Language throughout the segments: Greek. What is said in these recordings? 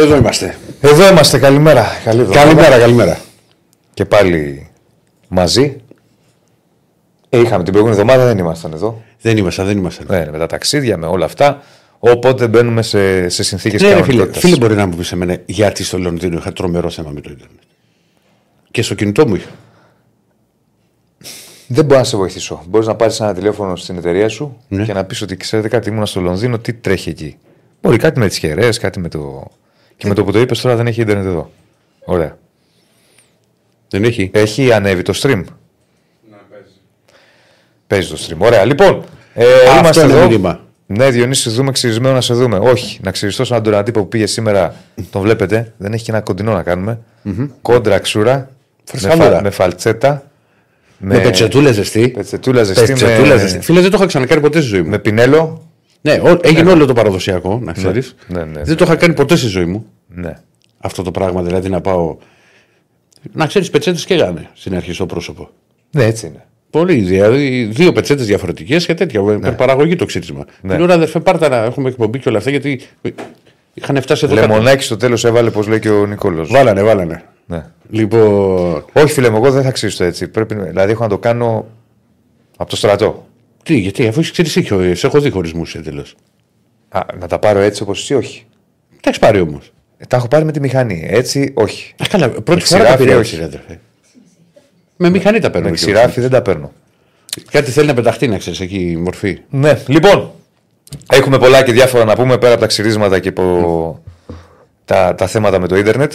Εδώ είμαστε. Εδώ είμαστε. Καλημέρα. Καλή καλημέρα, καλημέρα. Και πάλι μαζί. Ε, είχαμε την προηγούμενη εβδομάδα, δεν ήμασταν εδώ. Δεν ήμασταν, δεν ήμασταν. Ναι, με τα ταξίδια, με όλα αυτά. Οπότε μπαίνουμε σε, σε συνθήκες ναι, φίλε, φίλε, μπορεί να μου πεις εμένα γιατί στο Λονδίνο είχα τρομερό θέμα με το Ιντερνετ. Και στο κινητό μου είχα. Δεν μπορώ να σε βοηθήσω. Μπορείς να πάρεις ένα τηλέφωνο στην εταιρεία σου ναι. και να πεις ότι ξέρετε κάτι, ήμουν στο Λονδίνο, τι τρέχει εκεί. Μπορεί κάτι με τις κεραίε, κάτι με το. Και με το που το είπες τώρα δεν έχει Ιντερνετ εδώ. Ωραία. Δεν έχει. Έχει ανέβει το stream. Ναι, παίζει. Παίζει το stream. Ωραία. Λοιπόν, ε, είμαστε είναι εδώ. Μήνυμα. Ναι, Διονύσης, δούμε ξυρισμένο να σε δούμε. Όχι, να ξυριστώ σαν τον αντίπο που πήγε σήμερα. Τον βλέπετε. Δεν έχει και ένα κοντινό να κάνουμε. Mm-hmm. Κόντρα ξούρα. Με, φα, με φαλτσέτα. Με, με πετσετούλα ζεστή. Πετσετούλα ζεστή. Πετσετούλα με... ζεστή. Φίλε, δεν το είχα ξανακάνει ποτέ στη ζωή μου. Με πινέλο. Ναι, έγινε ναι. όλο το παραδοσιακό, να ξέρεις. Ναι, ναι, ναι, δεν το είχα κάνει ποτέ στη ζωή μου. Ναι. Αυτό το πράγμα, δηλαδή να πάω. Να ξέρεις, πετσέτες και γάνε στην αρχή στο πρόσωπο. Ναι, έτσι είναι. Πολύ, δηλαδή δύο πετσέτες διαφορετικές και τέτοια. Ναι. παραγωγή το ξύρισμα. Ναι. Την ώρα αδερφέ, πάρτα να έχουμε εκπομπή και όλα αυτά γιατί είχαν φτάσει εδώ. Λεμονάκι στο τέλος έβαλε, όπω λέει και ο Νικόλος. Βάλανε, βάλανε. Ναι. Λοιπόν... Όχι, φίλε μου, εγώ δεν θα ξύσω έτσι. Πρέπει, δηλαδή, έχω να το κάνω από το στρατό. Τι, γιατί αφού έχεις ξύρισει, σε έχω δει χωρισμούς εντελώς. Να τα πάρω έτσι όπως εσύ, όχι. Τα έχεις πάρει όμως. Ε, τα έχω πάρει με τη μηχανή. Έτσι, όχι. Α, καλά, πρώτη φορά τα πήρε, όχι. Ρε, με μηχανή τα παίρνω. Με ξηράφι δεν τα παίρνω. Κάτι θέλει να πεταχτεί, να ξέρεις εκεί η μορφή. Ναι, λοιπόν. Έχουμε πολλά και διάφορα να πούμε πέρα από τα ξυρίσματα και από τα, τα θέματα με το ίντερνετ.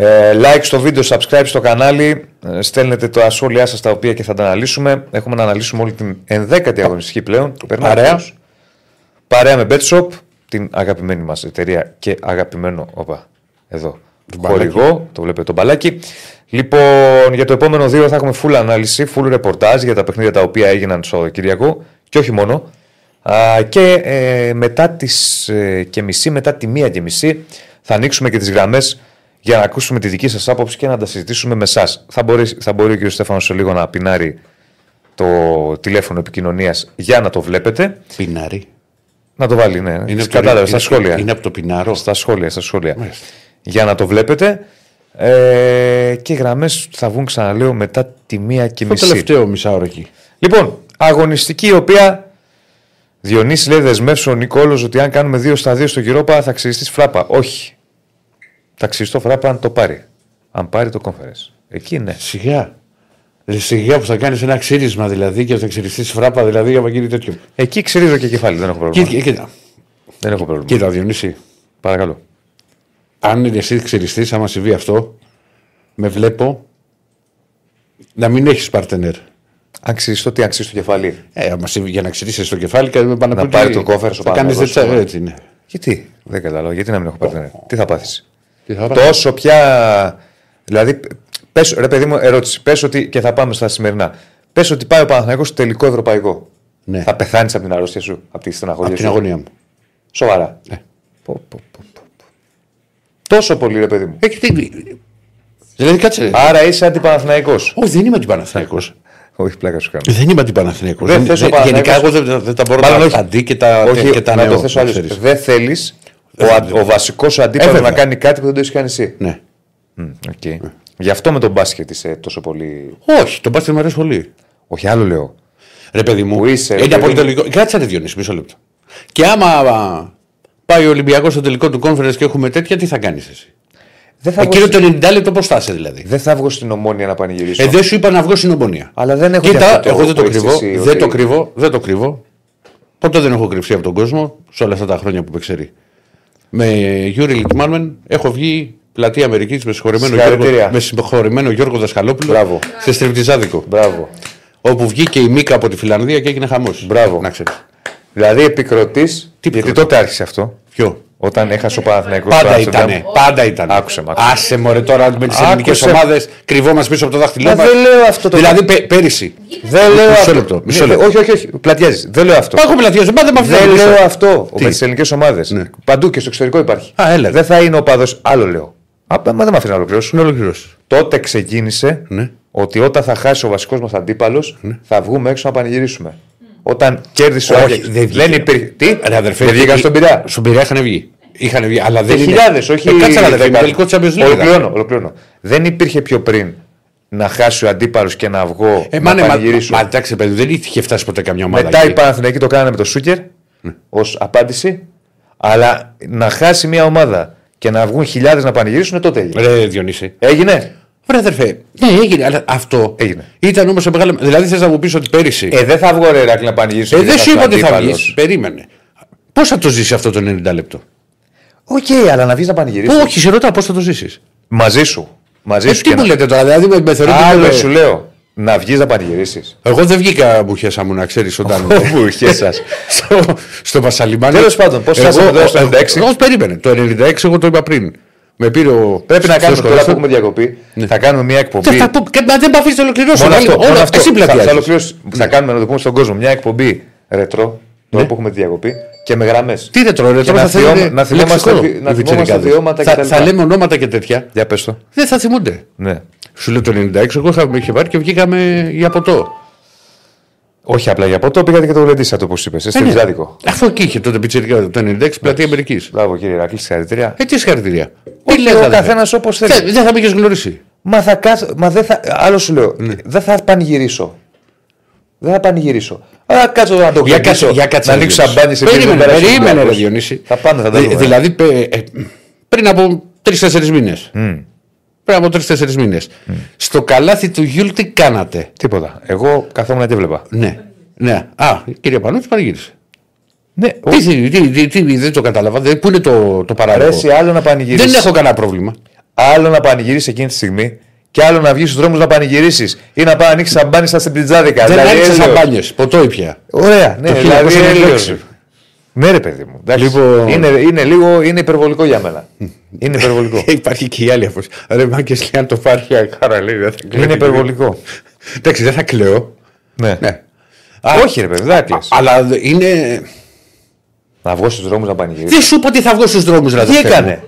Ε, like στο βίντεο, subscribe στο κανάλι. Ε, στέλνετε τα σχόλιά σας τα οποία και θα τα αναλύσουμε. Έχουμε να αναλύσουμε όλη την ενδέκατη αγωνιστική πλέον. Παρέα. Παρέα με BetShop, την αγαπημένη μας εταιρεία και αγαπημένο. Όπα, εδώ. Χορηγό, το βλέπετε το μπαλάκι. Λοιπόν, για το επόμενο δύο θα έχουμε full ανάλυση, full ρεπορτάζ για τα παιχνίδια τα οποία έγιναν στο Κυριακό και όχι μόνο. Α, και ε, μετά τις ε, και μισή, μετά τη μία και μισή θα ανοίξουμε και τις γραμμές για να ακούσουμε τη δική σας άποψη και να τα συζητήσουμε με εσά. Θα μπορεί, θα μπορεί ο κ. Στέφανος σε λίγο να πινάρει το τηλέφωνο επικοινωνίας για να το βλέπετε. Πινάρει. Να το βάλει, ναι. Είναι Κατάλαβε στα σχόλια. Είναι από το πινάρο. Στα σχόλια, στα σχόλια. Για να το βλέπετε. Ε, και οι γραμμές θα βγουν, ξαναλέω, μετά τη μία και μισή. Το τελευταίο μισάωρο εκεί. Λοιπόν, αγωνιστική η οποία Διονύσης λέει δεσμεύσω ο Νικόλος ότι αν κάνουμε δύο στα δύο στο γυρόπα θα ξυριστεί φράπα. Όχι. Θα ξυριστώ φράπα αν το πάρει. Αν πάρει το conference. Εκεί ναι. Σιγά. Δηλαδή, σιγά που θα κάνεις ένα ξύρισμα δηλαδή και θα ξυριστείς φράπα δηλαδή για να γίνει τέτοιο. Εκεί ξυρίζω και κεφάλι, δεν έχω πρόβλημα. Κοίτα, κοίτα. Δεν έχω πρόβλημα. Κοίτα, Διονύση. Παρακαλώ. Αν εσύ ξυριστείς, άμα συμβεί αυτό, με βλέπω να μην έχεις παρτενέρ. Αν ξυριστώ, τι αν το κεφάλι; Ε, άμα συμβεί, για να ξυρίσεις το κεφάλι, και να, να πάρει το κόφερ στο πάνω. Κάνεις έτσι, ναι. Γιατί, δεν καταλαβαίνω, γιατί να μην έχω παρτενέρ; Τι θα πάθεις; Τόσο πια. Δηλαδή, πες, ρε παιδί μου, ερώτηση. Πες ότι και θα πάμε στα σημερινά. Πες ότι πάει ο Παναθανικό στο τελικό ευρωπαϊκό. Ναι. Θα πεθάνεις από την αρρώστια σου, από τη στεναχωρία σου. Από την αγωνία μου. Σοβαρά. Ναι. Πω, πω, πω, πω. Τόσο πολύ, ρε παιδί μου. Έχει Δηλαδή, κάτσε. Άρα είσαι αντιπαναθυναϊκό. Όχι, δεν είμαι αντιπαναθυναϊκό. Όχι, πλάκα σου κάνω. Δεν είμαι αντιπαναθυναϊκό. Δεν θες ο Γενικά, εγώ δεν, δεν τα μπορώ να τα αντί και τα, όχι, και τα να το θέσω αλλιώ. Δεν θέλεις ο, ο βασικός σου αντίπαλο να κάνει κάτι που δεν το έχεις κάνει εσύ. Ναι. Mm, okay. ναι. Γι' αυτό με τον μπάσκετ είσαι τόσο πολύ. Όχι, τον μπάσκετ μου αρέσει πολύ. Όχι, άλλο λέω. Ρε παιδί μου, είσαι, είναι πολύ τελικό. Κάτσε ρε Διονύση, μισό λεπτό. Και άμα πάει ο Ολυμπιακός στο τελικό του conference και έχουμε τέτοια, τι θα κάνεις εσύ; Δεν θα Εκείνο το 90 λεπτό πώς θα δηλαδή; Δεν θα βγω στην Ομόνοια να πανηγυρίσω. Ε, δεν σου είπα να βγω στην Ομόνοια. Αλλά δεν έχω Κοίτα, εγώ δεν το κρύβω. Εσύ, δεν, το κρύβω δεν το κρύβω. Ποτέ δεν έχω κρυφτεί από τον κόσμο σε όλα αυτά τα χρόνια που με ξέρει. Με Γιούρι Λιτμάνεν έχω βγει πλατεία Αμερικής με συγχωρημένο, Γιώργο, με συγχωρημένο Γιώργο Δασκαλόπουλο Μπράβο. σε στριπτιζάδικο. Μπράβο. Όπου βγήκε η Μίκα από τη Φιλανδία και έγινε χαμός. Μπράβο. Να ξέρεις. Δηλαδή επικροτής. Γιατί τότε άρχισε αυτό. Ποιο; Όταν έχασε ο Παναθηναϊκός Πάντα ήταν. Πάντα ήταν. Άκουσε με. Άσε μωρέ τώρα με τις ελληνικές ομάδες κρυβόμαστε πίσω από το δάχτυλό μα. Δεν λέω αυτό το Δηλαδή πέ, πέρυσι. Δεν λέω μισό αυτό. Λεπτό, μισό λεπτό. Όχι, όχι, όχι. Πλατιάζεις. Δεν λέω αυτό. Πάω πλατιάζει. Πάντα με Δεν λέω αυτό. Με τι ελληνικές ομάδες. Ναι. Παντού και στο εξωτερικό υπάρχει. Α, έλα. Δεν θα είναι ο παδός. Άλλο λέω. Α, μα δεν με αφήνει να ολοκληρώσω. Να ολοκληρώσεις. Τότε ξεκίνησε Ναι. ότι όταν θα χάσει ο βασικός μας αντίπαλος θα βγούμε έξω να πανηγυρίσουμε. Όταν κέρδισε ο Όχι, Άγιαξ. δεν βγήκε. Δεν υπήρχε. Τι, Ρε αδερφέ, δεν βγήκα στον πειρά. Στον πειρά είχαν βγει. Είχαν βγει, αλλά δεν είναι. Χιλιάδες, όχι. Ε, κάτσε να δει. Τελικό Champions League. Ολοκληρώνω, ολοκληρώνω. Δεν υπήρχε πιο πριν να χάσει ο αντίπαλος και να βγω. Ε, να μα, ναι, μα, πανηγυρίσω. μα, εντάξει, παιδί, δεν είχε φτάσει ποτέ καμιά ομάδα. Μετά εκεί. οι Παναθηναϊκοί το κάνανε με το Σούκερ ως απάντηση. Αλλά να χάσει μια ομάδα και να βγουν χιλιάδες να πανηγυρίσουν τότε έγινε. Ρε Διονύση. Έγινε. Βρε αδερφέ. Ναι, έγινε. Αλλά αυτό Έγινε. ήταν όμως μεγάλο. Δηλαδή θες να μου πεις ότι πέρυσι. Ε, δεν θα βγω ρε Ρακλή να πανηγυρίσω. Ε, και δεν σου χάσει είπα ο ότι θα αντίπαλος. βγεις. Περίμενε. Πώς θα το ζήσει αυτό το 90 λεπτό; Οκ, αλλά να βγεις να πανηγυρίσεις. Όχι, σε ρωτάω πώς θα το ζήσεις; Μαζί σου. Μαζί Ε, σου. τι και μου να- λέτε τώρα, δηλαδή με, με θεωρείτε. Άλλο με- σου λέω. Να βγεις να πανηγυρίσεις. Εγώ δεν βγήκα μπουχέσα μου να ξέρεις όταν. Πού είχε σας. στο, στο Βασαλιμάνι. Τέλος πάντων, πώς Εγώ- φτάσαμε τώρα στο εγώ- 96? Εγώ περίμενε. Το 96 εγώ το είπα πριν. Με πήρε ο. Πρέπει να στο κάνουμε τώρα σχολείο. που έχουμε διακοπή. Θα κάνουμε μια εκπομπή. Ναι. Θα πω- και- μα Δεν με αφήσει να ολοκληρώσω. Μόνο Βάλε- αυτό. όλα- μόνο αυτό. Εσύ Θα, θα, πλατιάζεις. ολοκληρώσω- θα κάνουμε να το πούμε στον κόσμο μια εκπομπή ρετρό. Τώρα που έχουμε τη διακοπή και με γραμμές. Ναι. Τι ρετρό, ρετρό να θα θυμόμαστε- θέλετε να θυμόμαστε λεξικό, βι- οι να θυμόμαστε πιτσιρικάδες. βιώματα Θα- κτλ. Θα λέμε ονόματα και τέτοια. Για πες το. Δεν θα θυμούνται. Ναι. Σου λέω το 96, εγώ είχα, με είχε πάρει και βγήκαμε για ποτό. Όχι απλά για ποτό, πήγατε και το γλεντήσατε όπως είπες. Ε, Στην ναι. Ζάδικο. Αυτό εκεί είχε τότε πιτσιρικά το 96, πλατεία Αμερικής. Μπράβο κύριε Ρακλή, συγχαρητήρια. Ε, τι συγχαρητήρια. Τι Όχι, λες, ο αδερφέ. καθένας όπως θέλει. Θε- Δεν θα με είχες γνωρίσει. Μα θα κάθω. Μα δεν θα. Άλλο σου λέω. Ναι. Δεν θα πανηγυρίσω. Δεν θα πανηγυρίσω. Α, κάτσω να το Για γλεντήσω, κάτσε, για κάτσε. Να ρε ανοίξω Διονύση. σαμπάνι σε Περίμενε, πέρα στους περίμενε, ρε Ολυμπιακούς. Διονύση. Θα πάμε, θα τα Δη- δούμε. Δηλαδή, πε- ε, πριν από τρει-τέσσερι μήνες. Πριν από τρει-τέσσερι μήνες. Στο καλάθι του Γιούλ τι κάνατε. Τίποτα. Εγώ καθόμουν και έβλεπα. Ναι. Ναι. Α, η κυρία Πανούτη παρήγγισε. Ναι, Τι, τι, τι, τι, τι, δεν το κατάλαβα. Δεν, πού είναι το, το παράδειγμα; αρέσει άλλο να πανηγυρίσει. Δεν έχω κανένα πρόβλημα. Άλλο να πανηγυρίσει εκείνη τη στιγμή και άλλο να βγεις στους δρόμους να πανηγυρίσει ή να πάει να ανοίξεις σαμπάνι στα συμπλιτζάδικα. Δεν Δηλαδή, άνοιξε έλεος. σαμπάνιες. Ποτό ήπια. Ωραία, ναι, Το δηλαδή 1996. έλεος. Ναι, ρε παιδί μου. Εντάξει, Λοιπόν- είναι, είναι λίγο είναι υπερβολικό για μένα. είναι υπερβολικό. Και υπάρχει και η άλλη αφού. Ρε μάγκε λέει αν το πάρει η χαρά λέει. δεν θα κλαίει. είναι υπερβολικό. Εντάξει, δεν θα κλαίω. ναι. Ναι. Όχι, ρε παιδί, δεν θα κλαις. Αλλά είναι. Να βγω στους δρόμους να πανηγυρίσει. Δεν σου είπα ότι θα βγω στους δρόμους, δηλαδή. Τι έκανε;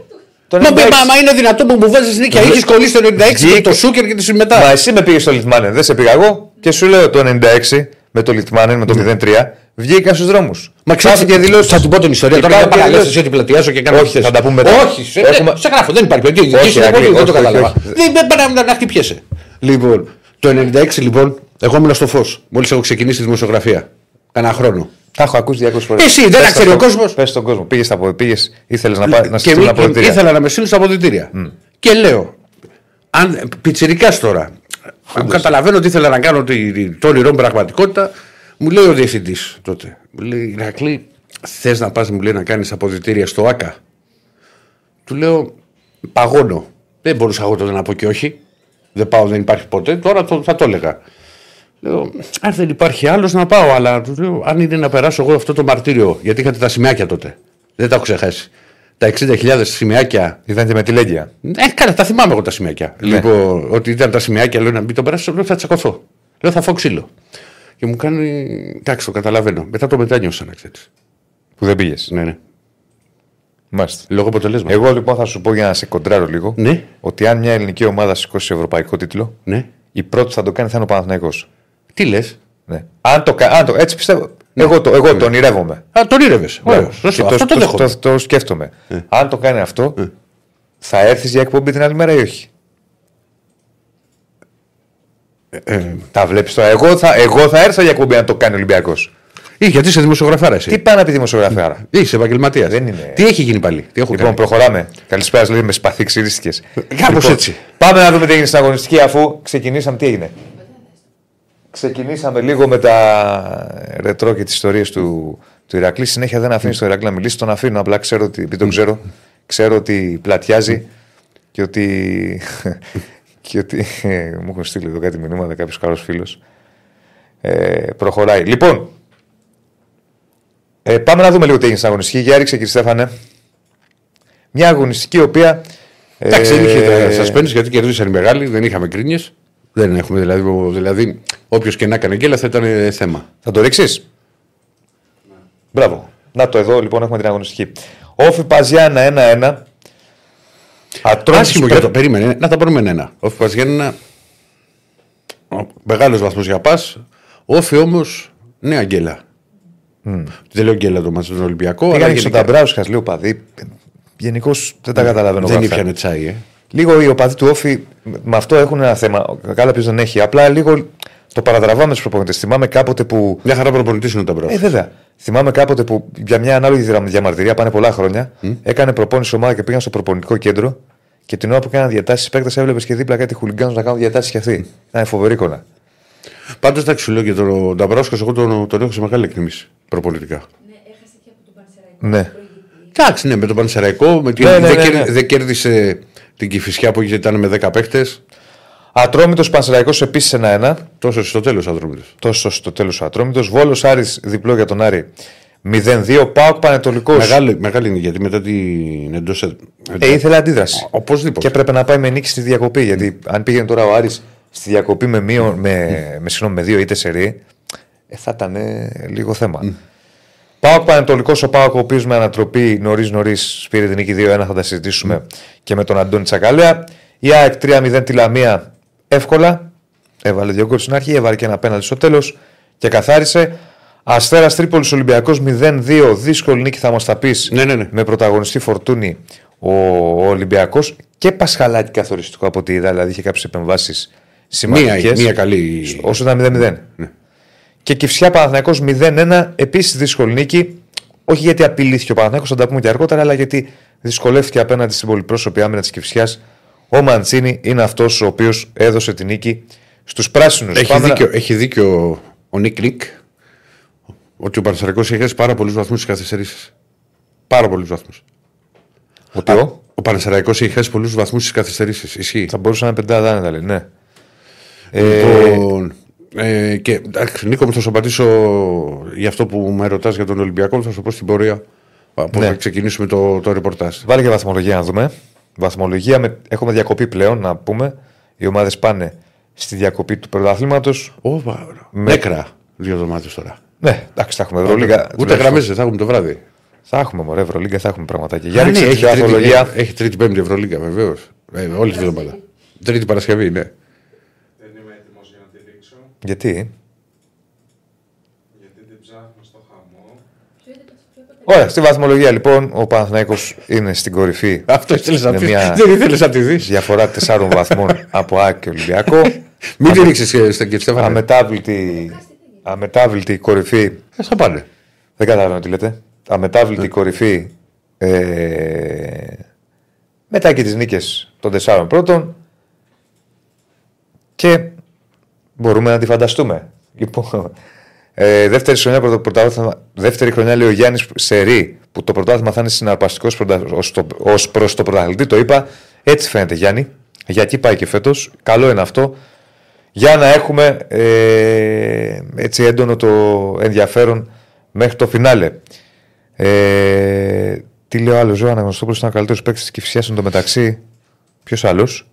Το Μα, 96. μα, μα είναι δυνατό που μου βάζεις νίκια. Έχεις κολλήσει το 96 με Βγήκε- το σούκερ και τη μετά. Μα εσύ με πήγες στο Λιτμάνεν, δεν σε πήγα εγώ και σου λέω το 96 με το Λιτμάνεν, με το 0-3, βγήκα στους δρόμους. Μα ξέρεις και δηλώσεις. Θα την πω την ιστορία. Και Τώρα δεν κάνω και παραλέσει δηλώσεις. ότι πλατιάζω και κάνω Όχι, ό,τι θες. θα τα πούμε μετά. Όχι, σε, Έχουμε- σε γράφω, δεν υπάρχει περίπτωση. Όχι, Εκεί είναι Αγγλί, πολύ, δεν όχι, το όχι, κατάλαβα. όχι. Δεν δεν πρέπει να- να χτυπιέσαι. Λοιπόν, το 96 λοιπόν, εγώ ήμουν στο φως. Μόλις έχω ξεκινήσει τη δημοσιογραφία. Κανένα χρόνο. Τα έχω ακούσει 200 φορές. Εσύ, δεν τα ξέρει ο κόσμος. Πες στον κόσμο. Πήγες στα πήγες, ήθελες να, πά, να και στείλεις μη- ένα και αποδητήρια. ήθελα να με στείλουν στα αποδητήρια. Και λέω, αν πιτσιρικάς τώρα, αν καταλαβαίνω ότι ήθελα να κάνω τη- τη- το όνειρό μου πραγματικότητα, μου λέει ο διευθυντής τότε. Μου λέει, Ηρακλή, θες να πας, μου λέει, να κάνεις αποδητήρια στο ΑΚΑ. Του λέω, παγώνω. Δεν μπορούσα εγώ τότε να πω και όχι. Δεν πάω, δεν υπάρχει ποτέ. Τώρα το, θα το έλεγα. Λέω, αν δεν υπάρχει άλλος να πάω, αλλά του λέω, αν είναι να περάσω εγώ αυτό το μαρτύριο, γιατί είχατε τα σημαίακια τότε. Δεν τα έχω ξεχάσει. Τα 60.000 σημαίακια. Ήταν και με τη Λέγκια; Ε, καλά, τα θυμάμαι εγώ τα σημαίακια. Ναι. Λοιπόν, ότι ήταν τα σημαίακια, λέω να μην το περάσω, λέω θα τσακωθώ. Λέω θα φάω ξύλο. Και μου κάνει. Εντάξει, το καταλαβαίνω. Μετά το μετάνιωσα να ξέρεις. Που δεν πήγες. Ναι, ναι. Μάλιστα. Λόγω αποτελέσματος. Εγώ λοιπόν θα σου πω για να σε κοντράρω λίγο Ναι. ότι αν μια ελληνική ομάδα σηκώσει ευρωπαϊκό τίτλο, Ναι. η πρώτη που θα το κάνει θα είναι ο Παναθηναϊκός. Τι λες; Ναι. Αν το, κα- αν το, έτσι πιστεύω. Εγώ, το, εγώ το ονειρεύομαι. Α, τον ήρευε. Ωραίος. Και Σωστό. Αυτό το το, δέχομαι. το, το σκέφτομαι. Αν το κάνει αυτό, θα έρθεις για εκπομπή την άλλη μέρα ή όχι; Ε, Τα βλέπεις τώρα. Εγώ θα, εγώ θα έρθω για εκπομπή αν το κάνει ο Ολυμπιακός. Ή γιατί είσαι δημοσιογραφάρα εσύ; Τι πάει να πει δημοσιογραφάρα; Είσαι επαγγελματίας. Δεν είναι. Τι έχει γίνει πάλι; Τι έχω Λοιπόν, κάνει; προχωράμε. Καλησπέρα, λέει με σπαθή ξυρίστηκε. Κάπως έτσι. Πάμε να δούμε τι έγινε στην αγωνιστική αφού ξεκινήσαμε. Τι έγινε. Ξεκινήσαμε λίγο με τα ρετρό και τις ιστορίες του, του Ηρακλή. Συνέχεια δεν αφήνεις τον Ηρακλή να μιλήσει. Τον αφήνω. Απλά ξέρω ότι, επειδή τον ξέρω, ξέρω ότι πλατιάζει και ότι. Και ότι. μου έχουν στείλει εδώ κάτι μηνύματα κάποιος καλός φίλος. Ε, προχωράει. Λοιπόν, ε, πάμε να δούμε λίγο τι έγινε στην αγωνιστική. Για ρίξε κύριε Στέφανε. Μια αγωνιστική η οποία. Εντάξει, δεν είχε ε, τα suspense γιατί κερδίσαν οι μεγάλοι, δεν είχαμε κρίνιε. Δεν έχουμε δηλαδή. ο- Δηλαδή, όποιος και να έκανε γκέλα θα ήταν ε, θέμα. Θα το ρίξεις; Μπράβο. Να το εδώ λοιπόν έχουμε την αγωνιστική. Όφη Παζιάννα 1-1. Ατρόμητος Άσχημο για το. Περίμενε, να τα πάρουμε ένα. Ο Παζιάννα. Μεγάλος βαθμός για πας. Όφη όμως νέα γκέλα. Δεν λέω γκέλα το μα στον Ολυμπιακό, αλλά Πήγανε και στον γενικά. Ταμπράουσκα λίγο παδί. γενικώς δεν τα καταλαβαίνω. Δεν ήπιανε τσάι, ε. Λίγο οι οπαδοί του Όφη με αυτό έχουν ένα θέμα. Καλά, ποιος δεν έχει. Απλά λίγο το παρατραβάμε στους προπονητές. Θυμάμαι κάποτε που. Μια χαρά προπονητής είναι ο Ταμπρό. Ε, βέβαια. Θυμάμαι κάποτε που για μια ανάλογη διαμαρτυρία πάνε πολλά χρόνια. Mm. Έκανε προπόνηση ομάδα και πήγαν στο προπονητικό κέντρο και την ώρα που έκαναν διατάσεις παίκτες έβλεπες και δίπλα κάτι χουλιγκάνους να κάνουν διατάσεις και αυτοί. Ήταν φοβερή εικόνα. Πάντως εντάξει, σου λέω και τον Νταμπράουσκα, εγώ τον, τον έχω σε μεγάλη εκτίμηση προπολιτικά. Ναι, έχασε και από τον Πανσεραϊκό. Ναι. Εντάξει, ναι, με τον Πανσεραϊκό. Με την... Ναι, ναι, δεν, ναι, κέρ- ναι. δεν κέρδισε την κυφισιά που ήταν με 10 παίχτε. Ατρόμητος Πανσεραϊκός επίσης 1-1. Τόσο στο τέλος αδρόμητο. Τόσο στο τέλος ο Ατρόμητος. Βόλος Άρης διπλό για τον Άρη 0-2. Πάοκ Πανετολικός. Μεγάλη, μεγάλη είναι γιατί μετά την εντός. Ε, ήθελε αντίδραση. Οπωσδήποτε. Και έπρεπε να πάει με νίκη στη διακοπή. Γιατί αν πήγαινε τώρα ο Άρης στη διακοπή με, μείον, με, με, συγγνώμη, με δύο ή τεσσερί, ε, θα ήταν ε, λίγο θέμα. Mm. Πάοκ Πανετολικός, ο Πάοκ, ο οποίος με ανατροπή νωρί-νωρί πήρε την νίκη 2-1, θα τα συζητήσουμε και με τον Αντώνη Τσακαλέα. Η ΑΕΚ 3-0 τη Λαμία εύκολα. Έβαλε δύο γκολ στην αρχή, έβαλε και ένα πέναλτι στο τέλος και καθάρισε. Αστέρας Τρίπολης Ολυμπιακός 0-2. Δύσκολη νίκη θα μας τα πεις. Ναι, ναι, ναι. Με πρωταγωνιστή Φορτούνη ο, ο Ολυμπιακός και Πασχαλάκη καθοριστικό από ό,τι είδα. Δηλαδή είχε κάποιες επεμβάσεις Μία, σημαντικές. μία καλή. Όσο ήταν 0-0. Ναι. Και Κυφσιά Παναθηναϊκός 0-1. Επίσης δύσκολη νίκη. Όχι γιατί απειλήθηκε ο Παναθηναϊκός, θα τα πούμε και αργότερα, αλλά γιατί δυσκολεύτηκε απέναντι στην πολυπρόσωπη άμυνα της Κυφσιά. Ο Μαντσίνη είναι αυτός ο οποίος έδωσε τη νίκη στους πράσινους. Έχει, δίκιο, έχει δίκιο ο Νίκ Νίκ ότι ο Παναθηναϊκός έχει χάσει πάρα πολλούς βαθμούς στι καθυστερήσει. Πάρα πολλούς βαθμούς. Ότι ο, Ο Παναθηναϊκός έχει χάσει πολλούς βαθμούς στι καθυστερήσει. Ισχύει. θα μπορούσε να είναι πεντάδα άνετα, λέει. Ναι. Ε, Λοιπόν, ε, και εντάξει, Νίκο, μου θα σου απαντήσω για αυτό που με ρωτάς για τον Ολυμπιακό. Θα σου πω στην πορεία πώ Ναι. θα ξεκινήσουμε το, το ρεπορτάζ. Βάλε και βαθμολογία να δούμε. Βαθμολογία με, έχουμε διακοπή πλέον, να πούμε. Οι ομάδες πάνε στη διακοπή του πρωταθλήματος. Ω, βα- Νέκρα δύο εβδομάδες τώρα. Ναι, εντάξει, θα έχουμε Ευρωλίγα. Ούτε γραμμές δεν θα έχουμε το βράδυ. Θα έχουμε μωρέ, Ευρωλίγκα, θα έχουμε πραγματάκια. Για Α, ναι, ρίξτε έχει, τη βαθμολογία. τρίτη, έχει τρίτη πέμπτη Ευρωλίγκα βεβαίως. Ε, όλη τη βδομάδα. Τρίτη Παρασκευή, ναι. Δεν είμαι έτοιμος για να τη ρίξω, Γιατί. γιατί; την ψάχνω στο χαμό. Ωραία, στη βαθμολογία λοιπόν ο Παναθηναϊκός είναι στην κορυφή. Αυτό ήθελες να Με πεις. μια- Δεν ήθελες να τη δεις. Διαφορά τεσσάρων βαθμών από ΑΕΚ και Ολυμπιακό. Μην τη ρίξεις στον κύριο Στέφανο. Αμετάβλητη, αμετάβλητη κορυφή. Ε, θα πάνε. Δεν καταλαβαίνω τι λέτε. Αμετάβλητη κορυφή. Ε, μετά και τις νίκες των τεσσάρων πρώτων. Και μπορούμε να τη φανταστούμε. Λοιπόν, ε, δεύτερη, χρονιά, πρωτο- πρωτάθλημα- δεύτερη χρονιά λέει ο Γιάννης Σερή που το πρωτάθλημα θα είναι συναρπαστικός ως προς το πρωταθλητή. Το είπα. Έτσι φαίνεται Γιάννη. Για εκεί πάει και φέτος. Καλό είναι αυτό. Για να έχουμε ε, έτσι έντονο το ενδιαφέρον μέχρι το φινάλε. Ε, τι λέει ο άλλος, Ζωάννα Αναγνωστόπουλος ήταν ο καλύτερος παίκτης της Κυφσιά εν τω μεταξύ. Ποιος άλλος;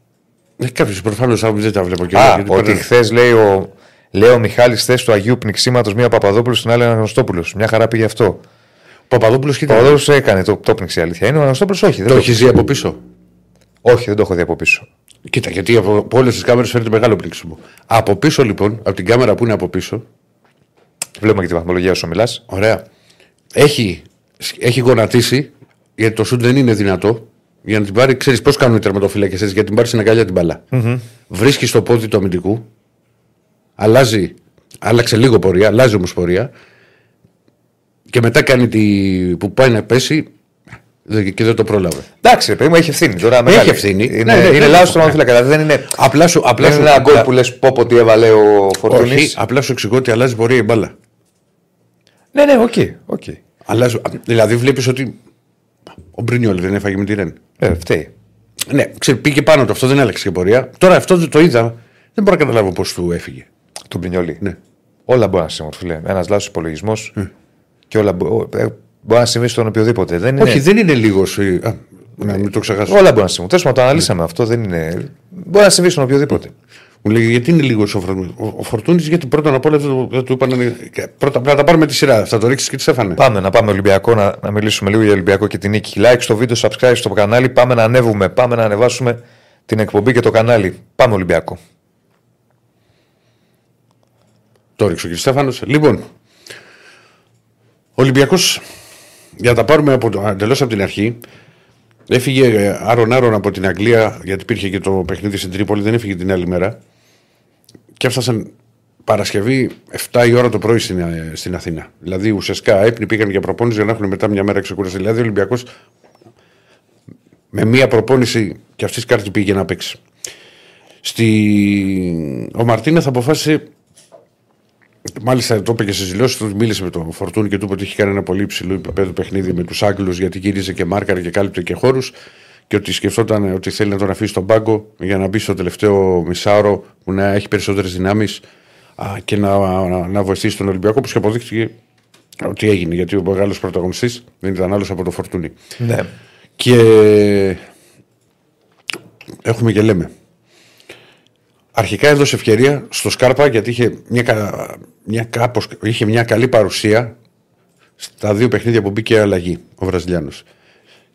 Ε, Κάποιος προφανώς δεν τα βλέπω και Α, γιατί ότι παίρνω- χθες λέει ο Λέω Μιχάλης θέση του Αγίου Πνιξήματος, μία Παπαδόπουλο, στην άλλη Αναγνωστόπουλο. Μια χαρά πήγε αυτό. Ο Παπαδόπουλος Ο κοίτα. Παπαδόπουλος έκανε το, το πνίξει η αλήθεια. Είναι ο Αναγνωστόπουλο, όχι. Δεν Το το, έχεις δει από πίσω; όχι, δεν το έχω δει από πίσω. Κοίτα, γιατί από, από όλες τις κάμερες φαίνεται μεγάλο πλήξιμο. Από πίσω λοιπόν, από την κάμερα που είναι από πίσω, Βλέπουμε και τη βαθμολογία όσο μιλάς. ωραία, έχει, έχει γονατίσει, γιατί το σουτ δεν είναι δυνατό, για να την πάρει. Ξέρεις πώς κάνουν οι τερματοφύλακες έτσι, για να την πάρεις στην αγκαλιά την μπαλα Βρίσκεις στο πόδι του αμυντικού, αλλάζει, άλλαξε λίγο πορεία, αλλάζει όμως πορεία, και μετά κάνει τη, που πάει να πέσει δεν- και δεν το πρόλαβε. Εντάξει, ρε παιδί μου, έχει ευθύνη. Τώρα μεγάλη. ευθύνη. Είναι, Ναι, ναι, είναι ναι, λάθος ναι. το μαθηματικά. Δεν είναι, Απλά σου, απλά δεν σου, είναι ένα γκολ απλά- που λες πω πω τι έβαλε ο Φορτούνης. Όχι, απλά σου εξηγώ ότι αλλάζει πορεία η μπάλα. Ναι, ναι, OK. OK. Αλλάζει, δηλαδή βλέπεις ότι ο Μπρινιόλι δεν έφαγε με τη Ρεν. Ε, φταίει. Ναι, ξέρει, πήγε πάνω του, αυτό δεν άλλαξε και πορεία. Τώρα αυτό δεν το είδα, δεν μπορώ να καταλάβω πώς του έφυγε. Του Μπρινιόλη. Ναι. Όλα μπορεί να συμβούν, φίλε. Ένας λάθος υπολογισμός και όλα μπο- ε, μπορεί να συμβεί στον οποιοδήποτε. Δεν είναι... Όχι, δεν είναι λίγος. Να μην το ξεχάσω. Όλα μπορεί να συμβούν. Τέλος πάντων, το αναλύσαμε αυτό. Δεν είναι... Μπορεί να συμβεί στον οποιοδήποτε. Μου λέει γιατί είναι λίγος ο Φορτούνη. Ο, ο Φορτούνης, γιατί πρώτα απ' όλα δεν του- δεν του είπαν. και Πρώτα να τα πάρουμε τη σειρά. Θα το ρίξεις και τη Στέφανε. Πάμε να πάμε Ολυμπιακό, να, να μιλήσουμε λίγο για Ολυμπιακό και την νίκη. Like στο βίντεο, subscribe στο κανάλι. Πάμε να ανέβουμε, πάμε να ανεβάσουμε την εκπομπή και το κανάλι. Πάμε Ολυμπιακό. Το ρίξω και τη Στέφανος. Λοιπόν, ο Ολυμπιακός, για να τα πάρουμε από, εντελώς από την αρχή, Έφυγε άρον άρον από την Αγγλία, γιατί υπήρχε και το παιχνίδι στην Τρίπολη, δεν έφυγε την άλλη μέρα. Και έφτασαν Παρασκευή 7 η ώρα το πρωί στην, ε, στην Αθήνα. Δηλαδή ουσιαστικά έπνοι πήγαν για προπόνηση για να έχουν μετά μια μέρα ξεκούραση. Δηλαδή ο Ολυμπιακός με μία προπόνηση και αυτής κάρτη πήγε να παίξει. Στη... Ο Μαρτίνε θα αποφάσισε. Μάλιστα το είπε και στις δηλώσεις του, μίλησε με τον Φορτούνη και του είπε ότι είχε κάνει ένα πολύ υψηλό επίπεδο παιχνίδι με τους Άγγλους γιατί γύριζε και μάρκαρε και κάλυπτε και χώρους και ότι σκεφτόταν ότι θέλει να τον αφήσει στον πάγκο για να μπει στο τελευταίο μισάωρο που να έχει περισσότερες δυνάμεις και να, να, να βοηθήσει τον Ολυμπιακό, όπως και αποδείχθηκε ότι έγινε. Γιατί ο μεγάλος πρωταγωνιστής δεν ήταν άλλος από το Φορτούνι. Ναι. Και έχουμε και λέμε. Αρχικά έδωσε ευκαιρία στο Σκάρπα γιατί είχε μια, μια, κάπως, είχε μια καλή παρουσία στα δύο παιχνίδια που μπήκε αλλαγή ο Βραζιλιάνος.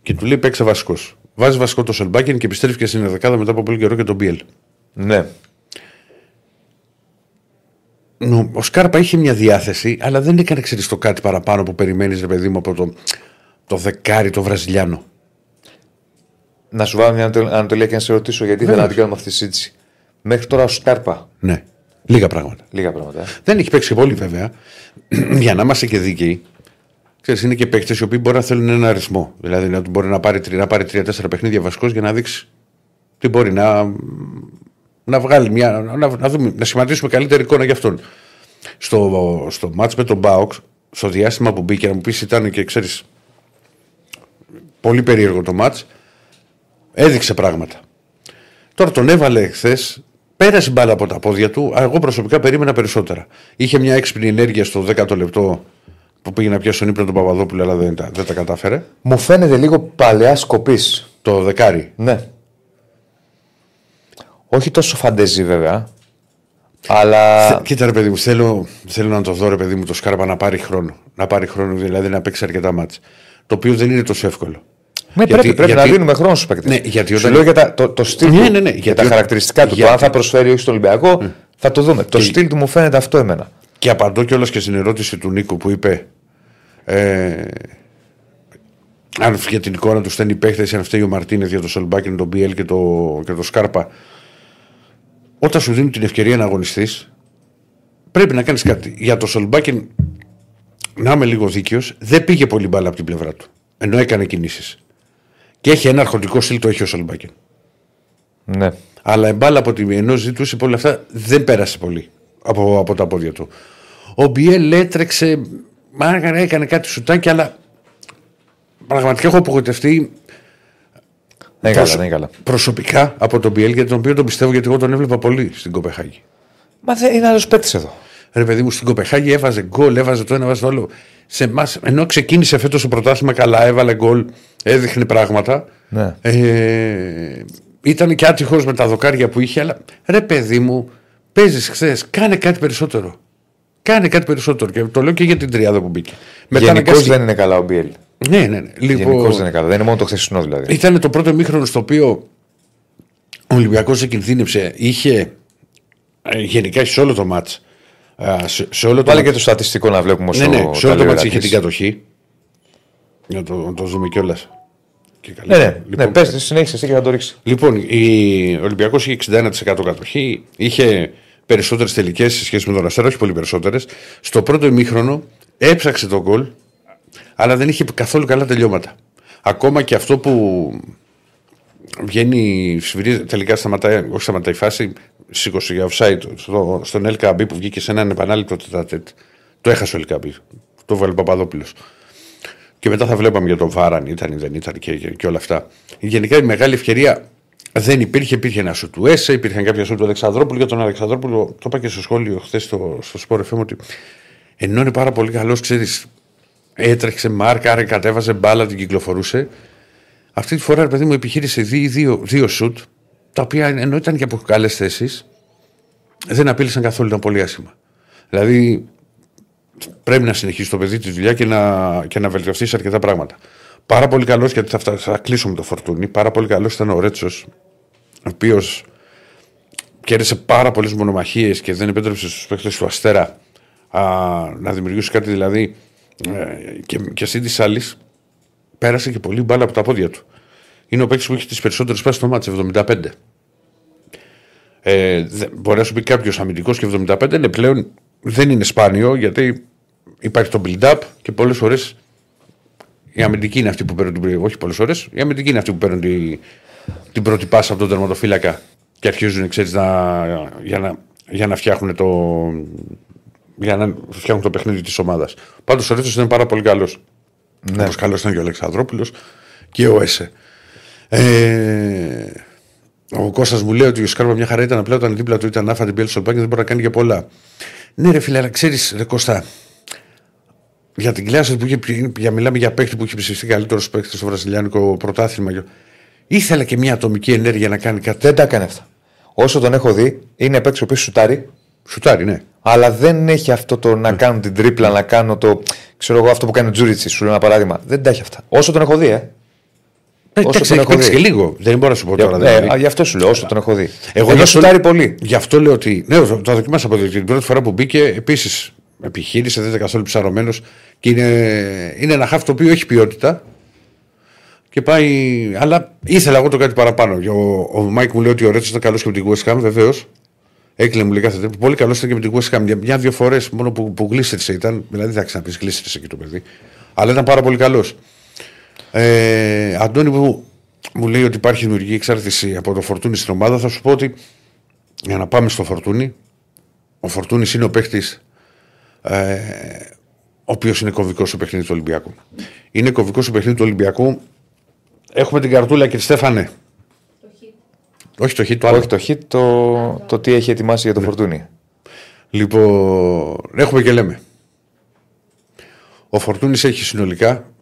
Και του λέει παίξε βασικός. Βάζει βασικό το Σελμπάκιν και επιστρέφει και στην δεκάδα μετά από πολύ καιρό και τον Μπιέλ. Ναι. Ο Σκάρπα είχε μια διάθεση, αλλά δεν έκανε ξέρεις το κάτι παραπάνω που περιμένεις, ρε παιδί μου, από το, το δεκάρι το Βραζιλιάνο. Να σου βάλω μια ανατολία και να σε ρωτήσω, γιατί δεν να αυτή τη συζήτηση. Μέχρι τώρα ο Σκάρπα. Ναι. Λίγα πράγματα. Λίγα πράγματα. Ε. Δεν έχει παίξει πολύ βέβαια. Για να είμαστε και δίκαιοι. Ξέρεις, είναι και παίκτες οι οποίοι μπορεί να θέλουν ένα αριθμό. Δηλαδή να μπορεί να πάρει, να πάρει 3-4 παιχνίδια βασικό για να δείξει τι μπορεί να, να βγάλει μια. Να, να, δούμε, να σχηματίσουμε καλύτερη εικόνα για αυτόν. Στο, στο μάτς με τον Μπάοξ, στο διάστημα που μπήκε, να μου πεις ήταν και ξέρεις. Πολύ περίεργο το μάτς Έδειξε πράγματα. Τώρα τον έβαλε χθες, πέρασε μπάλα από τα πόδια του. Εγώ προσωπικά περίμενα περισσότερα. Είχε μια έξυπνη ενέργεια στο 10ο λεπτό που πήγε να πιάσει τον ύπνο τον Παπαδόπουλο, αλλά δεν τα, δεν τα κατάφερε. Μου φαίνεται λίγο παλαιά σκοπής. Το δεκάρι. Ναι. Όχι τόσο φαντεζή βέβαια. Αλλά. Θε, κοίτα ρε παιδί μου, θέλω, θέλω να το δω ρε παιδί μου το Σκάρπα να πάρει χρόνο. Να πάρει χρόνο δηλαδή να παίξει αρκετά μάτς. Το οποίο δεν είναι τόσο εύκολο. Ναι, γιατί, πρέπει, πρέπει γιατί, να δίνουμε χρόνο στους παίκτες. Ναι, γιατί όταν... Σου λέω για τα, το, το στυλ ναι, ναι, ναι, για τα χαρακτηριστικά του. Γιατί... Το αν θα προσφέρει όχι στο Ολυμπιακό, mm. θα το δούμε. Και... Το στυλ του μου φαίνεται αυτό εμένα. Και απαντώ κιόλας και στην ερώτηση του Νίκου που είπε. Ε, αν για την εικόνα του στέλνει παίχτες, αν φταίει ο Μαρτίνε για το Σολμπάκιν, τον Μπιέλ και το, και το Σκάρπα. Όταν σου δίνουν την ευκαιρία να αγωνιστείς, πρέπει να κάνεις κάτι. Για το Σολμπάκιν, να είμαι λίγο δίκαιος, δεν πήγε πολύ μπάλα από την πλευρά του. Ενώ έκανε κινήσεις. Και έχει ένα αρχοντικό στυλ, το έχει ο Σολμπάκιν. Ναι. Αλλά η μπάλα από τη ενώ ζητούσε πολλά αυτά δεν πέρασε πολύ από, από τα πόδια του. Ο Μπιέλ έτρεξε, μάγαρα έκανε κάτι σουτάκι, αλλά πραγματικά έχω απογοητευτεί ναι, καλά, ναι, καλά. προσωπικά από τον Μπιέλ για τον οποίο τον πιστεύω γιατί εγώ τον έβλεπα πολύ στην Κοπεχάγη. Μα δεν είναι άλλος παίκτης εδώ. Ρε παιδί μου, στην Κοπεχάγη έβαζε γκολ, έβαζε το ένα, έβαζε το άλλο. Σε εμάς, ενώ ξεκίνησε φέτος το πρωτάθλημα καλά, έβαλε γκολ, έδειχνε πράγματα. Ναι. Ε, ήταν και άτυχος με τα δοκάρια που είχε, αλλά ρε παιδί μου, παίζεις χθες, κάνε κάτι περισσότερο. Κάνε κάτι περισσότερο. Και το λέω και για την τριάδα που μπήκε. Γενικώς δεν είναι καλά ο Μπιέλ. Ναι, ναι. ναι. Λοιπόν, Γενικώς δεν είναι καλά. Δεν είναι μόνο το χθεσινό δηλαδή. Ήταν το πρώτο μήχρονο στο οποίο ο Ολυμπιακός εκκινδύνευσε. Είχε ε, γενικά σε όλο το μάτς. Σε, σε όλο Πάλι το... και το στατιστικό να βλέπουμε όσο ναι, ναι, σε όλο το μάτς είχε την κατοχή. Για το, να το δούμε κιόλας. Ναι, ναι, λοιπόν, ναι πες, συνέχισε εσύ και θα το ρίξεις. Λοιπόν, η... ο Ολυμπιακός είχε 61% κατοχή. Είχε περισσότερες τελικές σε σχέση με τον Αστέρα, όχι πολύ περισσότερες. Στο πρώτο ημίχρονο έψαξε τον γκολ, αλλά δεν είχε καθόλου καλά τελειώματα. Ακόμα και αυτό που βγαίνει, σφυρίζει, τελικά σταματάει, όχι σταματάει η φάση, σήκωσε για offside στο, στον LKB που βγήκε σε έναν επανάληπτο τετατέτ. Το έχασε ο LKB. Το βάλει Παπαδόπουλος. Και μετά θα βλέπαμε για τον Βάραν, ήταν ή δεν ήταν και, και, και όλα αυτά. Γενικά η μεγάλη ευκαιρία δεν υπήρχε, υπήρχε ένα σου του Έσε, υπήρχαν κάποια σου του Αλεξανδρόπουλου. Για τον Αλεξανδρόπουλο, το είπα και στο σχόλιο χθες στο, στο Sport FM ότι ενώ είναι πάρα πολύ καλός, ξέρεις, έτρεξε, μάρκαρε, κατέβαζε μπάλα, την κυκλοφορούσε. Αυτή τη φορά, παιδί μου, επιχείρησε δύο, δύο, δύο σουτ, τα οποία ενώ ήταν και από καλές θέσεις, δεν απείλησαν καθόλου, ήταν πολύ άσχημα. Δηλαδή, πρέπει να συνεχίσει το παιδί τη δουλειά και να, και να βελτιωθεί σε αρκετά πράγματα. Πάρα πολύ καλός, γιατί θα, θα, θα κλείσουμε το φορτούνι. Πάρα πολύ καλός ήταν ο Ρέτσος, ο οποίος κέρδισε πάρα πολλές μονομαχίες και δεν επέτρεψε στους παίχτε του Αστέρα α, να δημιουργήσει κάτι δηλαδή. Ε, και, και εσύ της άλλης πέρασε και πολύ μπάλα από τα πόδια του. είναι ο παίκτης που έχει τις περισσότερες πάσεις στο μάτι, 75. Ε, δε- μπορεί να σου πει κάποιος αμυντικός και 75 είναι πλέον δεν είναι σπάνιο γιατί υπάρχει το build-up και πολλές φορέ η αμυντική είναι αυτή που παίρνουν την Όχι πολλές φορέ, η αμυντική είναι αυτή που παίρνουν τη, την πρώτη πάσα από τον τερματοφύλακα και αρχίζουν ξέρεις, να, για, να, για να φτιάχνουν το. Για να φτιάχνουν το παιχνίδι της ομάδας. Πάντως ο Ρέτσος είναι πάρα πολύ καλός. Ναι. Όπως καλός ήταν και ο Αλεξανδρόπουλος και ο Έσε. Ε, ο Κώστας μου λέει ότι ο Σκάρπα μια χαρά ήταν απλά όταν δίπλα του ήταν άφα την πέλη στο πάκι δεν μπορεί να κάνει και πολλά. Ναι, ρε φίλε, αλλά ξέρεις, ρε Κώστα, για την κλάση που είχε, πει- για, μιλάμε για παίχτη που είχε ψηφιστεί καλύτερος παίχτη στο βραζιλιάνικο πρωτάθλημα. και- Ήθελε και μια ατομική ενέργεια να κάνει κάτι. Δεν τα έκανε αυτά. Όσο τον έχω δει, είναι παίκτης ο οποίος σουτάρει, Σουτάρει, ναι. αλλά δεν έχει αυτό το να κάνω την τρίπλα, να κάνω το. ξέρω εγώ αυτό που κάνει ο Τζούριτσι, σου λέω ένα παράδειγμα. Δεν τα έχει αυτά. Όσο τον έχω δει, ε. Εντάξει, τον έχει έχω παίξει δει. και λίγο. Δεν μπορώ να σου πω Για, τώρα. ναι, δηλαδή. α, γι' αυτό σου λέω, όσο τον έχω δει. Εγώ Εγώ γι' αυτό- σουτάρει πολύ. Γι' αυτό λέω ότι. Ναι, το, το δοκιμάσα από την πρώτη φορά που μπήκε. Επίσης επιχείρησε, δεν ήταν καθόλου ψαρωμένος και είναι, είναι ένα χαφ το οποίο έχει ποιότητα. Και πάει. Αλλά ήθελα εγώ το κάτι παραπάνω. Ο, ο Μάικ μου λέει ότι ο Ρέτσος ήταν καλός και με την West Ham, βεβαίως. Έκλεινε μου λέει κάθε τέτοιο. Πολύ καλός ήταν και με την West Ham. Μια-δύο φορές μόνο που, που γλίστρησε ήταν. Δηλαδή δεν θα ξαναπείς γλίστρησε εκεί το παιδί. Αλλά ήταν πάρα πολύ καλός. Ε, Αντώνη που μου λέει ότι υπάρχει δημιουργική εξάρτηση από το Φορτούνη στην ομάδα, θα σου πω ότι για να πάμε στο Φορτούνη, ο φορτούνι είναι ο παίχτη ε, ο οποίο είναι κομβικό στο παιχνίδι του Ολυμπιακού. Είναι κομβικό στο παιχνίδι του Ολυμπιακού. Έχουμε την καρτούλα και τη Στέφανε. Το χ. Όχι το χ, το άλλο. Όχι το hit, το, το τι έχει ετοιμάσει για το φορτούνι. Λοιπόν, έχουμε και λέμε. Ο Φορτούνης έχει συνολικά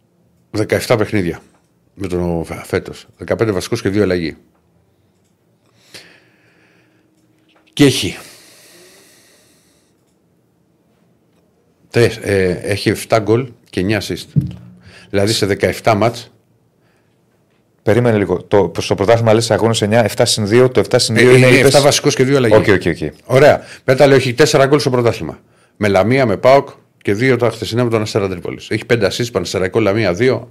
17 παιχνίδια με τον φέτος. 15 βασικούς και 2 αλλαγή. Και έχει. Τε, ε, έχει 7 γκολ και 9 assist. Δηλαδή σε 17 μάτς Περίμενε λίγο. Το, στο πρωτάθλημα λες αγώνες 9, 7 συν 2, το 7 συν 2 ε, είναι, είναι είπες- 7 βασικού και 2 αλλαγή. Οκ, οκ, οκ. Ωραία. Μετά λέει έχει 4 γκολ στο πρωτάθλημα. Με Λαμία, με ΠΑΟΚ και 2 τα χθεσινά με τον Αστέρα Τρίπολης. Έχει 5 assist, Πανσερραϊκό, Λαμία 2,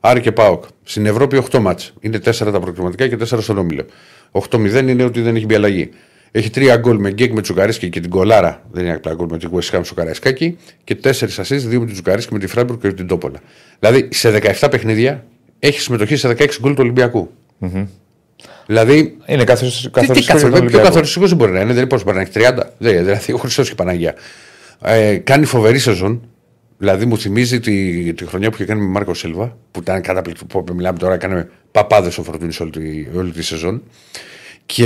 Άρη και Πάοκ. Στην Ευρώπη 8 ματς. Είναι 4 τα προκριματικά και 4 στον όμιλο. 8-0 είναι ότι δεν έχει μπει αλλαγή. Έχει 3 γκολ με Γκενκ με Τσουκαρίτσκι και την γκολάρα. Δεν είναι απλά γκολ με την West Ham στο Καραϊσκάκι. Και 4 assist, 2 με την Τσουκαρίτσκι με τη Φράιμπουργκ και την Τόπολα. Δηλαδή σε 17 παιχνίδια έχεις συμμετοχή σε 16 γκολ του Ολυμπιακού Δηλαδή Είναι καθοριστικό τι, τι καθοριστικό για τον καθοριστικό, πιο Ολυμπιακό. καθοριστικό δεν μπορεί να είναι, δεν είναι πώς μπορεί να έχει 30. Δεν, δηλαδή, ο Χριστό και η Παναγία. Ε, κάνει φοβερή σεζόν. Δηλαδή μου θυμίζει τη, τη χρονιά που είχε κάνει με Μάρκο Σίλβα, που ήταν καταπληκτικό. Που μιλάμε τώρα, έκανε παπάδες ο Φορτούνης όλη, τη- όλη τη σεζόν. Και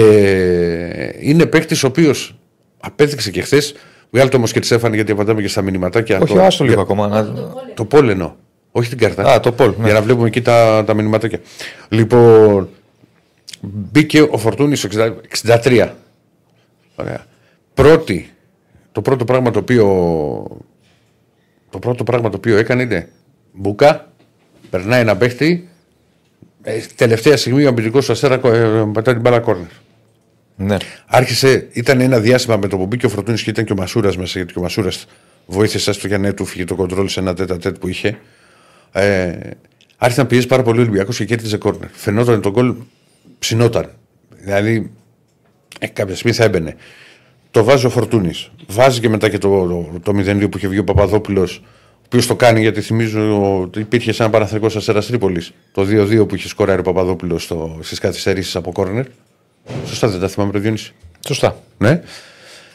είναι παίκτης ο οποίος απέδειξε και χθες. Βγάλτε όμω και τη Στέφανη γιατί απαντάμε και στα μηνυματάκια. Όχι, το, άστο λίγο για- ακόμα. να- Το πόλενο. Όχι την κάρτα. Α, το Πολ. ναι. Για να βλέπουμε εκεί τα, τα μηνυματάκια. Λοιπόν, μπήκε ο Φορτούνης στο 60 63. Ωραία. Πρώτη, το πρώτο πράγμα το οποίο το πρώτο πράγμα το οποίο έκανε είναι μπουκά, περνάει ένα παίχτη, ε, τελευταία στιγμή ο αμυντικός του Αστέρα ε, πατάει την μπάλα κόρνερ. Ναι. Άρχισε, ήταν ένα διάστημα με το που μπήκε ο Φροντούνη και ήταν και ο Μασούρας μέσα, γιατί και ο Μασούρας βοήθησε στο για να του φύγει το κοντρόλ σε ένα τέτα τέτ που είχε. Ε, άρχισε να πιέζει πάρα πολύ ο Ολυμπιακός και κέρδιζε κόρνερ. Φαινόταν τον γκολ ψινόταν. Δηλαδή, ε, κάποια στιγμή θα έμπαινε. Το βάζει ο Φορτούνη. Βάζει και μετά και το, το, το 0-2 που είχε βγει ο Παπαδόπουλος, ο οποίο το κάνει γιατί θυμίζω ότι υπήρχε σε ένα Παναθρικό Αστέρα Τρίπολης. Το 2-2 που είχε σκοράρει ο Παπαδόπουλος στις καθυστερήσεις από κόρνερ. Σωστά δεν τα θυμάμαι το Διόνυση. Σωστά. Ναι.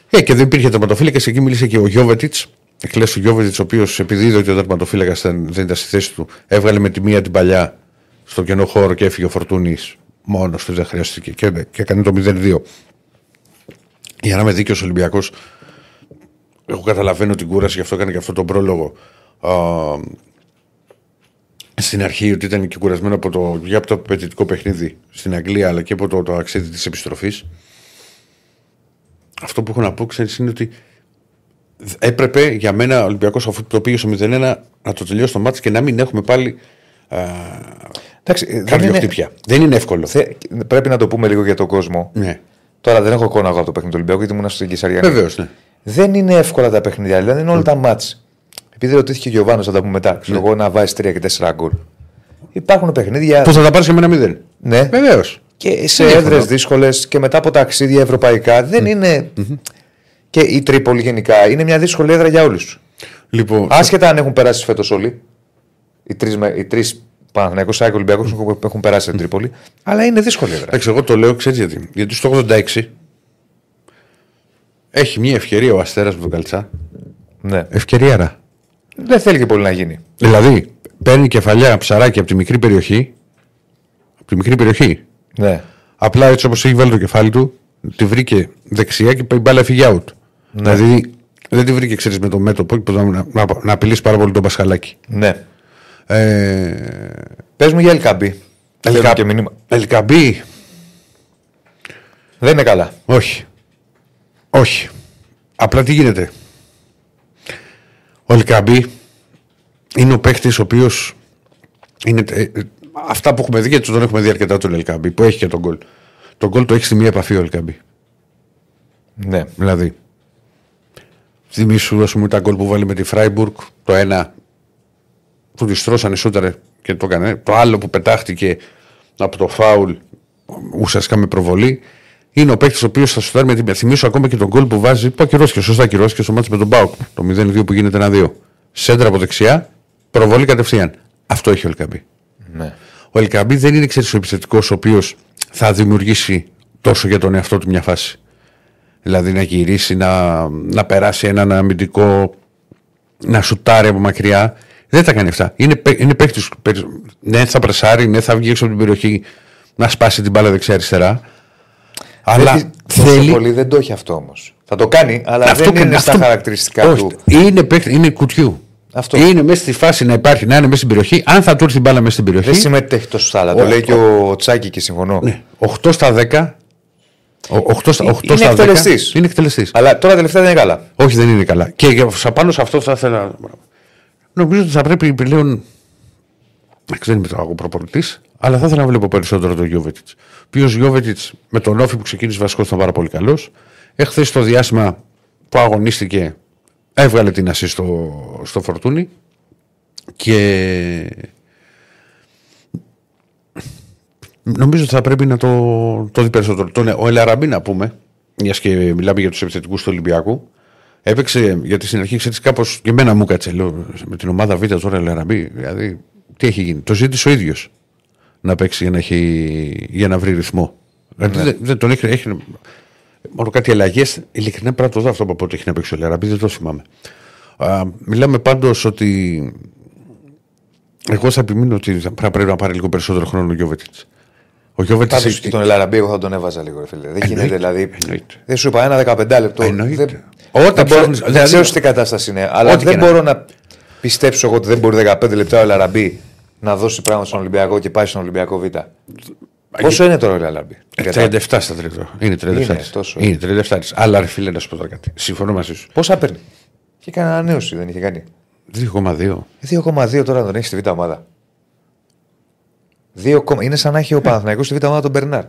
Ε, και δεν υπήρχε τερματοφύλακα. Εκεί μίλησε και ο Γιώβετιτς. Εκλέ ο Γιώβετιτς, ο οποίος επειδή είδε ότι ο τερματοφύλακας δεν, δεν ήταν στη θέση του, έβγαλε με τη μία την παλιά στο κενό χώρο και έφυγε ο Φορτούνης μόνος του. Δεν χρειάστηκε και, και έκανε το 0-2. Για να είμαι δίκαιος Ολυμπιακός, εγώ καταλαβαίνω την κούραση, γι' αυτό έκανε και αυτό τον πρόλογο. Α, στην αρχή ότι ήταν και κουρασμένο από το, για από το απαιτητικό παιχνίδι στην Αγγλία αλλά και από το, το αξίδι της επιστροφής αυτό που έχω να πω ξέρεις είναι ότι έπρεπε για μένα ο Ολυμπιακός αφού το πήγε στο 0-1 να το τελειώσει το μάτι και να μην έχουμε πάλι α, Εντάξει, ε, δεν είναι, καρδιοχτύπια. Δεν είναι εύκολο. θε- πρέπει να το πούμε λίγο για τον κόσμο. Ναι. Τώρα δεν έχω εικόνα εγώ από το παιχνίδι του Ολυμπιακού γιατί ήμουν στην Κεσαριανή. Βεβαίως, ναι. Δεν είναι εύκολα τα παιχνίδια, δηλαδή είναι όλα τα μάτς. Επειδή ρωτήθηκε ο Γιωβάνο, θα τα πούμε μετά. Ξέρω εγώ να βάζει 3 και 4 γκολ. Υπάρχουν παιχνίδια. Που θα τα πάρεις και με ένα μηδέν. Ναι. Βεβαίως. Και σε Δεν είναι έδρες εύκολο. δύσκολες και μετά από ταξίδια ευρωπαϊκά δεν είναι. Και η Τρίπολη γενικά είναι μια δύσκολη έδρα για όλους. Λοιπόν, Άσχετα αν έχουν περάσει φέτος όλοι. Οι τρεις οι τρεις Παναθηναϊκός, ΑΕΚ, Ολυμπιακός έχουν, έχουν περάσει την Τρίπολη. Αλλά είναι δύσκολη έδρα. εντάξει, εγώ το λέω, ξέρεις γιατί. Γιατί στο 86 έχει μια ευκαιρία ο Αστέρας με τον Καλτσά. Ναι. Ευκαιριάρα. Δεν θέλει και πολύ να γίνει. Δηλαδή, παίρνει κεφαλιά ψαράκι από τη μικρή περιοχή. Από τη μικρή περιοχή. Ναι. Απλά έτσι όπως έχει βάλει το κεφάλι του, τη βρήκε δεξιά και η μπάλα φύγει out. Ναι. Δηλαδή, δεν τη βρήκε, ξέρεις, με το μέτωπο που να, να, να απειλήσει πάρα πολύ τον Πασχαλάκη. ναι. Ε, Πες μου για Ελκαμπή. Ελκαμπή. Και μήνυμα. Ελκαμπή, Δεν είναι καλά. όχι. Όχι. Απλά τι γίνεται. Ο Ελκαμπή είναι ο παίκτης ο οποίος. Είναι, ε, ε, αυτά που έχουμε δει, γιατί τον έχουμε δει αρκετά τον Ελκαμπή, που έχει και τον γκολ. Τον γκολ το έχει στη μία επαφή ο Ελκαμπή. Ναι. Δηλαδή, θυμίσου, ας πούμε, τα γκολ που βάλει με τη Φράιμπουργκ, το ένα που τη στρώσανε σούταρε και το έκανε. Το άλλο που πετάχτηκε από το φάουλ, ουσιαστικά με προβολή, είναι ο παίκτης ο οποίος θα σουτάρει με την. Θυμίσου ακόμα και τον γκολ που βάζει, που ακυρώθηκε, σωστά ακυρώθηκε στο μάτι με τον Μπάουκ, το 0-2 που γίνεται 1-2. Σέντρα από δεξιά, προβολή κατευθείαν. Αυτό έχει ο Ελκαμπή. ναι. Ο Ελκαμπή δεν είναι ξέρεις, ο επιθετικός ο οποίος θα δημιουργήσει τόσο για τον εαυτό του μια φάση. Δηλαδή να γυρίσει, να, να περάσει έναν αμυντικό, να σουτάρει από μακριά. Δεν τα κάνει αυτά. Είναι, παί- είναι παίκτης. Ναι, θα πρεσάρει, ναι, θα βγει έξω από την περιοχή να σπάσει την μπάλα δεξιά-αριστερά. Αλλά Έχει- τόσο θέλει. πολύ δεν το έχει αυτό όμως. Θα το κάνει, αλλά Αυτό δεν είναι και- στα αυτό- χαρακτηριστικά όχι, του. Είναι, παίκτη, είναι κουτιού. Αυτό. Είναι μέσα στη φάση να υπάρχει, να είναι μέσα στην περιοχή. Αν θα του έρθει η μπάλα μέσα στην περιοχή. Δεν συμμετέχει τόσο στα άλλα. Το Όχι. λέει και ο Τσάκη και συμφωνώ. Ναι. 8 στα 10. 8 στα, 8 Είναι στα 10. εκτελεστής. Είναι εκτελεστής. Αλλά τώρα τελευταία δεν είναι καλά. Όχι, δεν είναι καλά. Και για- σα- πάνω σε αυτό θα ήθελα. Νομίζω ότι θα πρέπει πλέον. Εντάξει, δεν είμαι τώρα εγώ προπονητής, αλλά θα ήθελα να βλέπω περισσότερο τον Γιώβετιτς. Ο οποίο Γιώβετιτς με τον Όφη που ξεκίνησε βασικό ήταν πάρα πολύ καλός. Έχθε στο διάστημα που αγωνίστηκε, έβγαλε την ασή στο, στο φορτούνι και Νομίζω ότι θα πρέπει να το, το δει περισσότερο. Τον, ο Ελαραμπή να πούμε, μιας και μιλάμε για τους επιθετικούς του Ολυμπιακού, έπαιξε γιατί στην αρχή ξέρεις κάπως και εμένα μου κάτσε. Λέω, με την ομάδα Β τώρα Ελαραμπή. Δηλαδή, τι έχει γίνει. Το ζήτησε ο ίδιος να παίξει για να, έχει, για να βρει ρυθμό. Δηλαδή, δεν, δεν τον έχει, έχει. Μόνο κάτι αλλαγές. Ειλικρινά πρέπει να το δω αυτό από πότε έχει να παίξει ο Ελαραμπή, δεν το θυμάμαι. Α, μιλάμε πάντως ότι. Εγώ θα επιμείνω ότι θα πρέπει να πάρει λίγο περισσότερο χρόνο ο Γιώβετιτς. Ο Γιώβετιτς Πάντως και τον Ελαραμπή, εγώ θα τον έβαζα λίγο. ρε Φίλε. Δεν γίνεται Εννοείται. δηλαδή. Εννοείται. Δεν σου είπα ένα 15 λεπτό. Εννοείται. Δεν, Όταν δεν, μπορώ, ψάχνεις- δεν δηλαδή- ξέρω σε τι κατάσταση είναι. Αλλά Ό,τι δεν και να μπορώ να πιστέψω εγώ ότι δεν μπορεί 15 λεπτά ο Ελαραμπή να δώσει πράγματα στον Ολυμπιακό και πάει στον Ολυμπιακό Β. Πόσο είναι τώρα ο Ελαραμπή. 37 στα τρίτο. Είναι 37. Είναι, τόσο. Είναι 37. Αλλά ρε φίλε, να σου πω τώρα κάτι. Συμφωνώ μαζί σου. Πόσα παίρνει; Είχε κάνει ανανέωση, δεν είχε κάνει. 2,2. 2,2 τώρα τον έχεις στη Β' ομάδα. 2, είναι σαν να έχει ο Παναθηναϊκός στη Β' ομάδα τον Μπερνάρ.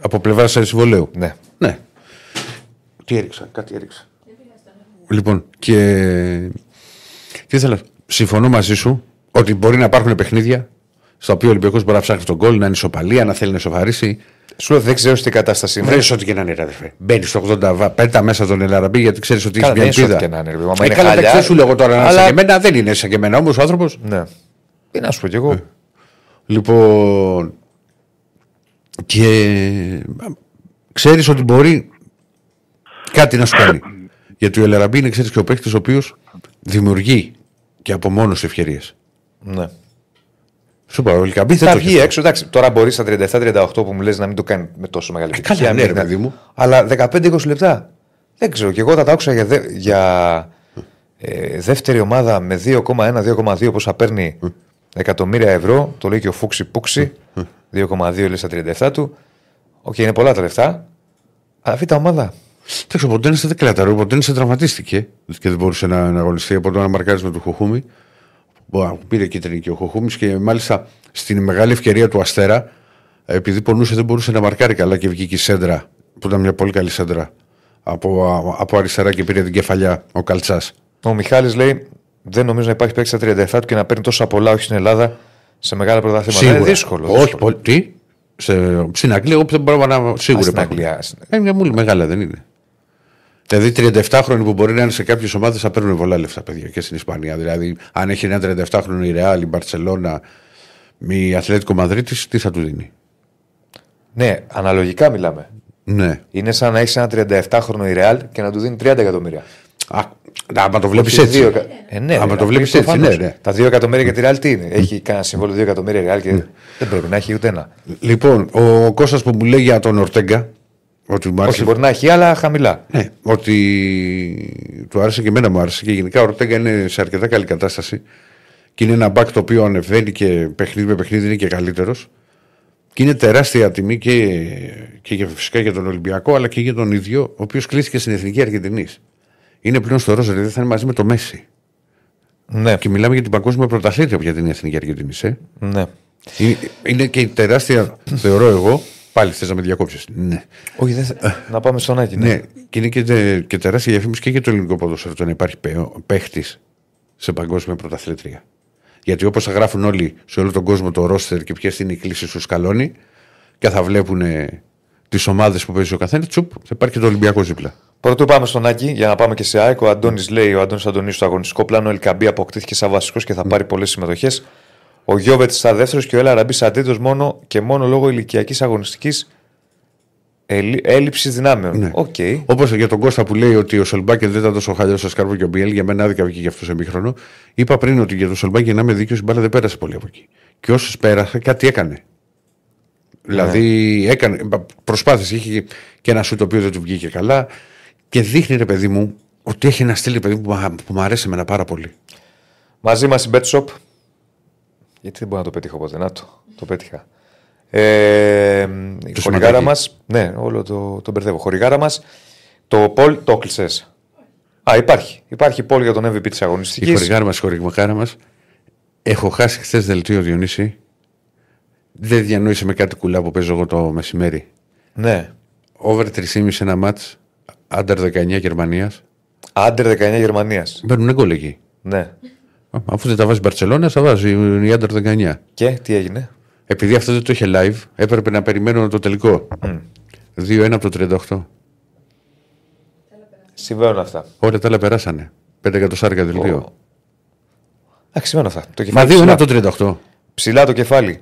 Από πλευράς συμβολέου. Ναι. Ναι. Τι έριξα, κάτι έριξα. Λοιπόν, και. Τι ήθελα. Συμφωνώ μαζί σου ότι μπορεί να υπάρχουν παιχνίδια στα οποία ο Ολυμπιακός μπορεί να ψάχνει τον γκολ, να είναι ισοπαλία, να θέλει να ισοφαρίσει. Σου λέω δεν ξέρω σε τι κατάσταση είναι. Βρει ό,τι και να είναι, ρε αδερφέ. Μπαίνεις στο 80, βα- πέτα μέσα τον Ελαραμπή γιατί ξέρεις ότι έχει Καλά, μια δεν είναι ελπίδα. ό,τι και να είναι, ρε παιδί μου. Άμα Ε, είναι καλά, χαλιά, δεν σου λέω εγώ τώρα να είσαι αλλά- και εμένα, δεν είναι σαν και εμένα όμως ο άνθρωπος. Ναι. Τι να σου πω κι εγώ. Λοιπόν. Και ξέρεις ότι μπορεί κάτι να σου κάνει. Γιατί ο Ελαραμπή είναι, ξέρεις και ο παίκτης ο οποίος δημιουργεί και από μόνος ευκαιρίες. Ναι. Σου είπα, ο Ελκαμπή δεν Θα το βγει έχει. αυτό. έξω, εντάξει. Τώρα μπορεί στα 37-38 που μου λες να μην το κάνει με τόσο μεγάλη Ε, επιτυχία. καλά, ναι, ρε μην- παιδί μου. Αλλά 15-20 λεπτά. Δεν ξέρω. Και εγώ θα τα άκουσα για, δε- για ε, δεύτερη ομάδα με 2,1-2,2 πόσα παίρνει εκατομμύρια ευρώ. Το λέει και ο Φούξη Πούξη. 2,2 λέει στα 37 του. Οκ, είναι πολλά τα λεφτά. Αλλά αυτή τα ομάδα. Εντάξει, ο Ποντένε δεν κλαταρό. Ο Ποντένε τραυματίστηκε και δεν μπορούσε να, να αγωνιστεί από το ένα μαρκάρισμα του Χοχούμη. Που πήρε κίτρινη και ο Χοχούμης και μάλιστα στην μεγάλη ευκαιρία του Αστέρα, επειδή πονούσε δεν μπορούσε να μαρκάρει καλά και βγήκε η σέντρα, που ήταν μια πολύ καλή σέντρα από, από αριστερά και πήρε την κεφαλιά ο Καλτσάς. Ο Μιχάλης λέει: Δεν νομίζω να υπάρχει παίκτης στα 37 του και να παίρνει τόσα πολλά, όχι στην Ελλάδα, Σε μεγάλα πρωταθλήματα. Σίγουρα. Είναι δύσκολο. Όχι, δύσκολο. πολύ. Τι. Σε, στην Αγγλία, εγώ δεν μπορώ να. Α, Σίγουρα στην υπάρχουν. Αγγλία. Ε, μια μούλη μεγάλα δεν είναι. Δηλαδή 37χρονοι που μπορεί να είναι σε κάποιες ομάδες θα παίρνουν πολλά λεφτά, παιδιά και στην Ισπανία. Δηλαδή, αν έχει ένα 37χρονο η Ρεάλ, η Μπαρσελόνα, η Αθλέτικο Μαδρίτη, τι θα του δίνει; Ναι, αναλογικά μιλάμε. Ναι. Είναι σαν να έχεις ένα 37χρονο η Real και να του δίνει 30 εκατομμύρια. Α, άμα το βλέπεις Όχι έτσι. δύο εκα- Ε, ναι, Άμα ρε, το βλέπεις προφανώς. έτσι, ναι, ναι. Τα 2 εκατομμύρια για τη Real τι είναι; Έχει κανένα συμβόλαιο 2 εκατομμύρια η Real και δεν πρέπει να έχει ούτε ένα. Λοιπόν, ο Κώστας που μου λέει για τον Ορτέγκα, ότι μου άρεσε, Όχι, μπορεί να έχει, αλλά χαμηλά. ναι, ότι του άρεσε και εμένα μου άρεσε και γενικά ο Ορτέγκα είναι σε αρκετά καλή κατάσταση και είναι ένα μπακ το οποίο ανεβαίνει και παιχνίδι με παιχνίδι είναι και καλύτερος και είναι τεράστια τιμή και, και για, φυσικά για τον Ολυμπιακό αλλά και για τον ίδιο ο οποίος κλείστηκε στην Εθνική Αργεντινής. Είναι πλέον στο Ρόζερ, δεν θα είναι μαζί με το Μέση. Ναι, Και μιλάμε για την παγκόσμια πρωταθλήτρια για την Εθνική Αργεντινής. Ε. ναι. Είναι, είναι και η τεράστια, θεωρώ εγώ. Πάλι θες να με διακόψεις. Ναι. Όχι, δεν θα... να πάμε στον Άκη. Ναι. ναι. Και είναι και, τε- και τεράστια διαφήμιση και για το ελληνικό ποδόσφαιρο το να υπάρχει παίχτης σε παγκόσμια πρωταθλήτρια. Γιατί όπως θα γράφουν όλοι σε όλο τον κόσμο το ρόστερ και ποιες είναι οι κλήσεις του σκαλώνει και θα βλέπουν τις ομάδες που παίζει ο καθένας, τσουπ, θα υπάρχει και το Ολυμπιακό δίπλα. Πρωτού πάμε στον Άκη για να πάμε και σε ΑΕΚ. Ο Αντώνης λέει: Ο Αντώνης Αντωνίου στο αγωνιστικό πλάνο. Ο Ελκαμπή αποκτήθηκε σαν βασικός και θα πάρει πολλές συμμετοχές. Ο Γιώβετ στα δεύτερο και ο Έλα Ραμπής αντίθετο μόνο και μόνο λόγω ηλικιακής αγωνιστικής έλλειψης δυνάμεων. Ναι. Οκ. Όπως για τον Κώστα που λέει ότι ο Σολμπάκερ δεν ήταν τόσο χαλιός στο Σκάρβο και ο Μπιέλ, για μένα άδικα βγήκε γι' αυτός σε μήχρονο. Είπα πριν ότι για τον Σολμπάκερ να είμαι δίκαιος, η μπάλα δεν πέρασε πολύ από εκεί. Και όσο πέρασε, κάτι έκανε. Δηλαδή έκανε, προσπάθησε, είχε και ένα σου το οποίο δεν του βγήκε καλά και δείχνει ρε παιδί μου ότι έχει ένα στυλ ρε παιδί μου που, μα- που μου αρέσει εμένα πάρα πολύ. Μαζί μας η BetShop. Γιατί δεν μπορώ να το πετύχω ποτέ. Να το, το πέτυχα. Ε, η Το χορηγάρα μας. σηματάκι. Ναι, όλο το, το μπερδεύω. Χορηγάρα μας. Το Πολ το κλεισέ. Α, υπάρχει. Υπάρχει Πολ για τον MVP της Η αγωνιστικής. χορηγάρα μας, η χορηγάρα μας. Έχω χάσει χθες δελτίο Διονύση. Δεν διανόησε με κάτι κουλά που παίζω εγώ το μεσημέρι. Ναι. Over 3,5 ένα μάτς. Άντερ 19 Γερμανίας. Άντερ 19 Γερμανίας. Μπαίνουν γκολ εκεί. Ναι. Α, Αφού δεν τα βάζει η Μπαρσελόνα, θα βάζει η Άντερ 19. Και τι έγινε; Επειδή αυτό δεν το είχε live, έπρεπε να περιμένω το τελικό. 2-1 από το 38. Συμβαίνουν αυτά. Όλα τα άλλα περάσανε. 5 εκατοστάρικα δελτίο. Εντάξει, συμβαίνουν αυτά. Το Μα κεφάλι 2-1 ψηλά. από το 38. ψηλά το κεφάλι.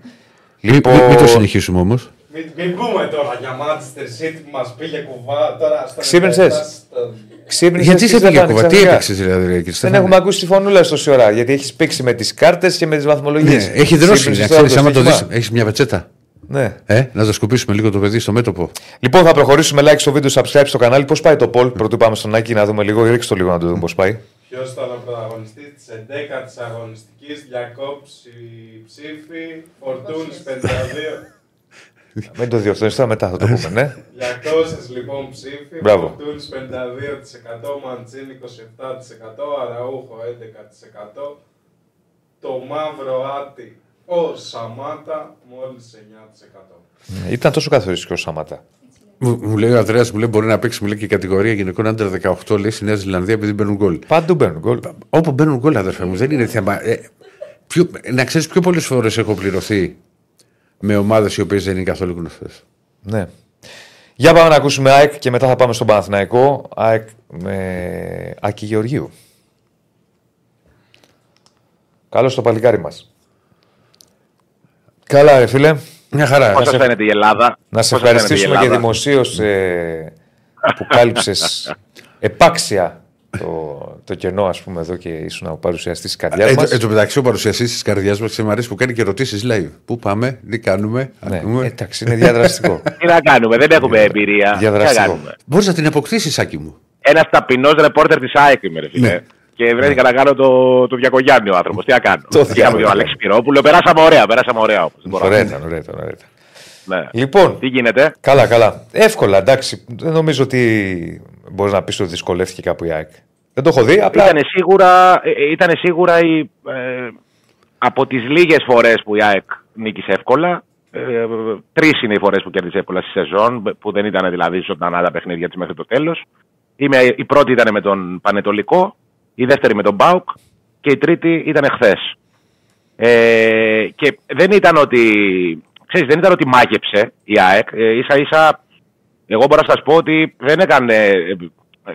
Μην Λοιπόν, μην το συνεχίσουμε όμως. Μην, μην πούμε τώρα για Manchester City που μας πήγε κουβά τώρα στο Ξύπνησες; 97 στο- ξύπνησες Γιατί και σε δεν πήγε πάνε κουβά, τι ξαφνικά. έπαιξες δηλαδή, ρε, κύριε Δεν Στέφανε; έχουμε ακούσει τη φωνούλα τόση ώρα γιατί έχεις πήξει με τις κάρτες και με τις βαθμολογίες. Ναι, έχει δρώσει. Να ξέρεις, άμα το δεις, έχεις μια πετσέτα. Ναι. Ε, να τα σκουπίσουμε λίγο το παιδί στο μέτωπο. Λοιπόν, θα προχωρήσουμε like στο βίντεο, subscribe στο κανάλι. Πώς πάει το poll, πρωτού πάμε στον Άκη να δούμε λίγο. Ρίξτε το λίγο να το δούμε πώς πάει. Ποιος ήταν ο πρωταγωνιστής της 11η αγωνιστικής, διακόψει ψήφι, Φορτούνης 52. Μην το διορθώνει τώρα μετά θα το πούμε, ναι. 200 λοιπόν ψήφοι, Μπράβο. Φορτούνη 52%, Μαντζίνη 27%, Αραούχο 11%, το μαύρο άτι ο Σαμάτα μόλις 9%. Ήταν τόσο καθοριστικό ο Σαμάτα. Μου, μου λέει ο Ανδρέας, μου λέει μπορεί να παίξει μου λέει, και η κατηγορία γυναικών άντερ 18 λέει στη Νέα Ζηλανδία επειδή μπαίνουν γκολ. Παντού μπαίνουν γκολ. Όπου μπαίνουν γκολ, αδερφέ μου, δεν είναι θέμα. Ε, πιο, να ξέρεις πιο πολλές φορές έχω πληρωθεί με ομάδες οι οποίες δεν είναι καθόλου γνωστές. Ναι. Για πάμε να ακούσουμε ΑΕΚ και μετά θα πάμε στον Παναθηναϊκό. ΑΕΚ με Άκη Γεωργίου. Καλώς το παλικάρι μας. Καλά, ρε φίλε. Μια χαρά. Πώς φαίνεται η Ελλάδα; Να σε Πώς φαίνεται η ευχαριστήσουμε και Ελλάδα; δημοσίως ε, που κάλυψες επάξια το, το κενό, ας πούμε, εδώ και ήσουν ο παρουσιαστής της καρδιάς Ε, μας. εν τω μεταξύ, ο παρουσιαστής της καρδιάς μας μου αρέσει που κάνει και ερωτήσεις live. Πού πάμε, τι κάνουμε, Ναι, ακούμε. εντάξει, είναι διαδραστικό. Τι να κάνουμε, δεν έχουμε εμπειρία. Τι να Διαδραστικό. κάνουμε. Μπορείς να την αποκτήσεις, Σάκη μου. Ένας ταπεινός ρεπόρτερ της ΑΕΚ είμαι, ρε φίλε. Ναι. Και βρέθηκα να κάνω το, το Διακογιάννη ο άνθρωπος. Τι να κάνω. Το Πήγαμε Διακογιάννη. τον Αλέξη Πυρόπουλο. Περάσαμε ωραία, περάσαμε ωραία όμως. ωραία ήταν, ωραία ήταν. Ωραία ήταν. Ναι. Λοιπόν, Τι γίνεται; Καλά, καλά. Εύκολα, εντάξει. Δεν νομίζω ότι μπορείς να πεις ότι δυσκολεύτηκε κάπου η ΑΕΚ. Δεν το έχω δει, απλά. Ήταν σίγουρα, ε, ε, ήτανε σίγουρα η, ε, από τις λίγες φορές που η ΑΕΚ νίκησε εύκολα. Ε, Τρεις είναι οι φορές που κέρδισε εύκολα στη σεζόν, που δεν ήταν δηλαδή ζωντανά τα παιχνίδια της μέχρι το τέλος. Η πρώτη ήταν με τον Πανετολικό, η δεύτερη με τον Μπάουκ και η τρίτη ήταν χθες. Ε, και δεν ήταν ότι, ξέρεις, δεν ήταν ότι μάγεψε η ΑΕΚ. Ε, ίσα ίσα, εγώ μπορώ να σας πω ότι δεν έκανε, ε, ε,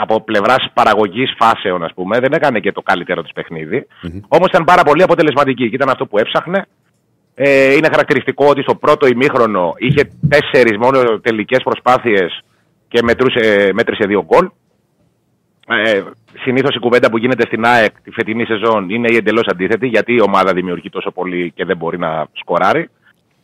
από πλευράς παραγωγής φάσεων, ας πούμε, δεν έκανε και το καλύτερο της παιχνίδι. Mm-hmm. Όμως ήταν πάρα πολύ αποτελεσματική και ήταν αυτό που έψαχνε. Ε, είναι χαρακτηριστικό ότι στο πρώτο ημίχρονο είχε τέσσερις μόνο τελικές προσπάθειες και μετρούσε, μέτρησε δύο γκολ. Ε, Συνήθως η κουβέντα που γίνεται στην ΑΕΚ τη φετινή σεζόν είναι η εντελώς αντίθετη, γιατί η ομάδα δημιουργεί τόσο πολύ και δεν μπορεί να σκοράρει.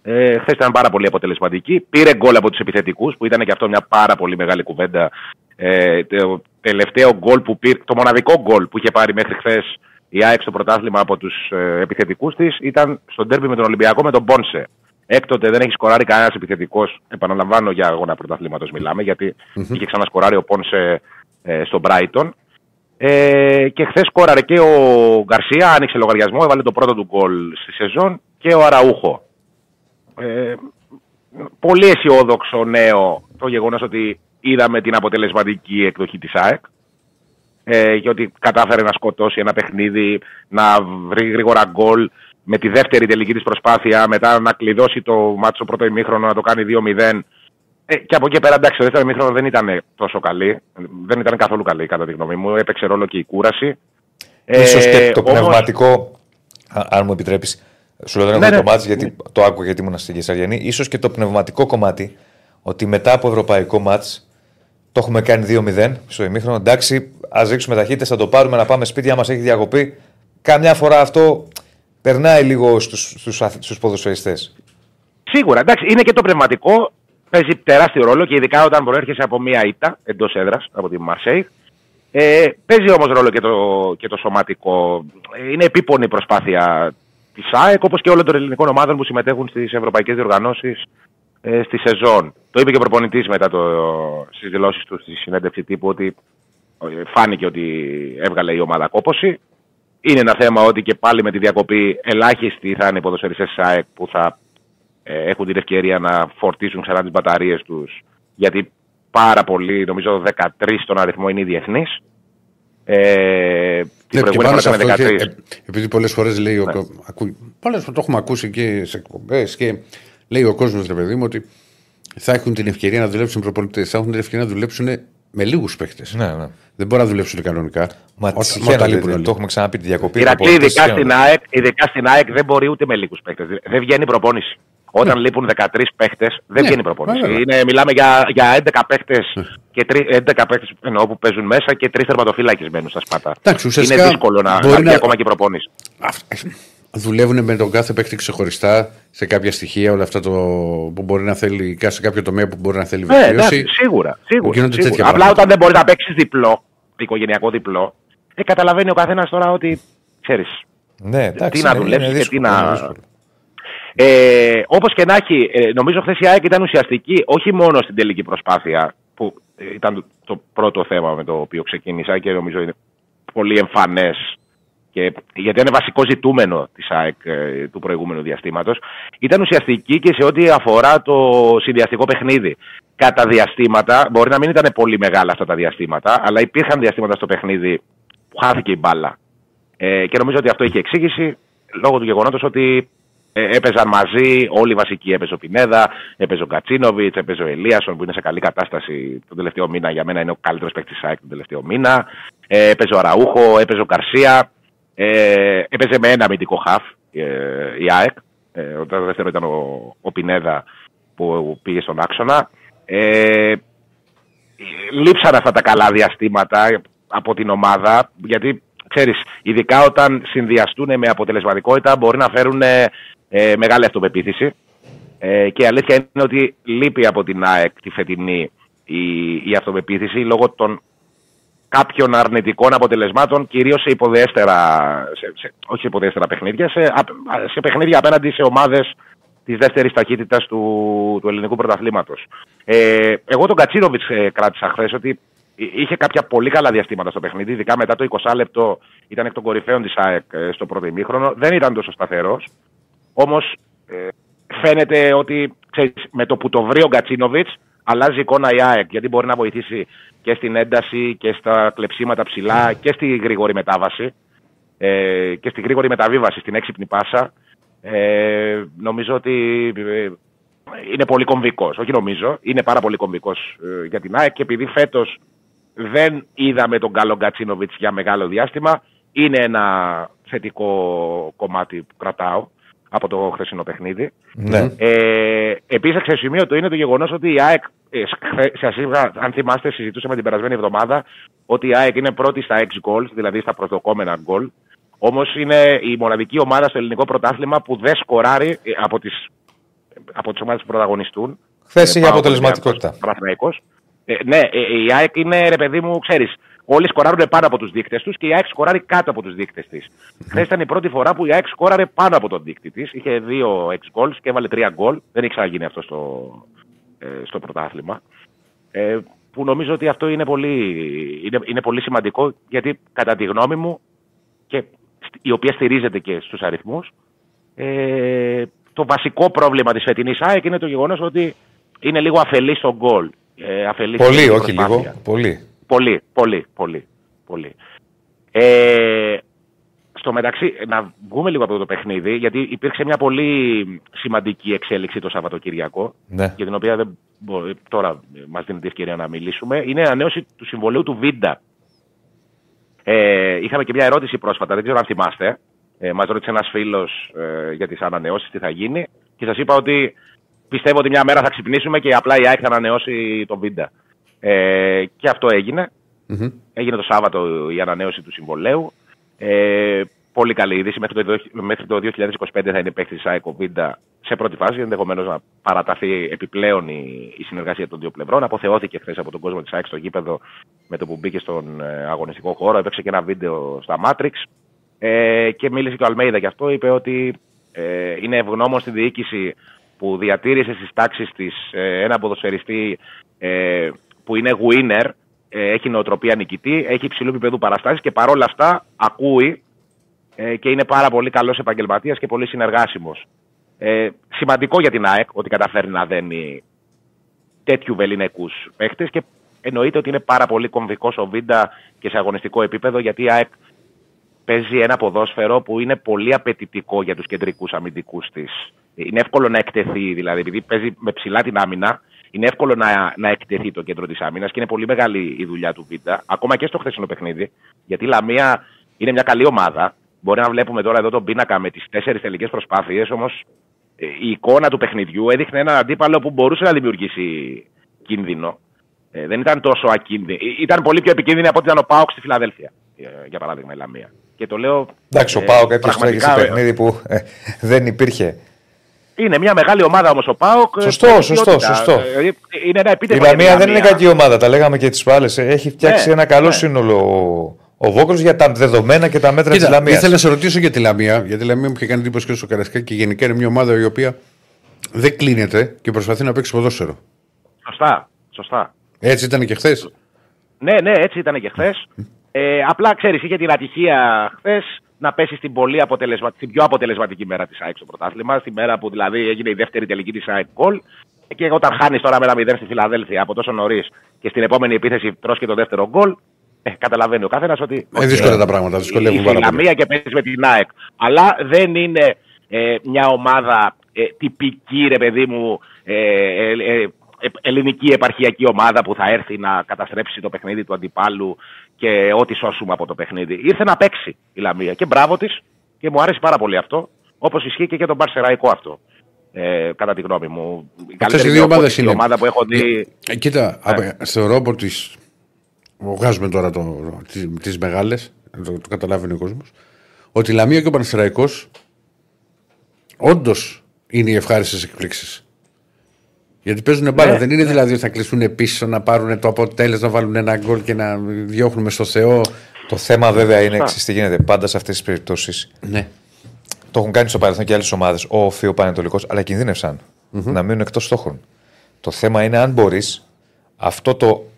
Ε, Χθες ήταν πάρα πολύ αποτελεσματική. Πήρε γκολ από τους επιθετικούς, που ήταν και αυτό μια πάρα πολύ μεγάλη κουβέντα. Ε, το τελευταίο γκολ που πήρε, το μοναδικό γκολ που είχε πάρει μέχρι χθες η ΑΕΚ στο πρωτάθλημα από τους ε, επιθετικούς της ήταν στο ντέρμπι με τον Ολυμπιακό με τον Μπόνσε. Έκτοτε δεν έχει σκοράρει κανένας επιθετικός. Επαναλαμβάνω για αγώνα πρωταθλήματος μιλάμε, γιατί mm-hmm. είχε ξανασκοράρει ο Πόνσε ε, στον Brighton. Ε, και χθες σκόραρε και ο Γκαρσία, άνοιξε λογαριασμό, έβαλε το πρώτο του γκολ στη σεζόν και ο Αραούχο. Ε, πολύ αισιόδοξο νέο το γεγονός ότι είδαμε την αποτελεσματική εκδοχή της ΑΕΚ ε, και ότι κατάφερε να σκοτώσει ένα παιχνίδι, να βρει γρήγορα γκολ με τη δεύτερη τελική της προσπάθεια, μετά να κλειδώσει το μάτσο πρώτο ημίχρονο, να το κάνει 2-0. Ε, και από εκεί πέρα, εντάξει, το δεύτερο ημίχρονο δεν ήταν τόσο καλή. Δεν ήταν καθόλου καλή, κατά τη γνώμη μου. Έπαιξε ρόλο και η κούραση. Ίσως και ε, το όμως... πνευματικό, αν μου επιτρέπεις, σου λέω δεν ναι, ναι. το μάτς γιατί το άκουγα γιατί ήμουν στην Κεσαριανή. σω και το πνευματικό κομμάτι ότι μετά από ευρωπαϊκό μάτς το έχουμε κάνει 2-0 στο ημίχρονο. Εντάξει, ας ρίξουμε ταχύτητες, θα το πάρουμε να πάμε σπίτια μας έχει διακοπή. Καμιά φορά αυτό περνάει λίγο στους ποδοσφαιριστές. Σίγουρα, εντάξει, είναι και το πνευματικό. Παίζει τεράστιο ρόλο και ειδικά όταν προέρχεσαι από μία ήττα εντός έδρας από τη Μαρσέη. Ε, παίζει όμως ρόλο και το, και το σωματικό. Είναι επίπονη προσπάθεια της ΑΕΚ όπως και όλων των ελληνικών ομάδων που συμμετέχουν στις ευρωπαϊκές διοργανώσεις ε, στη σεζόν. Το είπε και ο προπονητής μετά το, στις δηλώσεις του στη συνέντευξη τύπου ότι ε, φάνηκε ότι έβγαλε η ομάδα κόποση. Είναι ένα θέμα ότι και πάλι με τη διακοπή ελάχιστοι θα είναι οι ποδοσφαιριστές της ΑΕΚ που θα ε, έχουν την ευκαιρία να φορτίσουν ξανά τις μπαταρίες τους γιατί πάρα πολλοί, νομίζω 13 στον αριθμό είναι οι διεθνείς. Ε, την ναι, προηγούμενη φορά 13. Και, επειδή πολλές φορές λέει, ναι. ο, ακού, πολλές το έχουμε ακούσει και σε εκπομπές και λέει ο κόσμος, ρε παιδί μου, ότι θα έχουν την ευκαιρία να δουλέψουν προπονητές, θα έχουν την ευκαιρία να δουλέψουν με λίγους παίχτες. Ναι, ναι. Δεν μπορεί να δουλέψουν κανονικά. Μα τι το έχουμε ξαναπεί τη διακοπή. Ηρακλή, ειδικά, στην ΑΕΚ, ειδικά στην ΑΕΚ δεν μπορεί ούτε με λίγους παίχτες. Δεν βγαίνει προπόνηση. Όταν ναι. λείπουν 13 παίχτες, δεν ναι. βγαίνει προπόνηση. Είναι, μιλάμε για, για 11 παίχτες και 3, 11 παίχτες που παίζουν μέσα και τρεις τερματοφύλακες μένουν στα σπάτα. Είναι δύσκολο να, να, να... ακόμα και προπόνηση δουλεύουν με τον κάθε παίκτη ξεχωριστά σε κάποια στοιχεία, όλα αυτά το, που μπορεί να θέλει, σε κάποιο τομέα που μπορεί να θέλει ναι, βελτίωση. Ναι, σίγουρα. σίγουρα, σίγουρα. Απλά όταν δεν μπορεί να παίξεις διπλό, οικογενειακό διπλό, ε, καταλαβαίνει ο καθένας τώρα ότι ξέρεις. Ναι, εντάξει, τι να δουλέψεις και τι να. Ε, Όπως και να έχει, ε, νομίζω χθες η ΑΕΚ ήταν ουσιαστική όχι μόνο στην τελική προσπάθεια, που ήταν το πρώτο θέμα με το οποίο ξεκίνησα και νομίζω είναι πολύ εμφανές και γιατί είναι βασικό ζητούμενο της ΑΕΚ ε, του προηγούμενου διαστήματος, ήταν ουσιαστική και σε ό,τι αφορά το συνδυαστικό παιχνίδι. Κατά διαστήματα, μπορεί να μην ήταν πολύ μεγάλα αυτά τα διαστήματα, αλλά υπήρχαν διαστήματα στο παιχνίδι που χάθηκε η μπάλα. Ε, και νομίζω ότι αυτό είχε εξήγηση λόγω του γεγονότος ότι ε, έπαιζαν μαζί όλοι οι βασικοί. Έπαιζε ο Πινέδα, έπαιζε ο Κατσίνοβιτς, έπαιζε ο Ελίασον που είναι σε καλή κατάσταση τον τελευταίο μήνα. Για μένα είναι ο καλύτερος παίκτης τη ΑΕΚ τον τελευταίο μήνα. Ε, έπαιζε ο Αραούχο, έπαιζε ο Καρσία. Ε, έπαιζε με ένα αμυντικό χαφ ε, η ΑΕΚ. Ε, το δεύτερος ήταν ο, ο Πινέδα που πήγε στον άξονα. Ε, λείψαν αυτά τα καλά διαστήματα από την ομάδα, γιατί ξέρεις, ειδικά όταν συνδυαστούν με αποτελεσματικότητα μπορεί να φέρουν ε, μεγάλη αυτοπεποίθηση. Ε, και η αλήθεια είναι ότι λείπει από την ΑΕΚ τη φετινή η, η αυτοπεποίθηση λόγω των κάποιων αρνητικών αποτελεσμάτων, κυρίως σε υποδέστερα, σε, σε, όχι σε υποδέστερα παιχνίδια, σε, σε παιχνίδια απέναντι σε ομάδες της δεύτερης ταχύτητας του, του ελληνικού πρωταθλήματος. Ε, εγώ τον Κατσίνοβιτς ε, κράτησα χθες ότι είχε κάποια πολύ καλά διαστήματα στο παιχνίδι, ειδικά μετά το 20 λεπτό ήταν εκ των κορυφαίων της ΑΕΚ ε, στο πρώτο ημίχρονο. Δεν ήταν τόσο σταθερός. Όμως ε, φαίνεται ότι ξέρεις, με το που το βρει ο Γκατσίνοβιτς αλλάζει εικόνα η ΑΕΚ γιατί μπορεί να βοηθήσει και στην ένταση και στα κλεψίματα ψηλά και στη γρήγορη μετάβαση. ε, και στη γρήγορη μεταβίβαση, στην έξυπνη πάσα, ε, νομίζω ότι ε, είναι πολύ κομβικός. Όχι νομίζω, είναι πάρα πολύ κομβικός ε, για την ΑΕΚ και επειδή φέτος δεν είδαμε τον καλό Γκατσίνοβιτς για μεγάλο διάστημα, είναι ένα θετικό κομμάτι που κρατάω από το χθεσινό παιχνίδι. Ναι. Ε, Επίσης, αξιοσημείωτο είναι το γεγονός ότι η ΑΕΚ, ε, σας είπα, αν θυμάστε, συζητούσαμε την περασμένη εβδομάδα ότι η ΑΕΚ είναι πρώτη στα 6 goals, δηλαδή στα προσδοκόμενα γκολ. Όμως είναι η μοναδική ομάδα στο ελληνικό πρωτάθλημα που δεν σκοράρει ε, από τις από τις ομάδες που πρωταγωνιστούν. Χθες Ε, είχε πάω αποτελεσματικότητα. Ολυμπιακός, Παναθηναϊκός. Ε, ναι, ε, η ΑΕΚ είναι, ρε παιδί μου, ξέρεις, όλοι σκοράρουν πάνω από τους δείκτες τους και η ΑΕΚ σκοράρει κάτω από τους δείκτες της. Χθες ήταν η πρώτη φορά που η ΑΕΚ σκόραρε πάνω από τον δείκτη της. Είχε δύο 6 goals και έβαλε τρία γκολ. Δεν έχει ξαναγίνει αυτό στο, ε, στο πρωτάθλημα. Ε, που νομίζω ότι αυτό είναι πολύ, είναι, είναι πολύ σημαντικό γιατί κατά τη γνώμη μου και σ- η οποία στηρίζεται και στους αριθμούς ε, το βασικό πρόβλημα της φετινής ΑΕΚ είναι το γεγονός ότι είναι λίγο αφελής στο γκολ. Ε, αφελής Πολύ, στην όχι προσπάθεια. λίγο. Πολύ. Πολύ, πολύ, πολύ. πολύ. Ε, στο μεταξύ, να βγούμε λίγο από αυτό το παιχνίδι, γιατί υπήρξε μια πολύ σημαντική εξέλιξη το Σαββατοκυριακό, Ναι. για την οποία δεν μπο- τώρα μας δίνει την ευκαιρία να μιλήσουμε. Είναι η ανανέωση του συμβολέου του Βίντα. Ε, είχαμε και μια ερώτηση πρόσφατα, δεν ξέρω αν θυμάστε. Ε, μας ρώτησε ένας φίλος ε, για τις ανανεώσεις, τι θα γίνει. Και σας είπα ότι πιστεύω ότι μια μέρα θα ξυπνήσουμε και απλά η ΑΕΚ θα ανανεώσει τον Βίντα. Ε, και αυτό έγινε. Μμμ. Έγινε το Σάββατο η ανανέωση του συμβολέου. Ε, πολύ καλή είδηση. Μέχρι το, μέχρι το 2025 θα είναι παίκτης τη ΑΕΚ ο Βίντα σε πρώτη φάση. Ενδεχομένως να παραταθεί επιπλέον η, η συνεργασία των δύο πλευρών. Αποθεώθηκε χθες από τον κόσμο της ΑΕΚ στο γήπεδο με το που μπήκε στον ε, αγωνιστικό χώρο. Έπαιξε και ένα βίντεο στα Matrix. Ε, και μίλησε και ο Αλμέιδα γι' αυτό. Είπε ότι ε, είναι ευγνώμων στη διοίκηση που διατήρησε στις τάξεις της ε, ένα ποδοσφαιριστή ε, που είναι winner, ε, έχει νοοτροπία νικητή, έχει υψηλού επίπεδου παραστάσεις και παρόλα αυτά ακούει ε, και είναι πάρα πολύ καλός επαγγελματίας και πολύ συνεργάσιμος. Ε, σημαντικό για την ΑΕΚ ότι καταφέρει να δένει τέτοιου βεληνικούς παίχτες και εννοείται ότι είναι πάρα πολύ κομβικός ο Βίντα και σε αγωνιστικό επίπεδο γιατί η ΑΕΚ παίζει ένα ποδόσφαιρο που είναι πολύ απαιτητικό για τους κεντρικούς αμυντικούς της. Είναι εύκολο να εκτεθεί, δηλαδή επειδή παίζει με ψηλά την άμυνα, είναι εύκολο να, να εκτεθεί το κέντρο της άμυνας και είναι πολύ μεγάλη η δουλειά του Βίντα, ακόμα και στο χθεσινό παιχνίδι, γιατί η Λαμία είναι μια καλή ομάδα. Μπορεί να βλέπουμε τώρα εδώ τον πίνακα με τις τέσσερις τελικές προσπάθειες, όμως ε, η εικόνα του παιχνιδιού έδειχνε έναν αντίπαλο που μπορούσε να δημιουργήσει κίνδυνο. Ε, δεν ήταν τόσο ακίνδυνη. Ε, Ήταν πολύ πιο επικίνδυνη από ότι ήταν ο Πάοξ στη Φιλαδέλφια, ε, για παράδειγμα, η Λαμία. Και το λέω. Εντάξει, ο ε, Πάο κάποιος τρέχει σε πραγματικά, ε, παιχνίδι που ε, δεν υπήρχε. Είναι μια μεγάλη ομάδα όμως ο Πάοκ. Σωστό, σωστό, σωστό. Είναι ένα Η επίτευγμα. για Λαμία τη δεν είναι κακή ομάδα, τα λέγαμε και τις άλλε. Έχει φτιάξει Ναι, ένα καλό ναι. σύνολο ο- ο Βόκρος για τα δεδομένα και τα μέτρα της Κοίτα, Λαμίας. ήθελα να σε ρωτήσω για τη Λαμία. Γιατί η Λαμία μου είχε κάνει εντύπωση και στο Καρασκάκι και γενικά είναι μια ομάδα η οποία δεν κλείνεται και προσπαθεί να παίξει ποδόσφαιρο. Σωστά. Σωστά. Έτσι ήταν και χθες; Ναι, ναι, έτσι ήταν και χθες. Ε, απλά ξέρεις, είχε την ατυχία χθες να πέσει στην, πολύ αποτελεσμα... στην πιο αποτελεσματική μέρα της ΑΕΚ στο πρωτάθλημα. Στη μέρα που δηλαδή έγινε η δεύτερη τελική της ΑΕΚ γκολ. Και όταν χάνεις τώρα με ένα 0 στη Φιλαδέλφια από τόσο νωρίς και στην επόμενη επίθεση τρως και το δεύτερο γκολ, ε, καταλαβαίνει ο καθένας ότι. Ε, δύσκολα τα πράγματα, δυσκολεύουν Είσαι η πάρα πολύ. Λαμία και παίζεις με την ΑΕΚ. Αλλά δεν είναι ε, μια ομάδα ε, τυπική, ρε παιδί μου, ε, ε, ε, ε, ελληνική επαρχιακή ομάδα που θα έρθει να καταστρέψει το παιχνίδι του αντιπάλου και ό,τι σώσουμε από το παιχνίδι. Ήρθε να παίξει η Λαμία και μπράβο της και μου άρεσε πάρα πολύ αυτό. Όπως ισχύει και για τον Παρσεραϊκό αυτό. Ε, κατά τη γνώμη μου. Η Αυτές οι καλύτερη δύο ομάδες νεοπότιστη είναι. ομάδα που έχω δει. Ε, κοίτα, απ- θεωρώ από τι. Βγάζουμε τώρα το, τις, τις μεγάλες, το, το καταλάβει ο κόσμος, ότι η Λαμία και ο Παναθηναϊκός όντως είναι οι ευχάριστες εκπλήξεις. Γιατί παίζουν μπάλα. Ναι, δεν είναι δηλαδή ότι θα κλειστούν πίσω να πάρουν το αποτέλεσμα, να βάλουν ένα γκολ και να διώχνουμε στο Θεό. Το θέμα βέβαια είναι Σωστά. εξή τι γίνεται. Πάντα σε αυτές τις περιπτώσεις Ναι. το έχουν κάνει στο παρελθόν και άλλες ομάδες, ο Όφη, ο Πανετολικός, αλλά κινδύνευσαν να μείνουν εκτός στόχων. Το θέμα είναι αν μπορείς αυτό το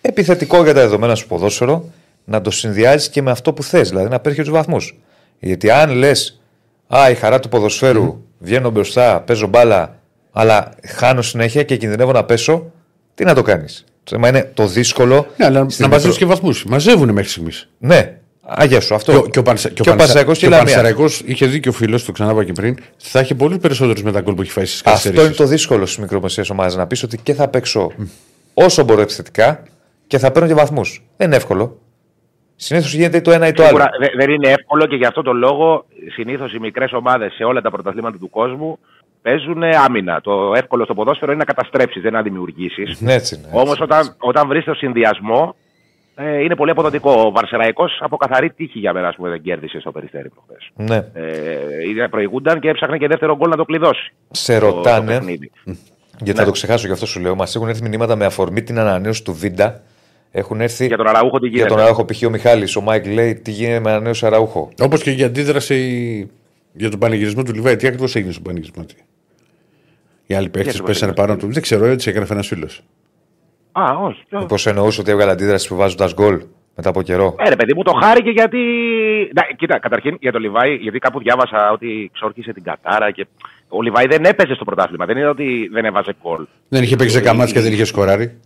επιθετικό για τα δεδομένα σου ποδόσφαιρο να το συνδυάζεις και με αυτό που θες, δηλαδή να παίρνεις τους βαθμούς. Γιατί αν λες, Α, η χαρά του ποδοσφαίρου, βγαίνω μπροστά, παίζω μπάλα, αλλά χάνω συνέχεια και κινδυνεύω να πέσω, τι να το κάνεις; Το θέμα είναι το δύσκολο. Ναι, αλλά στην να μαζέψουν μικρο- και βαθμούς. Μαζεύουν μέχρι στιγμής. Ναι, Αγία σου, αυτό. Και, ο- και ο, Πανσε- και ο, Και ο Πανσε- Πανσεραϊκός και ο και η Λαμία. Πανσεραϊκός είχε δίκιο ο φίλος, το ξανάπα και πριν. Θα έχει πολύ περισσότερους με τα γκολ που έχει φάει στις Αυτό είναι καθυστερήσεις. το δύσκολο στις μικρομεσαίες ομάδες. Να πεις ότι και θα παίξω όσο μπορώ επιθετικά και θα παίρνω και βαθμούς. Δεν είναι εύκολο. Συνήθως γίνεται ή το ένα ή το άλλο. Σίγουρα δε- δεν είναι εύκολο και γι' αυτό το λόγο συνήθως οι μικρές ομάδες σε όλα τα πρωταθλήματα του κόσμου παίζουν άμυνα. Το εύκολο στο ποδόσφαιρο είναι να καταστρέψεις, δεν να δημιουργήσεις. Ναι, έτσι είναι. Όμως όταν, όταν βρεις το συνδυασμό ε, είναι πολύ αποδοτικό. Ο Βαρσεραϊκός από καθαρή τύχη για μένα ας πούμε, δεν κέρδισε στο περιστέρι προχθές. Ναι. Ε, είδε- προηγούνταν και έψαχνε και δεύτερο γκολ να το κλειδώσει. Σε το- το ρωτάνε, παιχνίδι. γιατί θα Ναι. το ξεχάσω γι' αυτό σου λέω, μας έχουν έρθει μηνύματα με αφορμή την ανανέωση του Βίντα. Έχουν έρθει Για τον Αραούχο τι για γίνεται. τον Αραούχο. Π.χ. ο Μιχάλης, ο Μάικ λέει τι γίνεται με ανανέωση Αραούχο; Όπως και η αντίδραση για τον πανηγυρισμό του Λιβάι. Τι ακριβώς έγινε στον πανηγυρισμό του; Οι άλλοι παίχτες τον πέσανε πανηγυρισμό. πάνω του. Δεν ξέρω, έτσι έκανε ένας φίλος. Α, όχι. Πώ εννοούσε ότι έβγαλε αντίδραση που βάζοντας γκολ μετά από καιρό. Ε, ρε παιδί μου, το χάρηκε γιατί. Να, κοίτα, καταρχήν για τον Λιβάη, γιατί κάπου διάβασα ότι ξόρκισε την Κατάρα και. Ο Λιβάη δεν έπαιζε στο πρωτάθλημα. Δεν είναι ότι δεν έβαζε γκολ. Δεν είχε παίξει καμάτς και δεν είχε σκοράρει.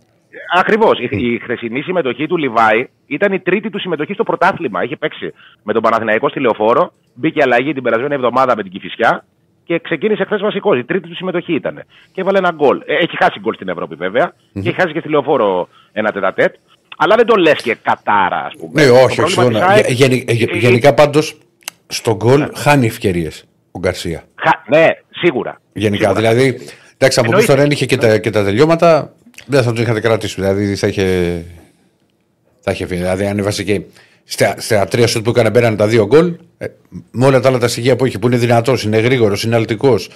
Ακριβώς. Η, η χθεσινή συμμετοχή του Λιβάη ήταν η τρίτη του συμμετοχή στο πρωτάθλημα. Είχε παίξει με τον Παναθηναϊκό στη Λεωφόρο, μπήκε αλλαγή την περασμένη εβδομάδα με την Κυφυσιά και ξεκίνησε χθες βασικός. Η τρίτη του συμμετοχή ήταν. Και έβαλε ένα γκολ. Ε, έχει χάσει γκολ στην Ευρώπη βέβαια. Και έχει χάσει και στη Λεωφόρο ένα τετατέτ. Αλλά δεν το λες και κατάρα, ας πούμε. Ναι, Το όχι, όχι. πρόβλημα της συμφωνώ. ΑΕΚ- Γε- γενι- γε- ε, Γενικά πάντως στον γκολ χάνει ευκαιρίες ο Γκαρσία. Χα- Ναι, σίγουρα. Γενικά. Σίγουρα. Δηλαδή, εντάξει, από Εννοείται. πίσω τώρα είχε και τα, και τα τελειώματα, δεν θα τον είχατε κρατήσει. Δηλαδή θα είχε. Θα είχε φύγει. Δηλαδή, αν έβασε και στα, στα τρία σουτ που έκανε μπαίνανε τα δύο γκολ, ε, με όλα τα άλλα τα στοιχεία που είχε, που είναι δυνατός, είναι γρήγορος, είναι αλτικός.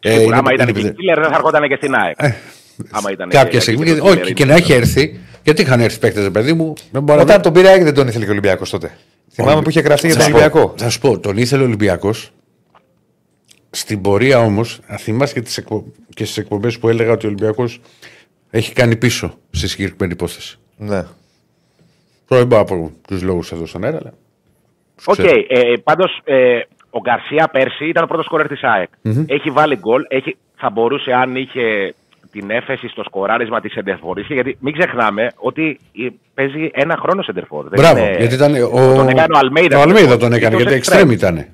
Ε, Σίγουρα, άμα ήταν και η Κίλερ, δεν θα έρχονταν και στην ΑΕΚ. άμα ήταν Κάποια και- στιγμή, και και- το όχι, killer και να έχει έρθει, γιατί είχαν έρθει παίκτες, παιδί μου. Δεν μπορώ να Όταν τον πήρε Άκη δεν τον ήθελε και ο Ολυμπιακός τότε. Θυμάμαι που είχε γραφτεί για τον Θα σου πω, Ολυμπιακό. Θα σου πω, τον ήθελε ο Ολυμπιακός. Στην πορεία όμως, αν θυμάσαι και, τις εκπο... και στις εκπομπές που έλεγα ότι ο Ολυμπιακός έχει κάνει πίσω στη συγκεκριμένη υπόθεση. Ναι. Τώρα δεν πάω από τους λόγους εδώ στον αέρα, αλλά. Οκ. ξέρω. Ε, Πάντως, ε, ο Γκαρσία πέρσι ήταν ο πρώτος σκορέρ της ΑΕΚ. Έχει βάλει γκολ. Έχει, θα μπορούσε, αν είχε την έφεση στο σκοράρισμα της Σεντερφόρ. Γιατί μην ξεχνάμε ότι ε, παίζει ένα χρόνο Σεντερφόρ. Μπράβο, γιατί ήταν. Ο... Τον έκανε ο Αλμέιδα. Ο Αλμέιδα τον έκανε, γιατί εξτρέμ ήταν.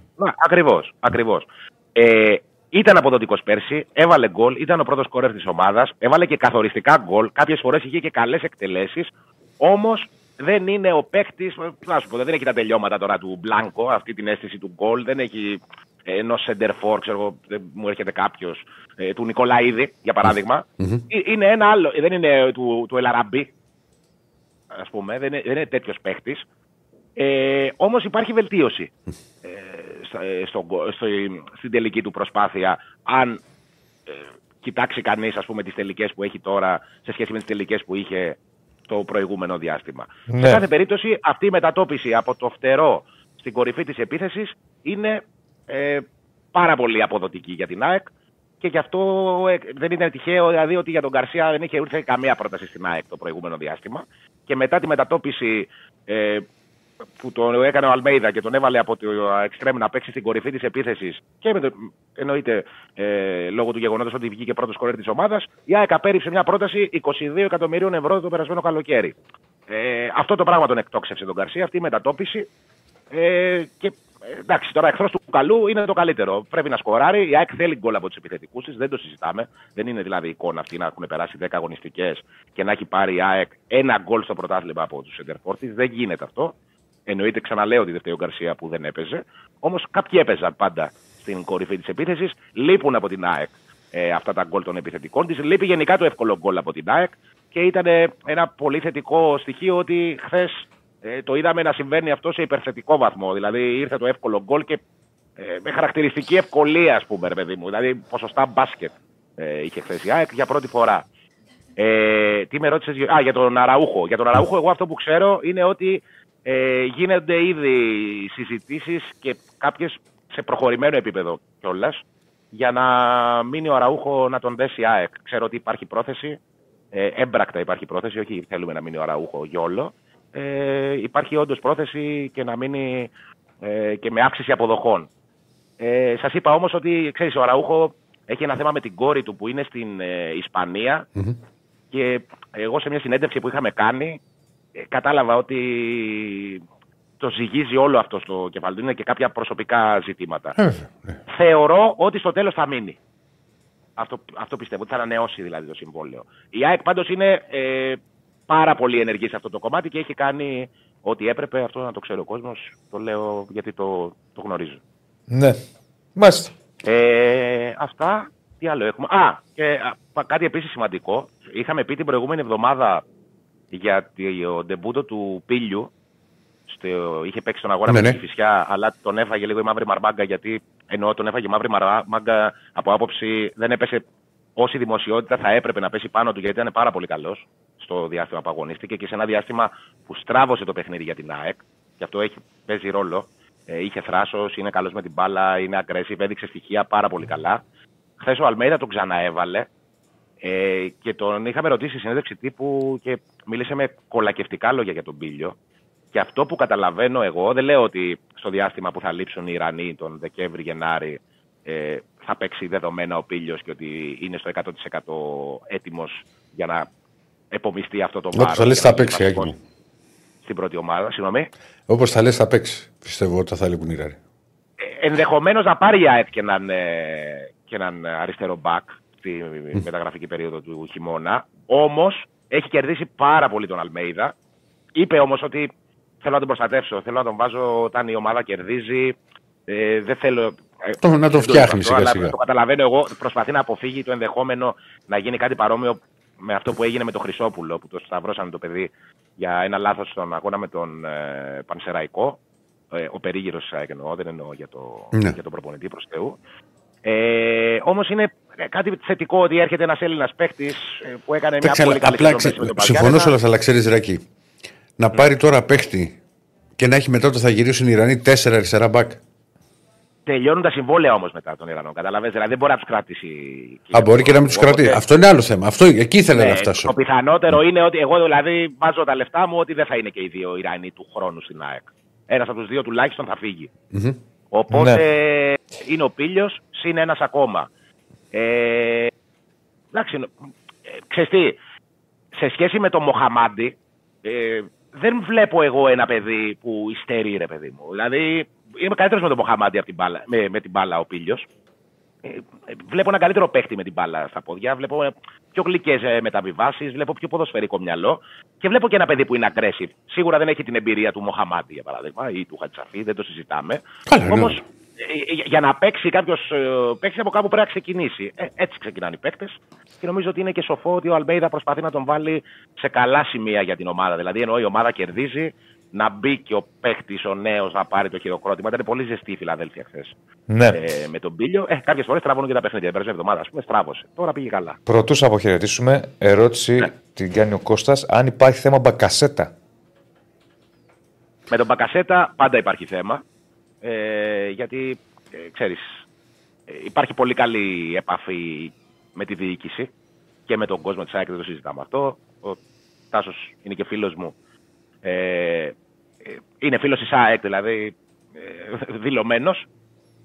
Ακριβώς. Ακριβώς. Ε, ήταν αποδοτικός πέρσι, έβαλε γκολ, ήταν ο πρώτος σκόρερ της ομάδας, έβαλε και καθοριστικά γκολ. Κάποιες φορές είχε και καλές εκτελέσεις. Όμως δεν είναι ο παίκτης. Να σου πω, δεν έχει τα τελειώματα τώρα του Μπλάνκο, αυτή την αίσθηση του γκολ. Δεν έχει ενός σεντερφόρ, ξέρω εγώ, δεν μου έρχεται κάποιος, ε, του Νικολαίδη, για παραδειγμα Ε, Είναι ένα άλλο, δεν είναι του, του Ελαραμπή, ας πούμε, δεν είναι, δεν είναι τέτοιος παίκτης. Ε, Όμως υπάρχει βελτίωση ε, στα- ε, στο, γκο- στο, στην τελική του προσπάθεια. Αν ε, κοιτάξει κανείς τις τελικές που έχει τώρα σε σχέση με τις τελικές που είχε το προηγούμενο διάστημα. Ναι. Σε κάθε περίπτωση αυτή η μετατόπιση από το φτερό στην κορυφή της επίθεσης είναι ε, πάρα πολύ αποδοτική για την ΑΕΚ και γι' αυτό ε, δεν είναι τυχαίο δηλαδή ότι για τον Καρσία δεν είχε ήρθε καμία πρόταση στην ΑΕΚ το προηγούμενο διάστημα και μετά τη μετατόπιση ε, που τον έκανε ο Αλμέιδα και τον έβαλε από το εξτρέμ να παίξει στην κορυφή της επίθεσης και με το, εννοείται ε, λόγω του γεγονότος ότι βγήκε πρώτος σκορέρ της ομάδας, η ΑΕΚ απέρριψε μια πρόταση 22 εκατομμυρίων ευρώ το περασμένο καλοκαίρι. Ε, αυτό το πράγμα τον εκτόξευσε τον Καρσία, αυτή η μετατόπιση. Ε, και ε, εντάξει, τώρα εχθρός του καλού είναι το καλύτερο. Πρέπει να σκοράρει. Η ΑΕΚ θέλει γκολ από τους επιθετικούς της, δεν το συζητάμε. Δεν είναι δηλαδή εικόνα αυτή να έχουν περάσει 10 αγωνιστικές και να έχει πάρει η ΑΕΚ ένα γκολ στο πρωτάθλημα από τους Σεντερφόρτη. Δεν γίνεται αυτό. Εννοείται, ξαναλέω ότι δεν φταίει ο Γκαρσία που δεν έπαιζε. Όμως κάποιοι έπαιζαν πάντα στην κορυφή της επίθεσης. Λείπουν από την ΑΕΚ ε, αυτά τα γκολ των επιθετικών της. Λείπει γενικά το εύκολο γκολ από την ΑΕΚ. Και ήταν ε, ένα πολύ θετικό στοιχείο ότι χθες ε, το είδαμε να συμβαίνει αυτό σε υπερθετικό βαθμό. Δηλαδή ήρθε το εύκολο γκολ και ε, με χαρακτηριστική ευκολία, ας πούμε, ρε παιδί μου. Δηλαδή ποσοστά μπάσκετ ε, είχε χθες η ΑΕΚ για πρώτη φορά. Ε, τι με ρώτησες, Α, για τον Αραούχο. Για τον Αραούχο, εγώ αυτό που ξέρω είναι ότι ε, γίνονται ήδη συζητήσεις και κάποιες σε προχωρημένο επίπεδο κιόλας για να μείνει ο Αραούχο να τον δέσει η ΑΕΚ. Ξέρω ότι υπάρχει πρόθεση, ε, έμπρακτα υπάρχει πρόθεση, όχι θέλουμε να μείνει ο Αραούχο γιόλο. Ε, υπάρχει όντως πρόθεση και να μείνει ε, και με αύξηση αποδοχών. Ε, Σας είπα όμως ότι ξέρεις, ο Αραούχο έχει ένα θέμα με την κόρη του που είναι στην ε, ισπανια και εγώ σε μια συνέντευξη που είχαμε κάνει ε, κατάλαβα ότι το ζυγίζει όλο αυτό στο κεφάλι του. Είναι και κάποια προσωπικά ζητήματα. Ε, ναι. Θεωρώ ότι στο τέλος θα μείνει. Αυτό, αυτό πιστεύω, ότι θα ανανεώσει δηλαδή το συμβόλαιο. Η ΑΕΚ πάντως είναι ε, πάρα πολύ ενεργή σε αυτό το κομμάτι και έχει κάνει ό,τι έπρεπε. Αυτό να το ξέρει ο κόσμος. Το λέω γιατί το, το γνωρίζω. Ναι. Μάλιστα. Ε, αυτά. Τι άλλο έχουμε. Α, και α, κάτι επίσης σημαντικό. Είχαμε πει την προηγούμενη εβδομάδα για το ντεμπούτο του Πίλιου. Στο, είχε παίξει τον αγώνα Ναι, με ναι. τη Κηφισιά, αλλά τον έφαγε λίγο η μαύρη μαρμάγκα. Γιατί ενώ τον έφαγε η μαύρη μαρμάγκα από άποψη δεν έπεσε όση δημοσιότητα θα έπρεπε να πέσει πάνω του, γιατί ήταν πάρα πολύ καλός στο διάστημα που αγωνίστηκε και σε ένα διάστημα που στράβωσε το παιχνίδι για την ΑΕΚ. Και αυτό έχει, παίζει ρόλο. Ε, είχε θράσος, είναι καλός με την μπάλα, είναι aggressive, έδειξε στοιχεία πάρα πολύ καλά. Χθες ο Αλμέιδα τον ξαναέβαλε ε, και τον είχαμε ρωτήσει στη συνέντευξη τύπου και μίλησε με κολακευτικά λόγια για τον Πίλιο. Και αυτό που καταλαβαίνω εγώ, δεν λέω ότι στο διάστημα που θα λείψουν οι Ιρανοί τον Δεκέμβρη-Γενάρη ε, θα παίξει δεδομένα ο Πίλιος και ότι είναι στο 100% έτοιμος για να επομιστεί αυτό το Όπως βάρος. θα λες και να θα παίξει, γίνει Άκη μου. βασικός Στην πρώτη ομάδα, συγγνώμη. Όπως θα λες, θα παίξει. Πιστεύω ότι θα λείπουν οι Ράροι. ενδεχομένως να πάρει η ΑΕΚ και έναν, ε, και έναν αριστερό μπακ στη μεταγραφική περίοδο του χειμώνα. Όμως έχει κερδίσει πάρα πολύ τον Αλμέιδα. Είπε όμως ότι θέλω να τον προστατεύσω, θέλω να τον βάζω όταν η ομάδα κερδίζει. Ε, δεν θέλω. ε, Το- να το δεν φτιάχνει είπα αυτό, σιγά αλλά σιγά. Το καταλαβαίνω εγώ. Προσπαθεί να αποφύγει το ενδεχόμενο να γίνει κάτι παρόμοιο με αυτό που έγινε με τον Χρυσόπουλο, που το σταυρώσανε το παιδί για ένα λάθος στον αγώνα με τον ε, Πανσεραϊκό. Ε, ο περίγυρος εννοώ, δεν εννοώ για, το, Ναι. για τον προπονητή προς Θεού. Ε, Όμως είναι κάτι θετικό ότι έρχεται ένας Έλληνας παίχτης που έκανε μια Εντάξει, αλλά πολύ καλή απλά σεζόν ξε... πέρσι με τον συμφωνώ σε Παγκιάννα. όλα, αλλά ξέρεις, Ρακή. Να πάρει τώρα παίχτη και να έχει μετά το θα γυρίσουν οι Ιρανοί τέσσερα αριστερά μπακ. Τελειώνουν τα συμβόλαια όμως μετά των Ιρανών. Καταλαβαίνετε, δηλαδή δεν μπορεί να τους κρατήσει. Α, μπορεί και να μην τους Οπότε, κρατήσει. Αυτό είναι άλλο θέμα. Αυτό, εκεί ήθελα ναι, να φτάσω. Το πιθανότερο είναι ότι εγώ δηλαδή βάζω τα λεφτά μου ότι δεν θα είναι και οι δύο Ιρανοί του χρόνου στην ΑΕΚ. Ένας από τους δύο τουλάχιστον θα φύγει. Μμμ. Οπότε Ναι. είναι ο Πίλιο, συν ένας ακόμα. Ε, εντάξει, ε, ξέρεις τι, σε σχέση με τον Μοχαμάντι, ε, δεν βλέπω εγώ ένα παιδί που υστερεί, ρε παιδί μου. Δηλαδή, είμαι καλύτερος με τον Μοχαμάντι από την μπάλα, με, με την μπάλα ο Πίλιο. Ε, ε, βλέπω ένα καλύτερο παίχτη με την μπάλα στα πόδια. Βλέπω ε, πιο γλυκές μεταβιβάσεις, βλέπω πιο ποδοσφαιρικό μυαλό και βλέπω και ένα παιδί που είναι aggressive. Σίγουρα δεν έχει την εμπειρία του Μοχαμάτι, για παράδειγμα, ή του Χατσαφή, δεν το συζητάμε. Καλά, ναι. Όμω, για να παίξει κάποιος παίξει από κάπου πρέπει να ξεκινήσει. Ε, έτσι ξεκινάνε οι παίκτες. Και νομίζω ότι είναι και σοφό ότι ο Αλμπέιδα προσπαθεί να τον βάλει σε καλά σημεία για την ομάδα. Δηλαδή, ενώ η ομάδα κερδίζει, να μπει και ο παίκτης, ο νέος, να πάρει το χειροκρότημα. Ήταν πολύ ζεστή η Φιλαδέλφια χθες. Ναι. Ε, με τον Πίλιο. Ε, Κάποιες φορές τραβούν και τα παιχνίδια. Την περασμένη εβδομάδα, ας πούμε, στράβωσε. Τώρα πήγε καλά. Πρωτούς σε αποχαιρετήσουμε, ερώτηση Ναι. την κάνει ο Κώστας, αν υπάρχει θέμα μπακασέτα. Με τον Μπακασέτα πάντα υπάρχει θέμα. Ε, γιατί, ε, ξέρεις, ε, υπάρχει πολύ καλή επαφή με τη διοίκηση και με τον κόσμο της ΑΕΚ, δεν το συζητάμε αυτό. Ο Τάσος είναι και φίλος μου. Ε, ε, είναι φίλος της ΑΕΚ, δηλαδή ε, δηλωμένος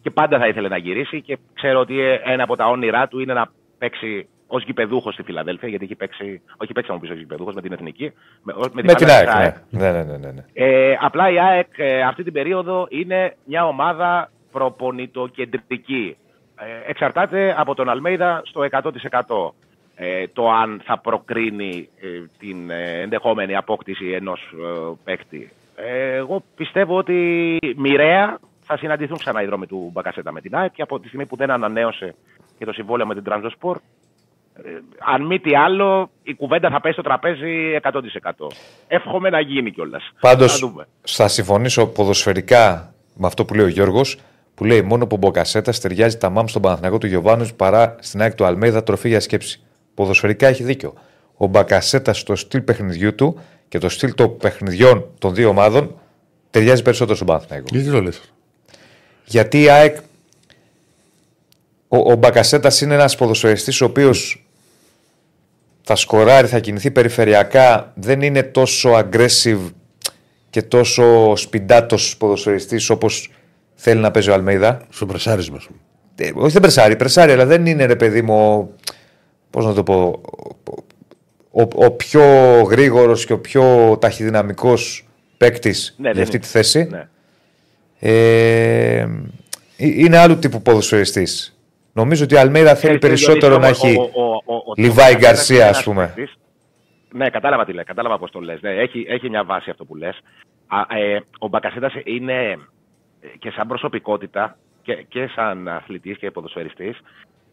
και πάντα θα ήθελε να γυρίσει και ξέρω ότι ε, ένα από τα όνειρά του είναι να παίξει ως γηπεδούχος στη Φιλαδέλφια, γιατί έχει παίξει, όχι παίξει να μου πεις ως γηπεδούχος με την εθνική, με, με, Με την Φιλαδέλφια ΑΕΚ, ναι. Ναι, ναι, ναι, ναι, ναι. ε, απλά η ΑΕΚ ε, αυτή την περίοδο είναι μια ομάδα προπονητοκεντρική. Ε, εξαρτάται από τον Αλμέιδα στο 100% ε, το αν θα προκρίνει ε, την ε, ενδεχόμενη απόκτηση ενός ε, παίκτη. Ε, εγώ πιστεύω ότι μοιραία θα συναντηθούν ξανά οι δρόμοι του Μπακασέτα με την ΑΕΚ και από τη στιγμή που δεν ανανέωσε και το συμβόλαιο με την Τρανζοσπορ ε, αν μη τι άλλο, η κουβέντα θα πέσει στο τραπέζι 100%. Εύχομαι να γίνει κιόλας. Πάντως, Θα δούμε. θα συμφωνήσω ποδοσφαιρικά με αυτό που λέει ο Γιώργος, που λέει μόνο που ο Μποκασέτα ταιριάζει τα μάμ στον Παναθηναϊκό του Γιωβάνους παρά στην ΑΕΚ του Αλμέιδα τροφή για σκέψη. Ποδοσφαιρικά έχει δίκιο. Ο Μπακασέτα στο στυλ παιχνιδιού του και το στυλ των παιχνιδιών των δύο ομάδων ταιριάζει περισσότερο στον Παναθηναϊκό. Γιατί το λες. Γιατί η ΑΕΚ. Ο, ο Μπακασέτας είναι ένας ποδοσφαιριστής ο οποίος θα σκοράρει, θα κινηθεί περιφερειακά, δεν είναι τόσο aggressive και τόσο σπιντάτος ποδοσφαιριστής όπως θέλει να παίζει ο Αλμέιδα. Στο πρεσάρισμα σου. Ε, όχι δεν πρεσάρει, πρεσάρει, αλλά δεν είναι ρε παιδί μου. Πώς να το πω. Ο, ο πιο γρήγορος και ο πιο ταχυδυναμικός παίκτης Ναι, για δεν αυτή είναι. τη θέση. Ναι. Ε, είναι άλλου τύπου ποδοσφαιριστής. Νομίζω ότι η Αλμέιδα θέλει Ξέρεις τι, περισσότερο να Διονύση, έχει. ο- ο- ο- ο- ο- Λιβάη ο- Γκαρσία, ένας ας πούμε. παίκτης- Ναι, κατάλαβα τι λέει, κατάλαβα πώ το λε. Ναι, έχει, έχει μια βάση αυτό που λε. Ε, ο Μπακασέτα είναι ε, και σαν προσωπικότητα και, και σαν αθλητή και ποδοσφαιριστή.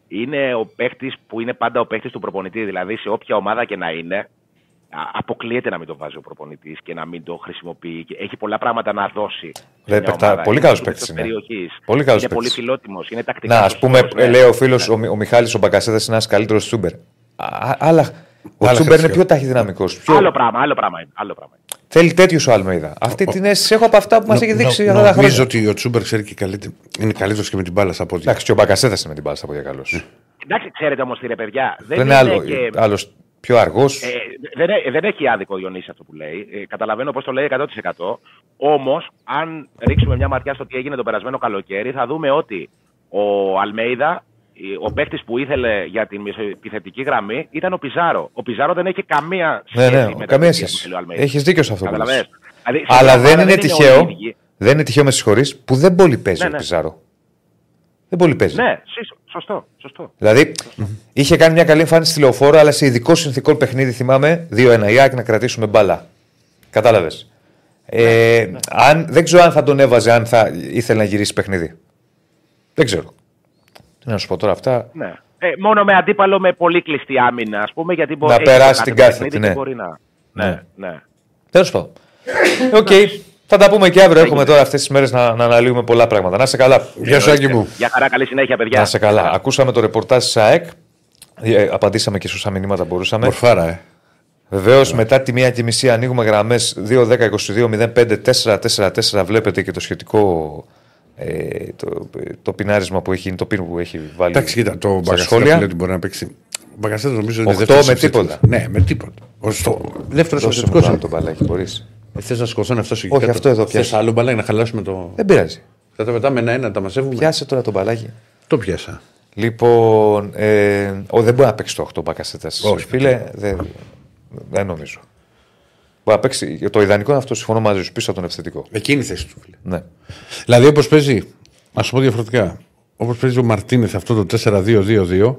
Είναι ο παίκτη που είναι πάντα ο παίκτη του προπονητή. Δηλαδή, σε όποια ομάδα και να είναι, α, αποκλείεται να μην το βάζει ο προπονητής και να μην το χρησιμοποιεί. Και Έχει πολλά πράγματα να δώσει. σε Ρε, μια παιχτά, ομάδα. πολύ Είναι καλός σούπερ παίκτης της είναι. περιοχής. Πολύ καλός Είναι πολύ παίκτης. φιλότιμος. Είναι τακτικά. Να, ας σωστός, πούμε, ναι. λέει ο φίλος ο, Μι- ο Μιχάλης ο Μπακασέτα είναι ένας καλύτερος Τσούμπερ. Α, Άλλα. Ο Άλλα Τσούμπερ είναι χαρτιά. πιο ταχυδυναμικός. Άλλο πράγμα, άλλο πράγμα είναι. Άλλο πράγμα είναι. Θέλει τέτοιος ο Αλμέιδα. Αυτή την αίσθηση έχω από αυτά που μας έχει δείξει αυτά τα Νομίζω χρόνια. ότι ο Τσούμπερ ξέρει και καλύτερα. Είναι καλύτερος και με την μπάλα στα πόδια. Εντάξει, και ο Μπακασέτα είναι με την μπάλα στα πόδια καλός. Εντάξει, ξέρετε όμως τι ρε παιδιά. Δεν, Δεν είναι άλλο. και... άλλος πιο αργός. Ε, δεν, ε- δεν έχει άδικο ο Διονύση αυτό που λέει. Ε, καταλαβαίνω πώς το λέει 100%. Όμως, αν ρίξουμε μια ματιά στο τι έγινε το περασμένο καλοκαίρι, θα δούμε ότι ο Αλμέιδα, ε, ο παίκτης που ήθελε για την επιθετική γραμμή, ήταν ο Πιζάρο. Ο Πιζάρο δεν έχει καμία Ναι, σχέση ναι, με τα καμία παιδιά σχέση. που θέλει ο Αλμέιδα. Έχεις δίκιο σε αυτό που Καταλαβες. λες. Δηλαδή, σε Αλλά μια δεν ομάδα είναι όλοι τυχαίο. οι ίδιοι. Δεν είναι τυχαίο με συγχωρείς που δεν πολύ παίζει Ναι, ο ναι. Πιζάρο. Δεν πολύ παίζει. Ναι, σύ- σωστό. σωστό. Δηλαδή, είχε κάνει μια καλή εμφάνιση στη λεωφόρο, αλλά σε ειδικό συνθηκό παιχνίδι, θυμάμαι, 2-1 η ΑΕΚ να κρατήσουμε μπάλα. Κατάλαβες. Ε, αν, δεν ξέρω αν θα τον έβαζε, αν θα ήθελε να γυρίσει παιχνίδι. Δεν ξέρω. Τι να σου πω τώρα αυτά. Ναι. Ε, μόνο με αντίπαλο με πολύ κλειστή άμυνα, ας πούμε, γιατί μπορεί Να έχει περάσει το την κάθε κάθετη, παιχνίδι ναι. και Μπορεί να... Ναι. ναι, ναι. Τέλος πάντων. Οκ. Θα τα πούμε και αύριο. Έχουμε τώρα αυτές τις μέρες να, να αναλύουμε πολλά πράγματα. Να είσαι καλά. Γεια σου, Άκη μου. Για χαρά, καλή συνέχεια, παιδιά. Να είσαι καλά. Ακούσαμε το ρεπορτάζ της ΑΕΚ. Ε, απαντήσαμε και σε όσα μηνύματα μπορούσαμε. Μορφάρα, ε. Βεβαίως, μετά τη μία και μισή ανοίγουμε γραμμές 2-10-22-05-4-4-4. Βλέπετε και το σχετικό ε, το, το πινάρισμα που έχει, το πιν που έχει βάλει. Εντάξει, κοίτα, το στα Μπαγκαστέτα σχόλια. που λέει ότι μπορεί να παίξει. Ο Μπαγκαστέτα νομίζω είναι Οχτώ δεύτερος με επιθετικός. τίποτα. Ναι, με τίποτα. Ο στο... δεύτερος Δώσε μου επιθετικό. άλλο το μπαλάκι, μπορείς. Θες να σηκωθούν αυτό εκεί Όχι, κάτω. αυτό εδώ Θες πιάσε. άλλο μπαλάκι να χαλάσουμε το. Δεν πειράζει. Θα τα πετάμε ένα-ένα, τα μαζεύουμε. Πιάσε τώρα το μπαλάκι. Το πιάσα. Λοιπόν, ε, ο, δεν μπορεί να παίξει το 8 μπακασέτα. Όχι. Φίλε, δεν, δεν νομίζω. Μπορεί να παίξει. Το ιδανικό είναι αυτό, συμφωνώ μαζί σου, πίσω από τον ευθετικό. Εκείνη η θέση του, φίλε. Ναι. Δηλαδή, όπως παίζει, ας σου πω διαφορετικά. Όπως παίζει ο Μαρτίνεθ αυτό το 4-2-2-2,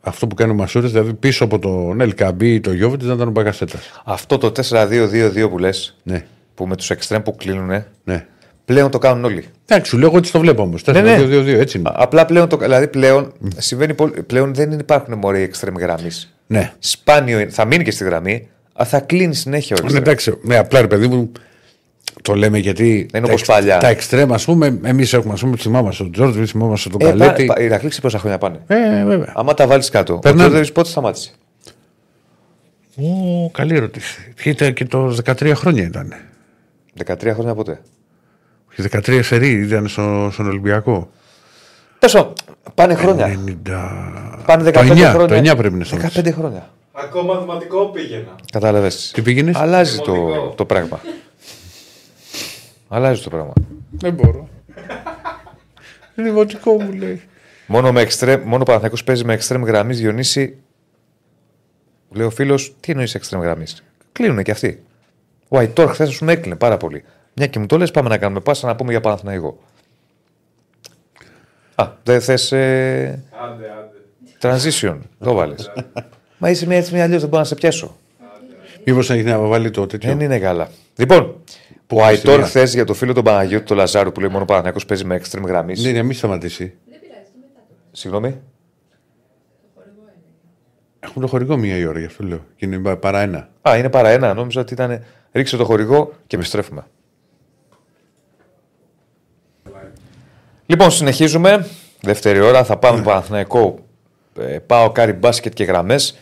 αυτό που κάνει ο Μασούρης, δηλαδή πίσω από τον Ελκαμπή ή τον Γιώβετ να ήταν ο Μπαγκασέτας. Αυτό το 4-2-2-2 που λες, Ναι, που με τους εξτρέμ που κλείνουν, ναι. πλέον το κάνουν όλοι. Εντάξει, σου λέω εγώ έτσι το βλέπω όμως. 4-2-2-2, Ναι, ναι. έτσι είναι. Α- Απλά πλέον, το, δηλαδή πλέον, συμβαίνει πολύ, πλέον δεν υπάρχουν μωρέ εξτρέμ γραμμής. Ναι. Σπάνιο είναι. Θα μείνει και στη γραμμή, αλλά θα κλείνει συνέχεια ο Ναι, εξτρέμ. εντάξει, ναι, απλά ρε παιδί μου, το λέμε γιατί. Δεν είναι τα όπως εξ- παλιά. Τα εξτρέμ, ας πούμε, εμείς έχουμε, ας πούμε, θυμάμαστε τον Τζόρτζ, εμείς θυμάμαστε τον Ε, Καλέτη. πα, πα, οι Ηρακλή ξέρει πόσα χρόνια πάνε; Ε, βέβαια. Άμα τα βάλεις κάτω. Περνάνε. Ο Τζόρντερ πότε σταμάτησε; Ω, καλή ερώτηση. Ήταν και το 13 χρόνια ήταν. 13 χρόνια ποτέ. Και 13 σερή ήταν στο, στον Ολυμπιακό. Πέσω, πάνε χρόνια. 90... Πάνε 15 το 9, χρόνια. Το 9 πρέπει να σταματήσει. 15 χρόνια. Ακόμα μαθηματικό πήγαινα. Κατάλαβες. Τι πήγαινες; Αλλάζει το, Δημοτικό. το πράγμα. Αλλάζει το πράγμα. Δεν μπορώ. Δημοτικό μου λέει. Μόνο, με εξτρέμ, μόνο ο Παναθηναϊκός παίζει με εξτρέμ γραμμής Διονύση. Λέει ο φίλος, τι εννοείς εξτρέμ γραμμής; Κλείνουν και αυτοί. Ο Αϊτόρ χθες σου με έκλεινε πάρα πολύ. Μια και μου το λες, πάμε να κάνουμε πάσα να πούμε για Παναθηναϊκό. Α, δεν θες. Ε, Άντε, άντε. transition. Το βάλες. Μα είσαι μια έτσι μια αλλιώς, δεν μπορώ να σε πιάσω. Μήπως να έχεις να βάλει το τέτοιο; Δεν είναι καλά. Λοιπόν, ο πας Αϊτόρ στη χθε για το φίλο τον Παναγιώτη, τον Λαζάρου που λέει μόνο ο Παναθηναϊκός παίζει με extreme γραμμής. Ναι, ναι, μην σταματήσει. Δεν πειράζει, το μετά το. Συγγνώμη. χορηγό έλεγε. Έχουμε το χορηγό μία η ώρα, γι' αυτό λέω. Και είναι πα- παρά ένα. Α, είναι παρά ένα. Νόμιζα ότι ήταν. Ρίξε το χορηγό και επιστρέφουμε. Λοιπόν, συνεχίζουμε. Δεύτερη ώρα θα πάμε Παναθηναϊκό. Ε, πάω κάρι μπάσκετ και γραμμές.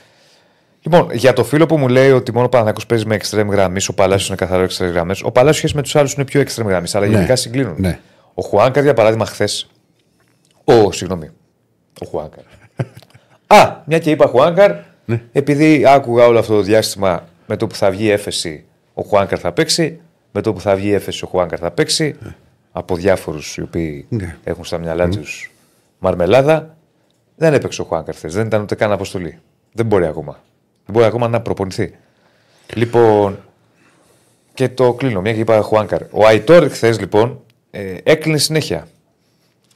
Λοιπόν, για το φίλο που μου λέει ότι μόνο ο Παναθηναϊκός παίζει με extreme γραμμής, ο Παλάσιος είναι καθαρό extreme γραμμές. Ο Παλάσιος σχέση με τους άλλους είναι πιο extreme γραμμής, αλλά Ναι. γενικά συγκλίνουν. Ναι. Ο Χουάνκαρ, για παράδειγμα, χθε. Ο, συγγνώμη. Ο Χουάνκαρ. Α, μια και είπα Χουάνκαρ, Ναι. επειδή άκουγα όλο αυτό το διάστημα με το που θα βγει η έφεση, ο Χουάνκαρ θα παίξει. Με το που θα βγει η έφεση, ο Χουάνκαρ θα παίξει. Από διάφορους οι οποίοι Ναι. έχουν στα μυαλά τους μαρμελάδα. Δεν έπαιξε ο Χουάνκαρ χθες. Δεν ήταν ούτε καν αποστολή. Δεν μπορεί ακόμα. Δεν μπορεί ακόμα να προπονηθεί. Λοιπόν, Και το κλείνω, μια και είπα Χουάνκαρ. Ο Αϊτόρ χθες λοιπόν ε, έκλεινε συνέχεια.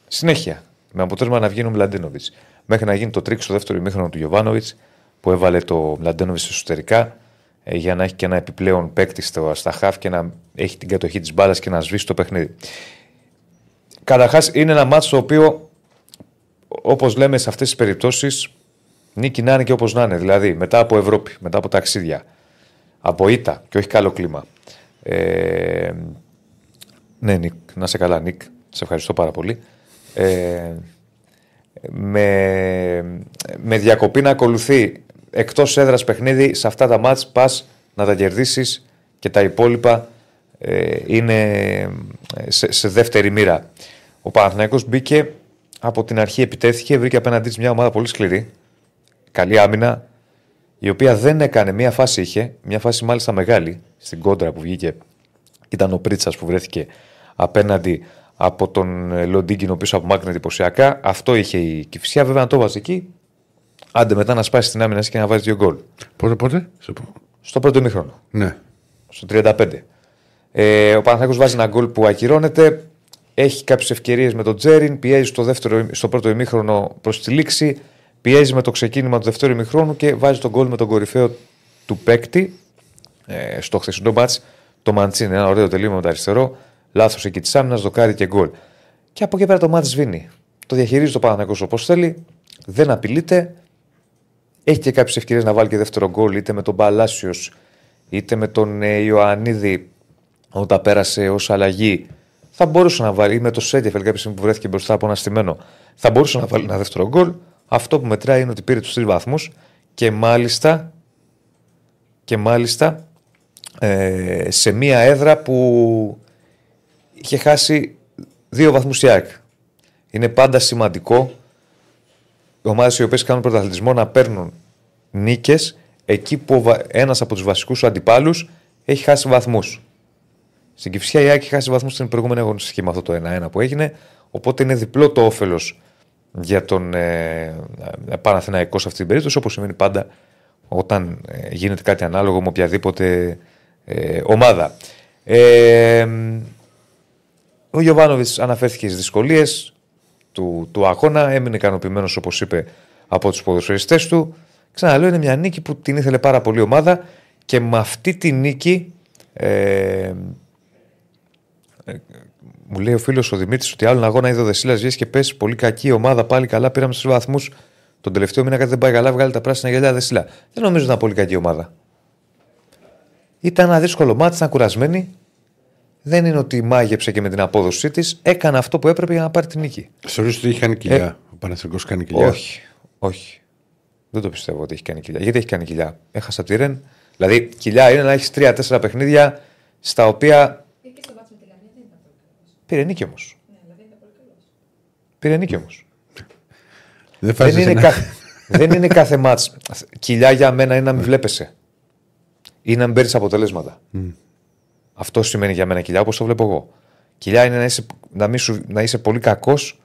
Συνέχεια. Με αποτέλεσμα να βγει ο Μλαντένοβιτς. Μέχρι να γίνει το τρίξ στο δεύτερο ημίχρονο του Γιωβάνοβιτς που έβαλε το Μλαντένοβιτς εσωτερικά ε, για να έχει και ένα επιπλέον παίκτη στα χαφ και να έχει την κατοχή της μπάλας και να σβήσει το παιχνίδι. Καταρχάς είναι ένα μάτσο το οποίο, όπως λέμε σε αυτές τις περιπτώσεις, νίκη να είναι και όπως να είναι. Δηλαδή μετά από Ευρώπη, μετά από ταξίδια, από ήττα και όχι καλό κλίμα. Ε, ναι, Νίκ, να σε καλά, Νίκ. Σε ευχαριστώ πάρα πολύ. Ε, με, με διακοπή να ακολουθεί εκτός έδρας παιχνίδι, σε αυτά τα μάτς πας να τα κερδίσεις και τα υπόλοιπα ε, είναι σε, σε, δεύτερη μοίρα. Ο Παναθηναϊκός μπήκε από την αρχή, επιτέθηκε, βρήκε απέναντί της μια ομάδα πολύ σκληρή. Καλή άμυνα, η οποία δεν έκανε μία φάση είχε, μία φάση μάλιστα μεγάλη στην κόντρα που βγήκε. Ήταν ο Πρίτσας που βρέθηκε απέναντι από τον Λοντίγκινο πίσω από Μάκρυνα εντυπωσιακά. Αυτό είχε η Κυφσιά. Βέβαια, αν το βάζει εκεί, άντε μετά να σπάσει την άμυνα και να βάζει δύο γκολ. Πότε, πότε; Στο πρώτο μήχρονο. Ναι. Στο 35. Ε, ο Παναθάκος βάζει ένα γκολ που ακυρώνεται. Έχει κάποιες ευκαιρίες με τον Τζέριν. Πιέζει στο, δεύτερο, στο πρώτο ημίχρονο προς τη λήξη. Πιέζει με το ξεκίνημα του δεύτερου ημίχρονου και βάζει τον γκολ με τον κορυφαίο του παίκτη. Ε, στο χθεσινό μπάτ το Μαντσίνη. Ένα ωραίο τελείωμα με το αριστερό. Λάθος εκεί της άμυνας, δοκάρι και γκολ. Και από εκεί πέρα το μάτι σβήνει. Το διαχειρίζει το Παναθηναϊκός όπως θέλει. Δεν απειλείται. Έχει και κάποιες ευκαιρίες να βάλει και δεύτερο γκολ είτε με τον Παλάσιος είτε με τον ε, Ιωαννίδη όταν πέρασε ως αλλαγή. Θα μπορούσε να βάλει, ή με το Σέντιεφελ κάποια στιγμή που βρέθηκε μπροστά από ένα στημένο, θα μπορούσε να βάλει ένα δεύτερο γκολ. Αυτό που μετράει είναι ότι πήρε τους τρεις βαθμούς και μάλιστα, και μάλιστα ε, σε μία έδρα που είχε χάσει δύο βαθμούς η ΑΕΚ. Είναι πάντα σημαντικό οι ομάδες οι οποίες κάνουν πρωταθλητισμό να παίρνουν νίκες εκεί που ένας από τους βασικούς αντιπάλους έχει χάσει βαθμούς. Στην Κυφσιά η ΑΕΚ έχει χάσει βαθμούς στην προηγούμενη αγωνιστική με αυτό το 1-1 που έγινε. Οπότε είναι διπλό το όφελος για τον ε, Παναθηναϊκό σε αυτή την περίπτωση, όπως σημαίνει πάντα όταν ε, γίνεται κάτι ανάλογο με οποιαδήποτε ε, ομάδα. Ε, ο Γιωβάνοβιτς αναφέρθηκε στις δυσκολίες του, του αγώνα, έμεινε ικανοποιημένος όπως είπε από τους ποδοσφαιριστές του. Ξαναλέω, είναι μια νίκη που την ήθελε πάρα πολύ η ομάδα και με αυτή τη νίκη. Ε, ε μου λέει ο φίλος ο Δημήτρης ότι άλλον αγώνα είδε ο Δεσίλας βγει και πες πολύ κακή ομάδα. Πάλι καλά, πήραμε στους βαθμούς. Τον τελευταίο μήνα κάτι δεν πάει καλά, βγάλει τα πράσινα γυαλιά Δεσίλα. Δεν νομίζω να ήταν πολύ κακή ομάδα. Ήταν ένα δύσκολο μάτι, ήταν κουρασμένη δεν είναι ότι μάγεψε και με την απόδοσή της, έκανε αυτό που έπρεπε για να πάρει την νίκη. Θεωρείς ότι έχει κάνει κοιλιά; Ε, ο Παναθηνικό κάνει κοιλιά; Όχι. Όχι. Δεν το πιστεύω ότι έχει κάνει κοιλιά. Γιατί έχει κάνει κοιλιά; Έχασα τη Ρεν. Δηλαδή, κοιλιά είναι να έχεις τρία-τέσσερα παιχνίδια στα οποία. Ε, και στο με τη Γαλλία δεν ήταν πολύ Πήρε νίκη όμως. Ναι, δηλαδή ήταν πολύ καλός. Πήρε νίκη όμως. Δεν, δεν, είναι κάθε, δεν είναι κάθε μάτς. Κοιλιά για μένα είναι να μην βλέπεσαι. Ή να μην παίρνεις αποτελέσματα. Mm. Αυτό σημαίνει για μένα κοιλιά, όπως το βλέπω εγώ. Κοιλιά είναι να είσαι, να μην σου, να είσαι πολύ κακός,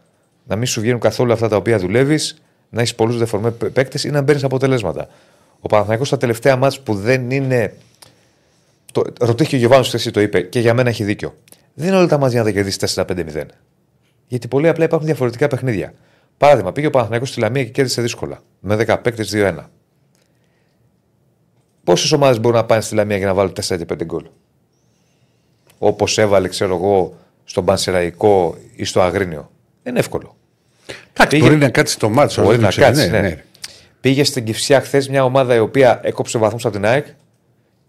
να μην σου βγαίνουν καθόλου αυτά τα οποία δουλεύεις, να έχεις πολλούς δεφορμέ παίκτες ή να μπαίνεις αποτελέσματα. Ο Παναθηναϊκός στα τελευταία μάτια που δεν είναι. Το, ρωτήθηκε ο Γιωβάνος χθες το είπε και για μένα έχει δίκιο. Δεν είναι όλα τα μάτια να τα κερδίσεις 4-5-0. Γιατί πολύ απλά υπάρχουν διαφορετικά παιχνίδια. Παράδειγμα, πήγε ο Παναθηναϊκός στη Λαμία και κέρδισε δύσκολα. Με 10 παίκτε 2-1. Πόσες ομάδες μπορούν να πάνε στη Λαμία για να βάλουν 4-5 γκολ; Όπως έβαλε, ξέρω εγώ, στον Πανσεραϊκό ή στο Αγρίνιο. Δεν είναι εύκολο. Εντάξει, Πήγε... μπορεί να κάτσει το μάτσο. Μπορεί να κάτσει. Ναι, ναι. Πήγε στην Κυφσιά χθες μια ομάδα η οποία έκοψε βαθμούς από την ΑΕΚ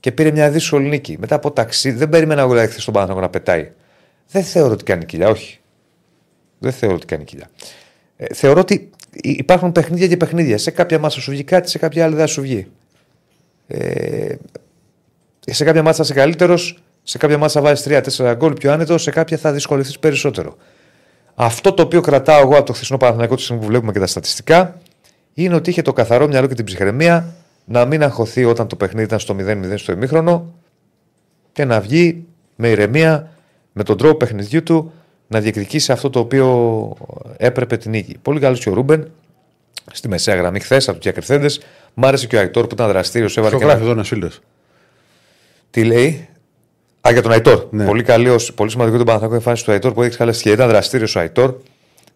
και πήρε μια δύσκολη νίκη. Μετά από ταξίδι, δεν περίμενα να έρθει στον Παναγό να πετάει. Δεν θεωρώ ότι κάνει κοιλιά, όχι. Δεν θεωρώ ότι κάνει κοιλιά. Ε, θεωρώ ότι υπάρχουν παιχνίδια και παιχνίδια. Σε κάποια μάτσα σου βγει κάτι, σε κάποια άλλη δεν σου βγει. Ε, σε κάποια μάτσα είσαι καλύτερος, σε κάποια μάτσα βάζεις 3-4 γκολ πιο άνετος, σε κάποια θα δυσκολευτείς περισσότερο. Αυτό το οποίο κρατάω εγώ από το χθεσινό Παναθηναϊκό του που βλέπουμε και τα στατιστικά είναι ότι είχε το καθαρό μυαλό και την ψυχραιμία να μην αγχωθεί όταν το παιχνίδι ήταν στο 0-0 στο ημίχρονο και να βγει με ηρεμία, με τον τρόπο παιχνιδιού του να διεκδικήσει αυτό το οποίο έπρεπε την νίκη. Πολύ καλός και ο Ρούμπεν στη μεσαία γραμμή χθες από τους διακριθέντε. Μ' άρεσε και ο Αϊτόρ που ήταν δραστήριος. Έβαλε και ένα... εδώ ένας φίλος. Τι λέει, Α, για τον Αϊτόρ. Ναι. Πολύ, καλή, ως- πολύ σημαντικό τον Παναθηναϊκό εμφάνιση του Αϊτόρ που έδειξε καλές στοιχεία. Ήταν δραστήριος ο Αϊτόρ.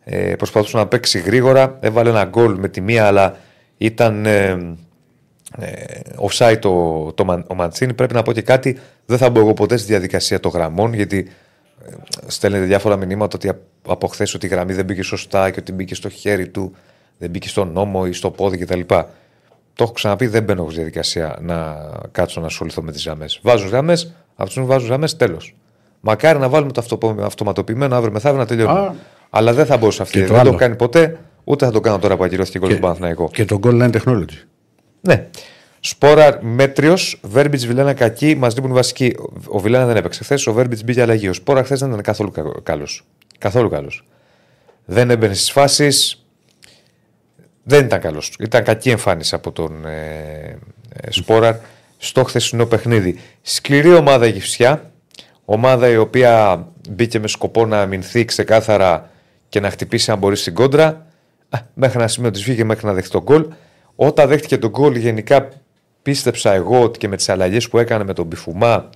Ε, προσπαθούσε να παίξει γρήγορα. Έβαλε ένα γκολ με τη μία, αλλά ήταν ε, ε, offside το, το, Μαν- ο Μαντσίνη. Πρέπει να πω και κάτι. Δεν θα μπω εγώ ποτέ στη διαδικασία των γραμμών, γιατί ε, στέλνετε διάφορα μηνύματα ότι απ- από χθες ότι η γραμμή δεν μπήκε σωστά και ότι μπήκε στο χέρι του, δεν μπήκε στον νόμο ή στο πόδι κτλ. Το έχω ξαναπεί, δεν μπαίνω εγώ στη διαδικασία να κάτσω να ασχοληθώ με τις γραμμές. Βάζουν γραμμές, αυτού βάζουν γραμμές, τέλος. Μακάρι να βάλουμε το αυτοπο- αυτοματοποιημένο αύριο μεθαύριο να τελειώνουμε. Α. Αλλά δεν θα μπω σε αυτή. Και το Δεν το άλλο. έχω κάνει ποτέ, ούτε θα το κάνω τώρα που ακυρώθηκε γκολ του Παναθηναϊκού. Και το goal line technology. Ναι. Σπόρα μέτριος, Βέρμπιτς Βιλένα κακή, μας λείπουν βασικοί. Ο Βιλένα δεν έπαιξε χθες, ο Βέρμπιτς μπήκε αλλαγή. Ο Σπόρα χθες δεν ήταν καθόλου καλός. Καθόλου καλός. Δεν έμπαινε στις φάσεις. Δεν ήταν καλός. Ήταν κακή εμφάνιση από τον ε, ε, Σπόρα στο χθεσινό παιχνίδι. Σκληρή ομάδα η Γυφσιά. Ομάδα η οποία μπήκε με σκοπό να αμυνθεί ξεκάθαρα και να χτυπήσει αν μπορεί στην κόντρα. Α, μέχρι ένα σημείο της βγήκε μέχρι να δεχτεί τον γκολ. Όταν δέχτηκε τον γκολ, γενικά πίστεψα εγώ ότι και με τις αλλαγές που έκανε με τον Μπιφουμά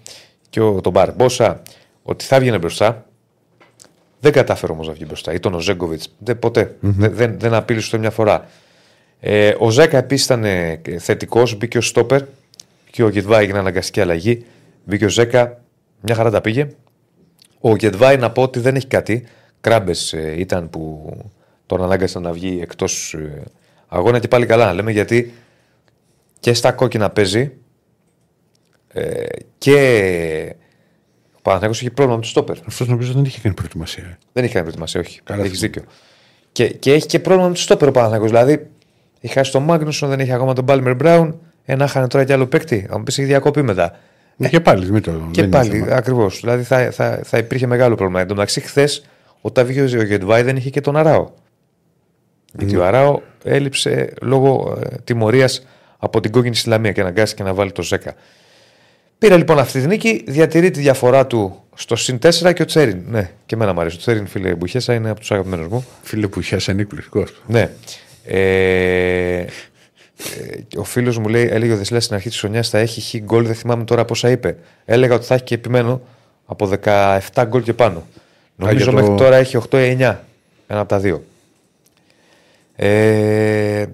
και ο, τον Μπαρμπόσα ότι θα βγαινε μπροστά. Δεν κατάφερε όμως να βγει μπροστά. Ήταν ο Ζέγκοβιτς. Δεν, ποτε Δεν, δεν, δεν απείλησε ούτε μια φορά. Ε, ο Ζέκα επίσης ήταν θετικός. Μπήκε ο Στόπερ και ο Γετβά έγινε αναγκαστική αλλαγή. Μπήκε ο Ζέκα. Μια χαρά τα πήγε. Ο Γετβάη να πω ότι δεν έχει κάτι. Κράμπες ήταν που τον ανάγκασαν να βγει εκτός αγώνα και πάλι καλά να λέμε γιατί και στα κόκκινα παίζει ε, και ο Παναθηναϊκός είχε πρόβλημα με το στόπερ. Αυτός νομίζω δεν είχε κάνει προετοιμασία. Δεν έχει κάνει προετοιμασία, όχι. Καλά Έχεις θυμάμαι. δίκιο. Και, και έχει και πρόβλημα με το στόπερ ο Παναθηναϊκός. Δηλαδή, είχε χάσει τον Μάγνουσον, δεν είχε ακόμα τον Πάλμερ Μπράουν. Ένα χάνε τώρα κι άλλο παίκτη. Θα μου πεις έχει διακοπή μετά. Ε, και πάλι. Μην το, Και δεν είναι πάλι, θέμα. ακριβώς. Δηλαδή θα, θα, θα υπήρχε μεγάλο πρόβλημα. Εν τω μεταξύ, χθες όταν βγήκε ο Γετβάη δεν είχε και τον Αράο. Γιατί ο Αράο έλειψε λόγω ε, τιμωρίας από την κόκκινη συλλαμία και αναγκάστηκε να βάλει το 10. Πήρε λοιπόν αυτή τη νίκη, διατηρεί τη διαφορά του στο συν 4 και ο Τσέριν. Ναι, και εμένα μου αρέσει. Ο Τσέριν, φίλε Μπουχέσα, είναι από τους αγαπημένους μου. Φίλε που είχε είναι εκπληκτικός. Ναι. Ε, ε, ο φίλος μου λέει, έλεγε ο Δεσίλα στην αρχή της χρονιάς θα έχει χ γκολ, δεν θυμάμαι τώρα πόσα είπε. Έλεγα ότι θα έχει και επιμένω από 17 γκολ και πάνω. Νομίζω για το- μέχρι τώρα έχει 8 ή 9. Ένα από τα δύο. Ε,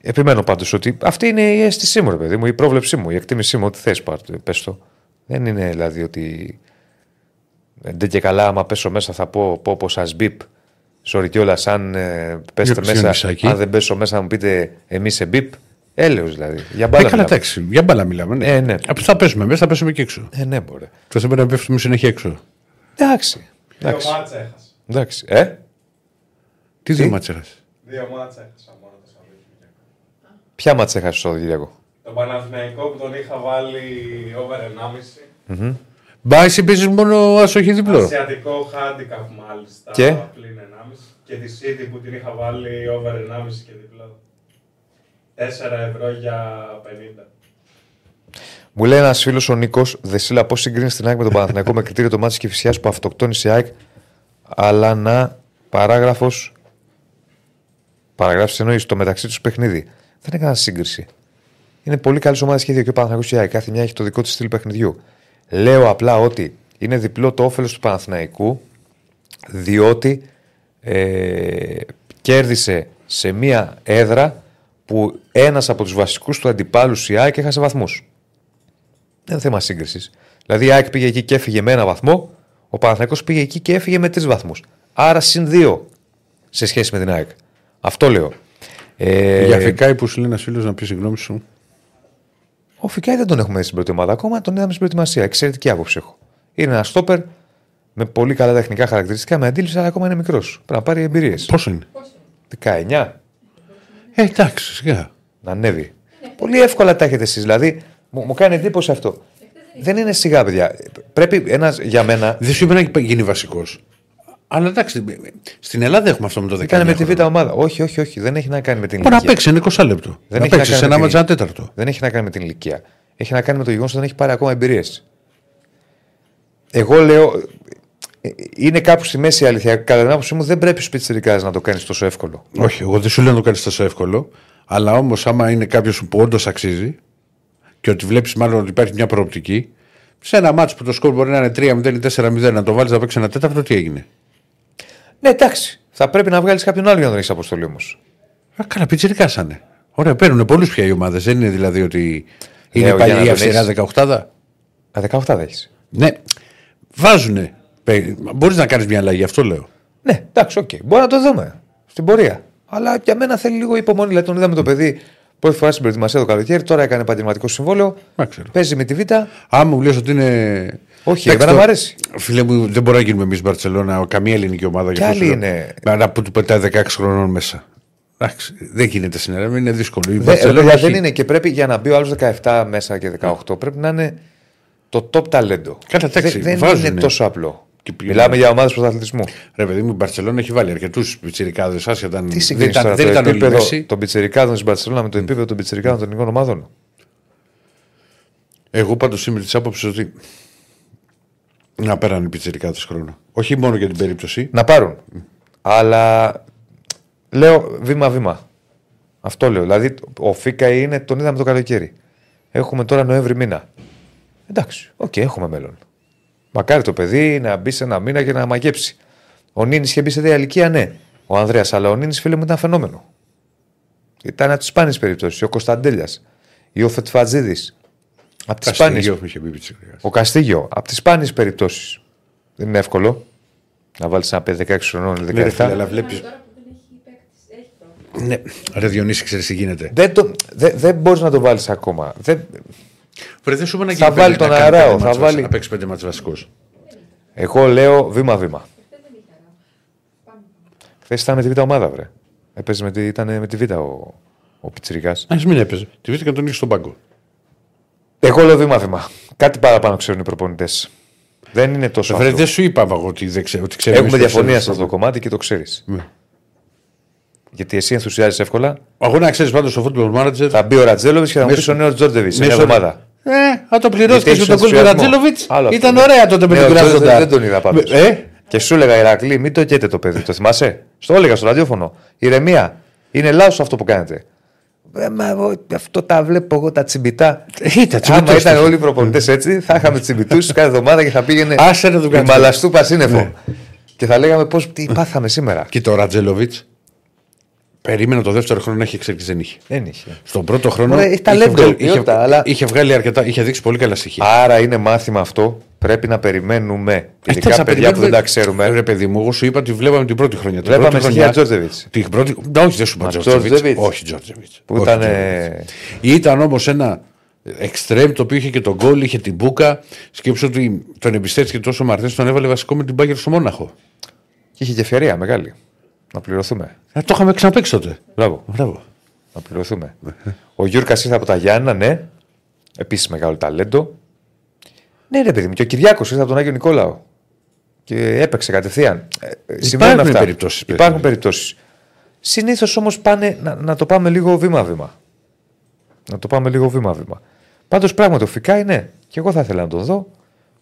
επιμένω πάντως ότι αυτή είναι η αίσθησή μου, ρε παιδί μου, η πρόβλεψή μου, η εκτίμησή μου. Ό,τι θες, πες το. Δεν είναι δηλαδή ότι. Δεν και καλά, άμα πέσω μέσα θα πω, πω πως σας μπιπ. Sorry κιόλας, αν ε, πέσετε Για μέσα, ψιονισάκι. αν δεν πέσω μέσα να μου πείτε εμείς σε μπιπ. Έλεος δηλαδή. Για Ε, μπάλα καλά, μιλάμε. εντάξει. Για μπάλα μιλάμε. Ναι. Ε, ναι. Από θα πέσουμε μέσα, θα πέσουμε και έξω. Ε, ναι, μπορεί. Το θέμα είναι να πέφτουμε συνέχεια έξω. Εντάξει. Δύο Εντάξει. μάτσα έχασα. Εντάξει. Ε; Τι δεν μάτσερα. Δύο μάτσα έχασα μόνο το Σαββατοκύριακο. Ποια μάτσα έχασες το Κυριακό; Τον Παναθηναϊκό που τον είχα βάλει over 1,5. Μπα, εσύ παίζεις μόνο άσοχη διπλό. Ασιατικό handicap μάλιστα. Και; Πλην 1,5. Και τη City που την είχα βάλει over 1,5 και διπλό. 4 ευρώ για 50. Μου λέει ένας φίλος ο Νίκος, Δεσίλα, πώς συγκρίνεις την ΑΕΚ με τον Παναθηναϊκό με κριτήριο το μάτι Κυφυσιάς που αυτοκτόνησε η ΑΕΚ, αλλά να παράγραφος. Παραγράφεις εννοείς το μεταξύ τους παιχνίδι. Δεν έκανα σύγκριση. Είναι πολύ καλή ομάδα και οι δύο και ο Παναθηναϊκός και η ΑΕΚ. Κάθε μια έχει το δικό της στυλ παιχνιδιού. Λέω απλά ότι είναι διπλό το όφελος του Παναθηναϊκού, διότι ε, κέρδισε σε μια έδρα που ένας από τους βασικούς του αντιπάλους η ΑΕΚ έχασε βαθμούς. Δεν είναι θέμα σύγκρισης. Δηλαδή η ΑΕΚ πήγε εκεί και έφυγε με ένα βαθμό, ο Παναθηναϊκός πήγε εκεί και έφυγε με τρεις βαθμούς. Άρα συν δύο σε σχέση με την ΑΕΚ. Αυτό λέω. Ε, Για Φικάη που σου λέει ένας φίλος να πεις συγγνώμη σου. Ο Φικάη δεν τον έχουμε δει στην πρώτη ομάδα ακόμα, τον είδαμε στην προετοιμασία. Εξαιρετική άποψη έχω. Είναι ένα στόπερ με πολύ καλά τεχνικά χαρακτηριστικά, με αντίληψη, αλλά ακόμα είναι μικρός. Πρέπει να πάρει εμπειρίες. Πόσο είναι; 19 Ε, εντάξει, σιγά. να ανέβει. Πολύ εύκολα τα έχετε εσείς. Δηλαδή, μου, μου κάνει εντύπωση αυτό. Δεν είναι σιγά, παιδιά. Πρέπει ένας για μένα. Δεν σου είπε να γίνει βασικός. Αλλά εντάξει, στην Ελλάδα έχουμε αυτό με το 19. Ήταν με τη β' χρόνο. ομάδα. Όχι, όχι, όχι. Δεν έχει να κάνει με την Μπορεί να ηλικία. παίξει ένα 20 λεπτό. Δεν να έχει να παίξει κάνει σε ένα με μάτσα την- ένα τέταρτο. Δεν έχει να κάνει με την ηλικία. Έχει να κάνει με το γεγονός ότι δεν έχει πάρει ακόμα εμπειρίες. Εγώ λέω. ε, Είναι κάπου στη μέση η αλήθεια. Κατά την άποψή μου, δεν πρέπει στου πιτσιρικάδε να το κάνεις τόσο εύκολο. Όχι, εγώ δεν σου λέω να το κάνεις τόσο εύκολο. Αλλά όμως, άμα είναι κάποιος που όντως αξίζει και ότι βλέπεις μάλλον ότι υπάρχει μια προοπτική, Σε ένα ματς που το σκορ μπορεί να είναι 3-0 ή 4-0, να το βάλεις να παίξει ένα τέταρτο, τι έγινε; Ναι, εντάξει. Θα πρέπει να βγάλεις κάποιον άλλο για να τον έχεις αποστολή όμως. Α, καλά, πιτσιρικάς είναι. Ωραία, παίρνουν πολλούς πια οι ομάδες. Δεν είναι δηλαδή ότι είναι Ναι, για πάλι να η τον αυστηρά έχεις. 18. Α, 18 δεν έχεις. Ναι, βάζουνε. Μπορείς να κάνεις μια αλλαγή, αυτό λέω. Ναι, εντάξει, οκ. Μπορεί να το δούμε στην πορεία. Αλλά για μένα θέλει λίγο υπομονή. Δηλαδή, τον είδαμε το παιδί πρώτη φορά στην προετοιμασία το καλοκαίρι, τώρα έκανε επαγγελματικό συμβόλαιο. Μα ξέρω. Παίζει με τη Β. Άμα μου λες ότι είναι. Όχι, Εντάξει, εμένα το- μου αρέσει. Φίλε μου, δεν μπορούμε να γίνουμε εμείς Μπαρσελόνα, καμία ελληνική ομάδα. Κι γι' αυτό άλλοι σου είναι. λέω. Αλλά που του πετάει 16 χρονών μέσα. Εντάξει, δεν γίνεται συνέρα, είναι δύσκολο. Η Δε, Μπαρτσελόνα παιδιά, έχει- δεν είναι και πρέπει για να μπει ο άλλος 17 μέσα και 18 πρέπει να είναι το top ταλέντο. Καλά, εντάξει, δεν βάζουνε. είναι τόσο απλό. Και πει- Μιλάμε για ομάδες πρωταθλητισμού. Ρε παιδί μου, η Μπαρσελόνα έχει βάλει αρκετούς πιτσιρικάδες. Άσχετα αν Τι δεν συγκρίνεις ήταν, τώρα δεν το ήταν όλοι επίπεδο Μέση. των πιτσερικάδων τη Μπαρσελόνα με το επίπεδο των πιτσερικάδων των ελληνικών ομάδων; Εγώ πάντως είμαι της άποψης ότι. Να πάρουν οι πιτσιρικάδες χρόνο. Όχι μόνο για την περίπτωση. Να πάρουν. Αλλά λέω βήμα-βήμα. Αυτό λέω. Δηλαδή, ο Φίκα είναι, τον είδαμε το καλοκαίρι. Έχουμε τώρα Νοέμβρη μήνα. Εντάξει, οκ, έχουμε μέλλον. Μακάρι το παιδί να μπει σε ένα μήνα και να μαγέψει. Ο Νίνης είχε μπει σε τέτοια ηλικία, ναι. Ο Ανδρέας, αλλά ο Νίνης φίλε μου ήταν φαινόμενο. Ήταν από τις σπάνιες περιπτώσεις. Ο Κωνσταντέλιας ή ο Φετφατζίδης. Από τι σπάνιε. Καστίγιο είχε πει πιτσιρικάδες. Ο Καστίγιο. Από τις σπάνιες περιπτώσεις. Δεν είναι εύκολο να βάλεις ένα παιδί 16 χρονών ή 17. Ναι, ρε φίλε, αλλά βλέπει. Τώρα που δεν έχει παίκτης, έχει πρόβλημα. Ναι, ρε Διονύση, ξέρεις τι γίνεται. Δεν, το, δεν, δεν μπορείς να το βάλεις ακόμα. Δεν, Βρε, δεν σου είπα να Θα γίνει βάλει πέντε- τον να κάνει Αράο, πέντε θα μάτς βάλει- βασ- Να παίξει πέντε μάτς βασικός. εγώ λέω βήμα-βήμα. Χθες δεν είχε αράο. Πάμε. Χθες ήταν με τη β' ομάδα, βρε. Έπαιζε με τη, ήταν με τη β' ο, ο Πιτσυρικά. Α μην έπαιζε. Τη βρίσκεται τον είχε στον πάγκο. Εγώ λέω βήμα-βήμα. Κάτι παραπάνω ξέρουν οι προπονητές. Δεν είναι τόσο. Βρε, αυτό. δεν σου είπα εγώ ότι δεν ξέρω. Ότι ξέρω Έχουμε εμείς το διαφωνία σε ξέρουμε. αυτό το κομμάτι και το ξέρεις. Ναι. Γιατί εσύ ενθουσιάζει εύκολα. Εγώ να ξέρεις πάντως στο football manager. Θα μπει ο Ρατζέλοβιτς και θα μου Μέσω- πει ο νέος Τζόρτζεβιτς σε μια μέσω- εβδομάδα. Ε, αν το πληρώσεις Γιατί με τον έχεις κόλπο ενθουσιασμό. Ρατζέλοβιτς. Άλλο Ήταν αυτό. ωραία τότε με Ναι, τον ο Τζόρτζεβιτς Κράζοντα. Δεν τον είδα πάντως. Ε, Και σου έλεγα Ηρακλή, μην το καίτε το παιδί. Το θυμάσαι; Στο έλεγα στο ραδιόφωνο. Ηρεμία. Είναι λάθος αυτό που κάνετε. Ε, μα εγώ αυτό τα βλέπω εγώ τα τσιμπιτά. Ήταν Άμα τσιμπητός ήταν το- όλοι οι προπονητές έτσι, θα είχαμε τσιμπιτού κάθε εβδομάδα και θα πήγαινε Άσε να τον η κάνεις. μαλαστού πασίνεφο. Ναι. Και θα λέγαμε πώς τι πάθαμε σήμερα. Και το Ρατζέλοβιτ. Περίμενα το δεύτερο χρόνο να έχει εξέλιξη. Δεν είχε. Δεν είχε. Στον πρώτο χρόνο. Ωραία, έχει ταλέντο, βγάλει, ποιότητα, είχε, αλλά- είχε βγάλει αρκετά. Είχε δείξει πολύ καλά στοιχεία. Άρα είναι μάθημα αυτό. Πρέπει να περιμένουμε. Ε, Ειδικά θα παιδιά που περιμένουμε- δεν τα ξέρουμε. Ρε παιδί μου, εγώ σου είπα ότι βλέπαμε την πρώτη χρονιά. Την Βλέπαμε πρώτη στοιχεία Τζόρτζεβιτς. Την πρώτη... Ναι, όχι, δεν σου είπα Μα Τζόρτζεβιτς. Τζόρτζεβιτς. Όχι, Τζόρτζεβιτς. Που Όχι, ήταν. Τζόρτζεβιτς. Ήταν όμως ένα εξτρέμ το οποίο είχε και τον γκολ, είχε την μπουκα. Σκέψω ότι τον εμπιστεύτηκε τόσο ο Μαρτέν, τον έβαλε βασικό με την Μπάγκερ στο Μόναχο. Και είχε και ευκαιρία μεγάλη. Να πληρωθούμε. Ε, το είχαμε ξαναπέξει τότε. Μπράβο. Μπράβο. Να πληρωθούμε. Ο Γιούρκας ήρθε από τα Γιάννα, ναι. Επίσης μεγάλο ταλέντο. Ναι, ρε παιδί μου, και ο Κυριάκος ήρθε από τον Άγιο Νικόλαο. Και έπαιξε κατευθείαν. Ε, ε, συμβαίνουν αυτά. περιπτώσεις, παιδί. Υπάρχουν περιπτώσεις. Συνήθως όμως πάνε να, να το πάμε λίγο βήμα-βήμα. Να το πάμε λίγο βήμα-βήμα. Πάντως πράγματι ο Φικάη, ναι. Και εγώ θα ήθελα να τον δω.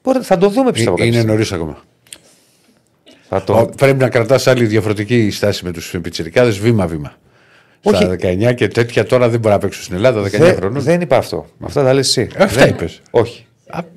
Μπορεί, θα τον δούμε πιστεύω. Ε, Είναι κάποια νωρίς ακόμα. Στιγμή. Θα τον- Ο- Πρέπει να κρατάς άλλη διαφορετική στάση με τους πιτσιρικάδες βήμα-βήμα. Όχι. Στα 19 και τέτοια τώρα δεν μπορεί να παίξουν στην Ελλάδα 19 Δεν, χρονών. δεν είπα αυτό. Αυτά τα λες εσύ. Αυτά δεν, είπες. Όχι.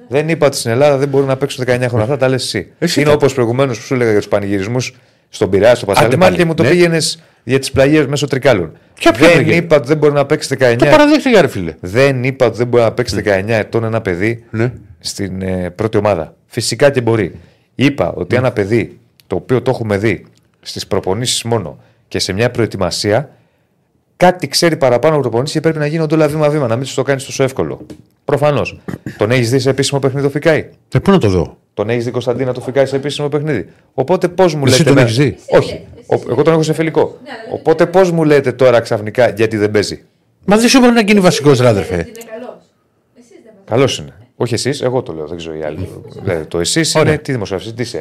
Δεν είπα ότι στην Ελλάδα δεν μπορούν να παίξουν 19 χρόνια. Αυτά τα λες εσύ. Εσύ Είναι τα- όπως προηγουμένως που σου έλεγα για τους πανηγυρισμούς στον Πειραιά, στο Άντε Πασαλιμάν πάλι, και μου το ναι. πήγαινες για τις πλαγιές μέσω τρικάλων. Ποια ποια δεν πλαγιές; είπα ότι δεν μπορεί να παίξεις 19. Το παραδέχτηκα, ρε φίλε. Δεν είπα ότι δεν μπορεί να παίξεις 19 ετών ένα παιδί Ναι. στην ε, πρώτη ομάδα. Φυσικά και μπορεί. Είπα ότι ένα παιδί το οποίο το έχουμε δει στις προπονήσεις μόνο και σε μια προετοιμασία κάτι ξέρει παραπάνω από προπονήσεις και πρέπει να γίνονται όλα βήμα-βήμα, να μην τους το κάνεις τόσο εύκολο. Προφανώς. τον έχεις δει σε επίσημο παιχνίδι το Φικάη. Ε, πού να το δω; Τον έχεις δει Κωνσταντίνα το Φικάη σε επίσημο παιχνίδι; Οπότε πώς μου Εσύ λέτε. τον με- έχεις δει; Όχι. Εσύ, Ο- εσύ. εγώ τον έχω σε φιλικό. Ναι, αλλά δεν Οπότε πώς μου λέτε τώρα ξαφνικά γιατί δεν παίζει; Μα δεν σου είπα να γίνει βασικός ράδερφε. Είναι καλός. Εσείς δεν μας Καλός είναι. Όχι εσείς, εγώ το λέω, δεν ξέρω οι άλλοι. Λέτε, το εσείς είναι τι δημοσιογραφή, τι είσαι.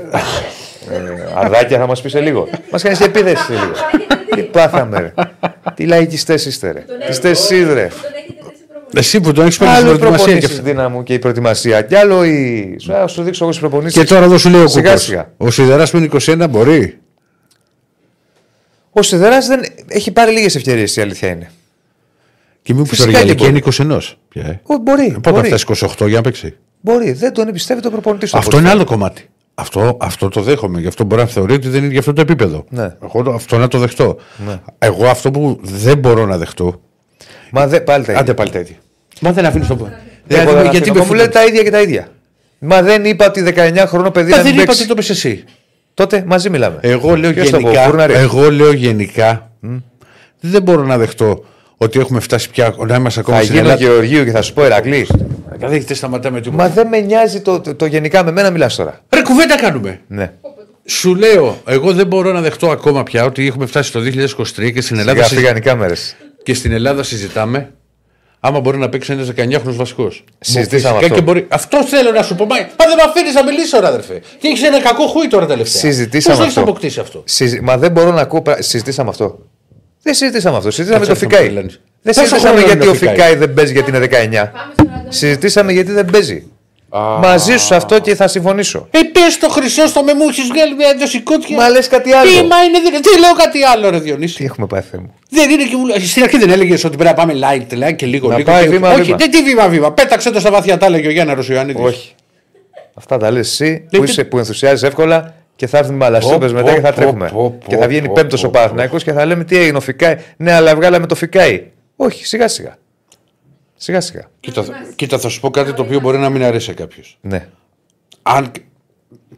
ε, αρδάκια θα μας πεις σε λίγο. Μας κάνεις επίθεση σε λίγο. τι πάθαμε, ρε. Τι λαϊκιστές είστε, ρε. Είστε εσείς, ρε. Τον έχετε δει σε προπονήσεις. Εσύ που τον έχεις παίξει στην Άλλο η προετοιμασία και προπονήσει αυτά. δύναμου και η προετοιμασία. Κι άλλο η. Σου, α, σου δείξω εγώ τι προπονήσεις. Και τώρα εδώ σου λέει ο Σιγά Κούκος. σιγά. Ο Σιδεράς που είναι 21 μπορεί; Ο Σιδεράς δεν έχει πάρει λίγες ευκαιρίες, η αλήθεια είναι. Και μήπως Φυσικά τώρα η και ηλικία μπορεί. είναι 21. Πια, ε. Ο, μπορεί. Πότε μπορεί. θα φτάσει 28 για να παίξει. Μπορεί, δεν τον εμπιστεύεται ο προπονητή του. Αυτό είναι άλλο κομμάτι. Αυτό, αυτό το δέχομαι. Γι' αυτό μπορεί να θεωρεί ότι δεν είναι για αυτό το επίπεδο. Ναι. Εγώ το- αυτό να το δεχτώ. Ναι. Εγώ αυτό που δεν μπορώ να δεχτώ. Μα δεν πάλι τα ίδια. Άντε πάλι τα ίδια. Μα δεν αφήνεις το. Δεν Δηλαδή, μπορώ να γιατί αφήνω. με μου λέτε τα ίδια και τα ίδια. Μα δεν είπα ότι 19 χρόνο παιδί Μα να δεν μην είπα παίξεις. ότι το πες εσύ. Τότε μαζί μιλάμε. Εγώ λέω Ποιος θα πω, γενικά. Φούρναρης; Εγώ λέω γενικά. Δεν μπορώ να δεχτώ ότι έχουμε φτάσει πια να είμαστε ακόμα Θα στην γίνω Ελλάδα. Γεωργίου και θα σου πω Ερακλής. Δεν έχετε σταματάμε τίποτα. Μα δεν με νοιάζει το, το, το γενικά με μένα μιλάς τώρα. Ρε κουβέντα κάνουμε. Ναι. Σου λέω, εγώ δεν μπορώ να δεχτώ ακόμα πια ότι έχουμε φτάσει το 2023 και στην Ελλάδα, Σιγά συζη- φύγαν οι κάμερες. και στην Ελλάδα συζητάμε άμα μπορεί να παίξει ένας 19χρονο βασικός. Συζητήσαμε αυτό. Και μπορεί... Αυτό θέλω να σου πω. Μα, μα δεν με αφήνεις να μιλήσω, ρε αδερφέ. Και έχεις ένα κακό χούι τώρα τελευταία. Συζητήσαμε Πώς το έχεις αυτό. αποκτήσει αυτό; Συζη... Μα δεν μπορώ να ακούω. πρα- Συζητήσαμε αυτό. Δεν συζητήσαμε αυτό. Συζητήσαμε Κάτσε το να Φικάι. μιλάνε. Δεν Πόσο συζητήσαμε χρόνο γιατί είναι ο ο Φικάι; Φικάι δεν παίζει γιατί είναι 19. Πάμε στον Αντώνη. Συζητήσαμε γιατί δεν παίζει. Μαζί σου σε αυτό και θα συμφωνήσω. Ε, πες το χρυσό στο με μου έχεις βγάλει μια δοσικότια. Μα λες κάτι Τι, άλλο. μα είναι δυνατό. Τι λέω κάτι άλλο, ρε Διονύση. Τι έχουμε πάει Θεέ μου. Δεν είναι και βουλ- Στην αρχή δεν έλεγες ότι πρέπει να πάμε light, like και λίγο. Να λίγο πάει και- βήμα, Όχι, βήμα. δεν τι βήμα βήμα. Πέταξε το στα βαθιά, τα έλεγε ο Γιάννα Ρωσιανίδη. Όχι. Αυτά τα λες εσύ Δεν που, τι- είσαι, που ενθουσιάζεις εύκολα και θα έρθουν οι μαλαστούπες Πω, μετά και θα πω, τρέχουμε. πω, Και πω, θα βγαίνει πω, πέμπτος πω, ο Παναθυναϊκό και θα λέμε τι έγινε ο Φικάι. Ναι, αλλά βγάλαμε το Φικάι. Όχι, σιγά σιγά. Σιγά σιγά. Κοίτα, κοίτα, θα σου πω κάτι το οποίο μπορεί να μην αρέσει σε κάποιους. Ναι, Αν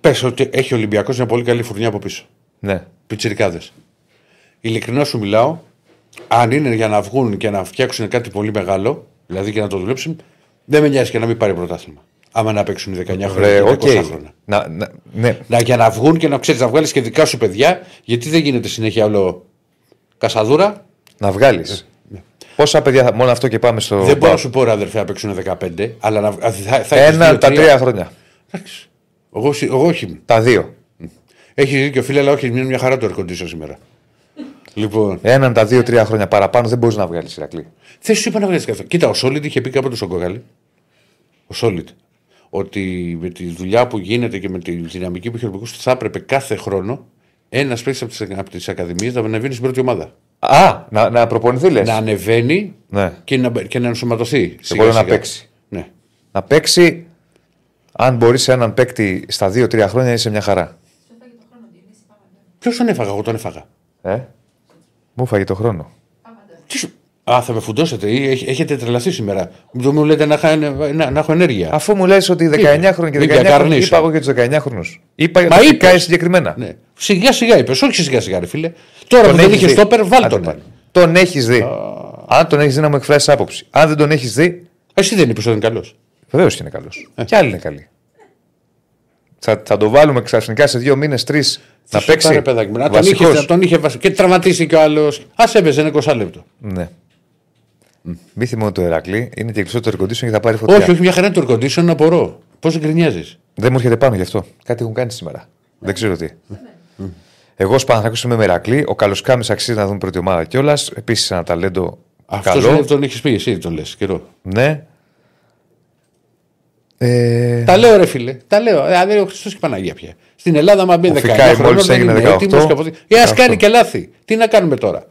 πες ότι έχει ο Ολυμπιακός μια πολύ καλή φουρνιά από πίσω. ναι. Πιτσιρικάδες. Ειλικρινά σου μιλάω, αν είναι για να βγουν και να φτιάξουν κάτι πολύ μεγάλο, δηλαδή και να το δουλέψουν, δεν με νοιάζει και να μην πάρει πρωτάθλημα. Άμα να παίξουν 19 χρόνια Ρε, και οκ. 20 χρόνια. Να, να, ναι. Να, για να βγουν και να ξέρεις να βγάλεις και δικά σου παιδιά, γιατί δεν γίνεται συνέχεια όλο κασαδούρα. να βγάλεις. Πόσα παιδιά θα. Μόνο αυτό και πάμε στο. Ναι. δεν μπορώ να σου πω ρε αδερφέ να παίξουν 15, αλλά να, θα, θα έχεις Ένα δύο, τα τρία χρόνια. Εντάξει. Εγώ, συ- εγώ όχι. Τα δύο. Έχεις δίκιο φίλε, αλλά όχι, είναι μια χαρά το air condition σήμερα. λοιπόν, Έναν τα δύο-τρία χρόνια παραπάνω δεν μπορείς να βγάλεις Ηρακλή. δεν σου είπα να βγάλεις καθόλου. Κοίτα, ο Σόλιτ είχε πει κάποτε στον Κογάλη. Ο Σόλιτ. Ότι με τη δουλειά που γίνεται και με τη δυναμική που έχει ο Ολυμπιακός, θα έπρεπε κάθε χρόνο ένας παίκτης από τις ακαδημίες να ανεβαίνει στην πρώτη ομάδα. Α, να, να προπονηθεί λες. Να ανεβαίνει Ναι. και, να, και να ενσωματωθεί. σιγά μπορεί να σιγά. παίξει. Ναι. Να παίξει. Αν μπορείς έναν παίκτη στα δύο-τρία χρόνια είσαι μια χαρά. Σου έφαγε το χρόνο, Διονύση. Πάμε, Αντώνη. Ποιος τον έφαγα, εγώ τον έφαγα. Ε; Μου φάγει το χρόνο. Πάμε, Αντώνη. Τι σου... Α, θα με φουντώσετε ή έχ- έχετε τρελαθεί σήμερα; Δεν μου λέτε να, χα- να, να έχω ενέργεια. Αφού μου λες ότι 19 χρόνια και Είπε, 19 χρόνια. καρνίσω. Είπα εγώ για τους 19 χρόνου. Είπα για Μα το είπες. Φικάι συγκεκριμένα. Ναι. Σιγά σιγά είπες, όχι σιγά σιγά, ρε φίλε. Τώρα που δεν έχεις είχες δει. στόπερ, βάλ Άντε τον. πάλι. Τον έχεις δει. Αν τον έχεις δει να μου εκφράσεις άποψη. Αν δεν τον έχεις δει, Εσύ δεν είπες ότι είναι καλός. βεβαίως και είναι καλός. Ε. Και άλλοι είναι καλοί. Θα, θα το βάλουμε ξαφνικά σε δύο μήνες, τρεις να παίξει. Πάρε, παιδάκι μου, να τον είχες, Βασικός. να τον είχε βασι- και τραυματίσει κι ο άλλος. Α έπαιζε ένα 20 λεπτό. Ναι. Μη θυμώ το Ερακλή, είναι και κλειστό το air condition και θα πάρει φωτιά. Όχι, όχι, μια χαρά είναι το air condition, να απορώ. Πώς γκρινιάζεις; Δεν μου έρχεται πάνω γι' αυτό. Κάτι έχουν κάνει σήμερα. Δεν ξέρω τι. Εγώ Παναθράκο είμαι με Ερακλή. Ο Καλοσκάμι αξίζει να δούμε πρώτη ομάδα κιόλας. Επίσης ένα ταλέντο Αυτός καλό. τον έχεις πει, εσύ τον λες καιρό. Ναι. Ε, Τα λέω, ρε φίλε. Τα λέω. Δηλαδή, ο Χριστός και η Παναγία πια. Στην Ελλάδα, μα μπει Ο 19 Φικάη χρονών, μόλις δεν έγινε είναι 18. έτοιμος και από- Ε, ας 18. κάνει και λάθη. Τι να κάνουμε τώρα.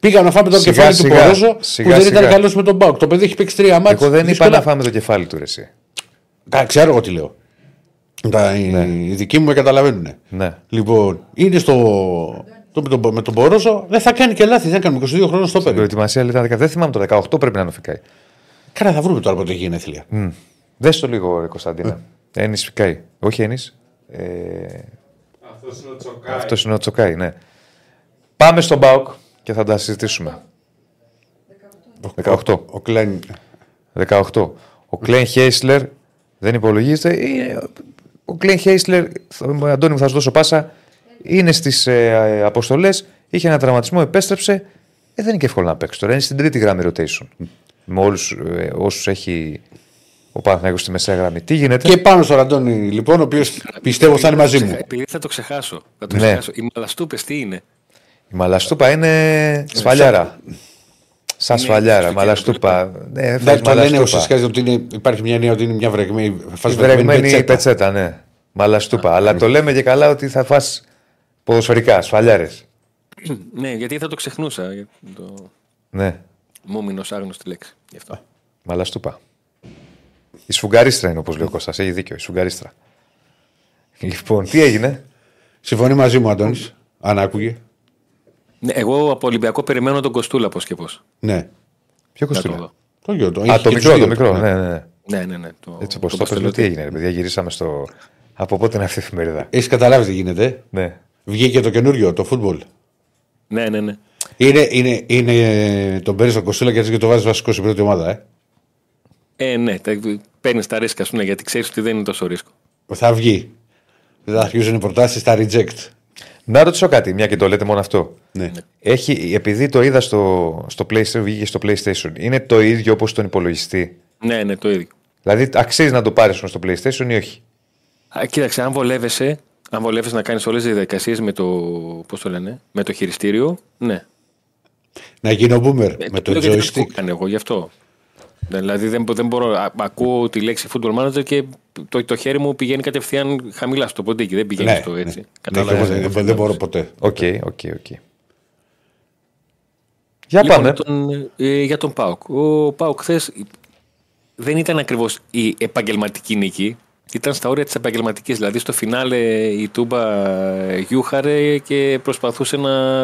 Πήγα να φάμε το Σιγά, κεφάλι του σιγά. Πορόζο Σιγά, που δεν σιγά. ήταν καλός με τον Μπάουκ. Το παιδί έχει παίξει τρία μάτια. εγώ δεν είπα να φάμε το κεφάλι του ρε, εσύ. Κα- Ξέρω εγώ τι λέω. Τα, οι, οι δικοί μου με καταλαβαίνουν. Ναι. Λοιπόν, είναι στο. Το, με, τον, με τον Πορόζο δεν θα κάνει και λάθη. Δεν κάνουμε 22 χρόνια στο Η παιδί. προετοιμασία λέει ήταν 10. Δεν θυμάμαι το 18 πρέπει να είναι ο Φικάη. Κάνα θα βρούμε τώρα πότε έχει γενέθλια. Δες το λίγο, ρε Κωνσταντίνα. Ένις Φικάη. Όχι Ένις. Ε, Αυτός είναι ο Τσοκάη. Αυτός είναι ο Τσοκάη, ναι. Πάμε στον Μπάουκ και θα τα συζητήσουμε. 18. Ο Κλάιν. 18. Ο Κλέιν Χέισλερ δεν υπολογίζεται. Είναι- Ο Κλέιν Χέισλερ, θα- Αντώνη μου θα σου δώσω πάσα, είναι στις ε, αποστολές. Είχε ένα τραυματισμό, επέστρεψε. Ε, δεν είναι και εύκολο να παίξει τώρα. Είναι στην τρίτη γραμμή rotation. Με όλους ε, όσους έχει ο Παναθηναϊκός στη μεσαία γραμμή. Τι γίνεται; Και πάνω στον Αντώνη, λοιπόν, ο οποίος πιστεύω θα είναι μαζί μου. Επειδή θα το ξεχάσω. Θα το Ναι. ξεχάσω. Οι μαλαστούπες τι είναι; Η Μαλαστούπα είναι σφαλιάρα. Σαν Είναι σφαλιάρα. στο Μαλαστούπα. Ναι, Εντάξει, φας το λένε μαλαστούπα. ουσιαστικά ότι είναι, υπάρχει μια έννοια ότι είναι μια βρεγμένη, φας Η βρεγμένη πετσέτα. πετσέτα, ναι. Μαλαστούπα. Αλλά το λέμε και καλά ότι θα φας ποδοσφαιρικά, σφαλιάρες. ναι, γιατί θα το ξεχνούσα. για Το... Ναι, Μούμινο άγνωστη λέξη. Γι' αυτό. μαλαστούπα. Η σφουγγαρίστρα είναι όπως λέει ο Κώστας. Έχει δίκιο. Η σφουγγαρίστρα. Λοιπόν, τι έγινε; Συμφωνεί μαζί μου, Αντώνης. Αν άκουγε. Ναι, εγώ από Ολυμπιακό περιμένω τον Κοστούλα πώς και πώς. Ναι. Ποιο Να το κοστούλα; δω. Το γιο του. Α, Έχει το και μικρό, τους το δύο. μικρό. Ναι, ναι, ναι. Ναι, ναι, ναι. Το, Έτσι όπως το Παστελότη. πες, τι έγινε, ρε παιδιά. Γυρίσαμε στο. Από πότε είναι αυτή η εφημερίδα; Έχεις καταλάβει τι γίνεται; ε; Ναι. Βγήκε το καινούριο, το φούτμπολ. Ναι, ναι, ναι. Είναι, είναι, είναι τον παίρνεις στον Κοστούλα και έτσι και το βάζεις βασικό στην πρώτη ομάδα. Ε. Ε, ναι, παίρνεις τα ρίσκα σου ναι, γιατί ξέρεις ότι δεν είναι τόσο ρίσκο. Θα βγει. Δεν θα αρχίζουν οι προτάσεις στα reject. Να ρωτήσω κάτι, μια και το λέτε μόνο αυτό. Ναι. Έχει, επειδή το είδα στο, στο PlayStation, βγήκε στο PlayStation, είναι το ίδιο όπως τον υπολογιστή; Ναι, ναι, το ίδιο. Δηλαδή, αξίζει να το πάρεις στο PlayStation ή όχι; Α, κοίταξε, αν βολεύεσαι, αν βολεύεσαι να κάνεις όλες τις διαδικασίες με το. Πώς το λένε, με το χειριστήριο, ναι. Να γίνω boomer Ε, με το λέω γιατί δεν το joystick. έχω κάνει εγώ γι' αυτό. Δηλαδή δεν, μπο- δεν μπορώ. Α, ακούω τη λέξη football manager και το, το χέρι μου πηγαίνει κατευθείαν χαμηλά στο ποντίκι. Δεν πηγαίνει Ναι, στο έτσι. ναι. Κατάλαβες, Ναι, ε, δεν, δεν μπορώ ποτέ. Οκ, οκ, οκ. Για Λοιπόν, πάμε. τον, ε, για τον Πάουκ. Ο Πάουκ χθες δεν ήταν ακριβώς η επαγγελματική νίκη. Ήταν στα όρια της επαγγελματικής. Δηλαδή στο φινάλε η Τούμπα ε, γιούχαρε και προσπαθούσε να.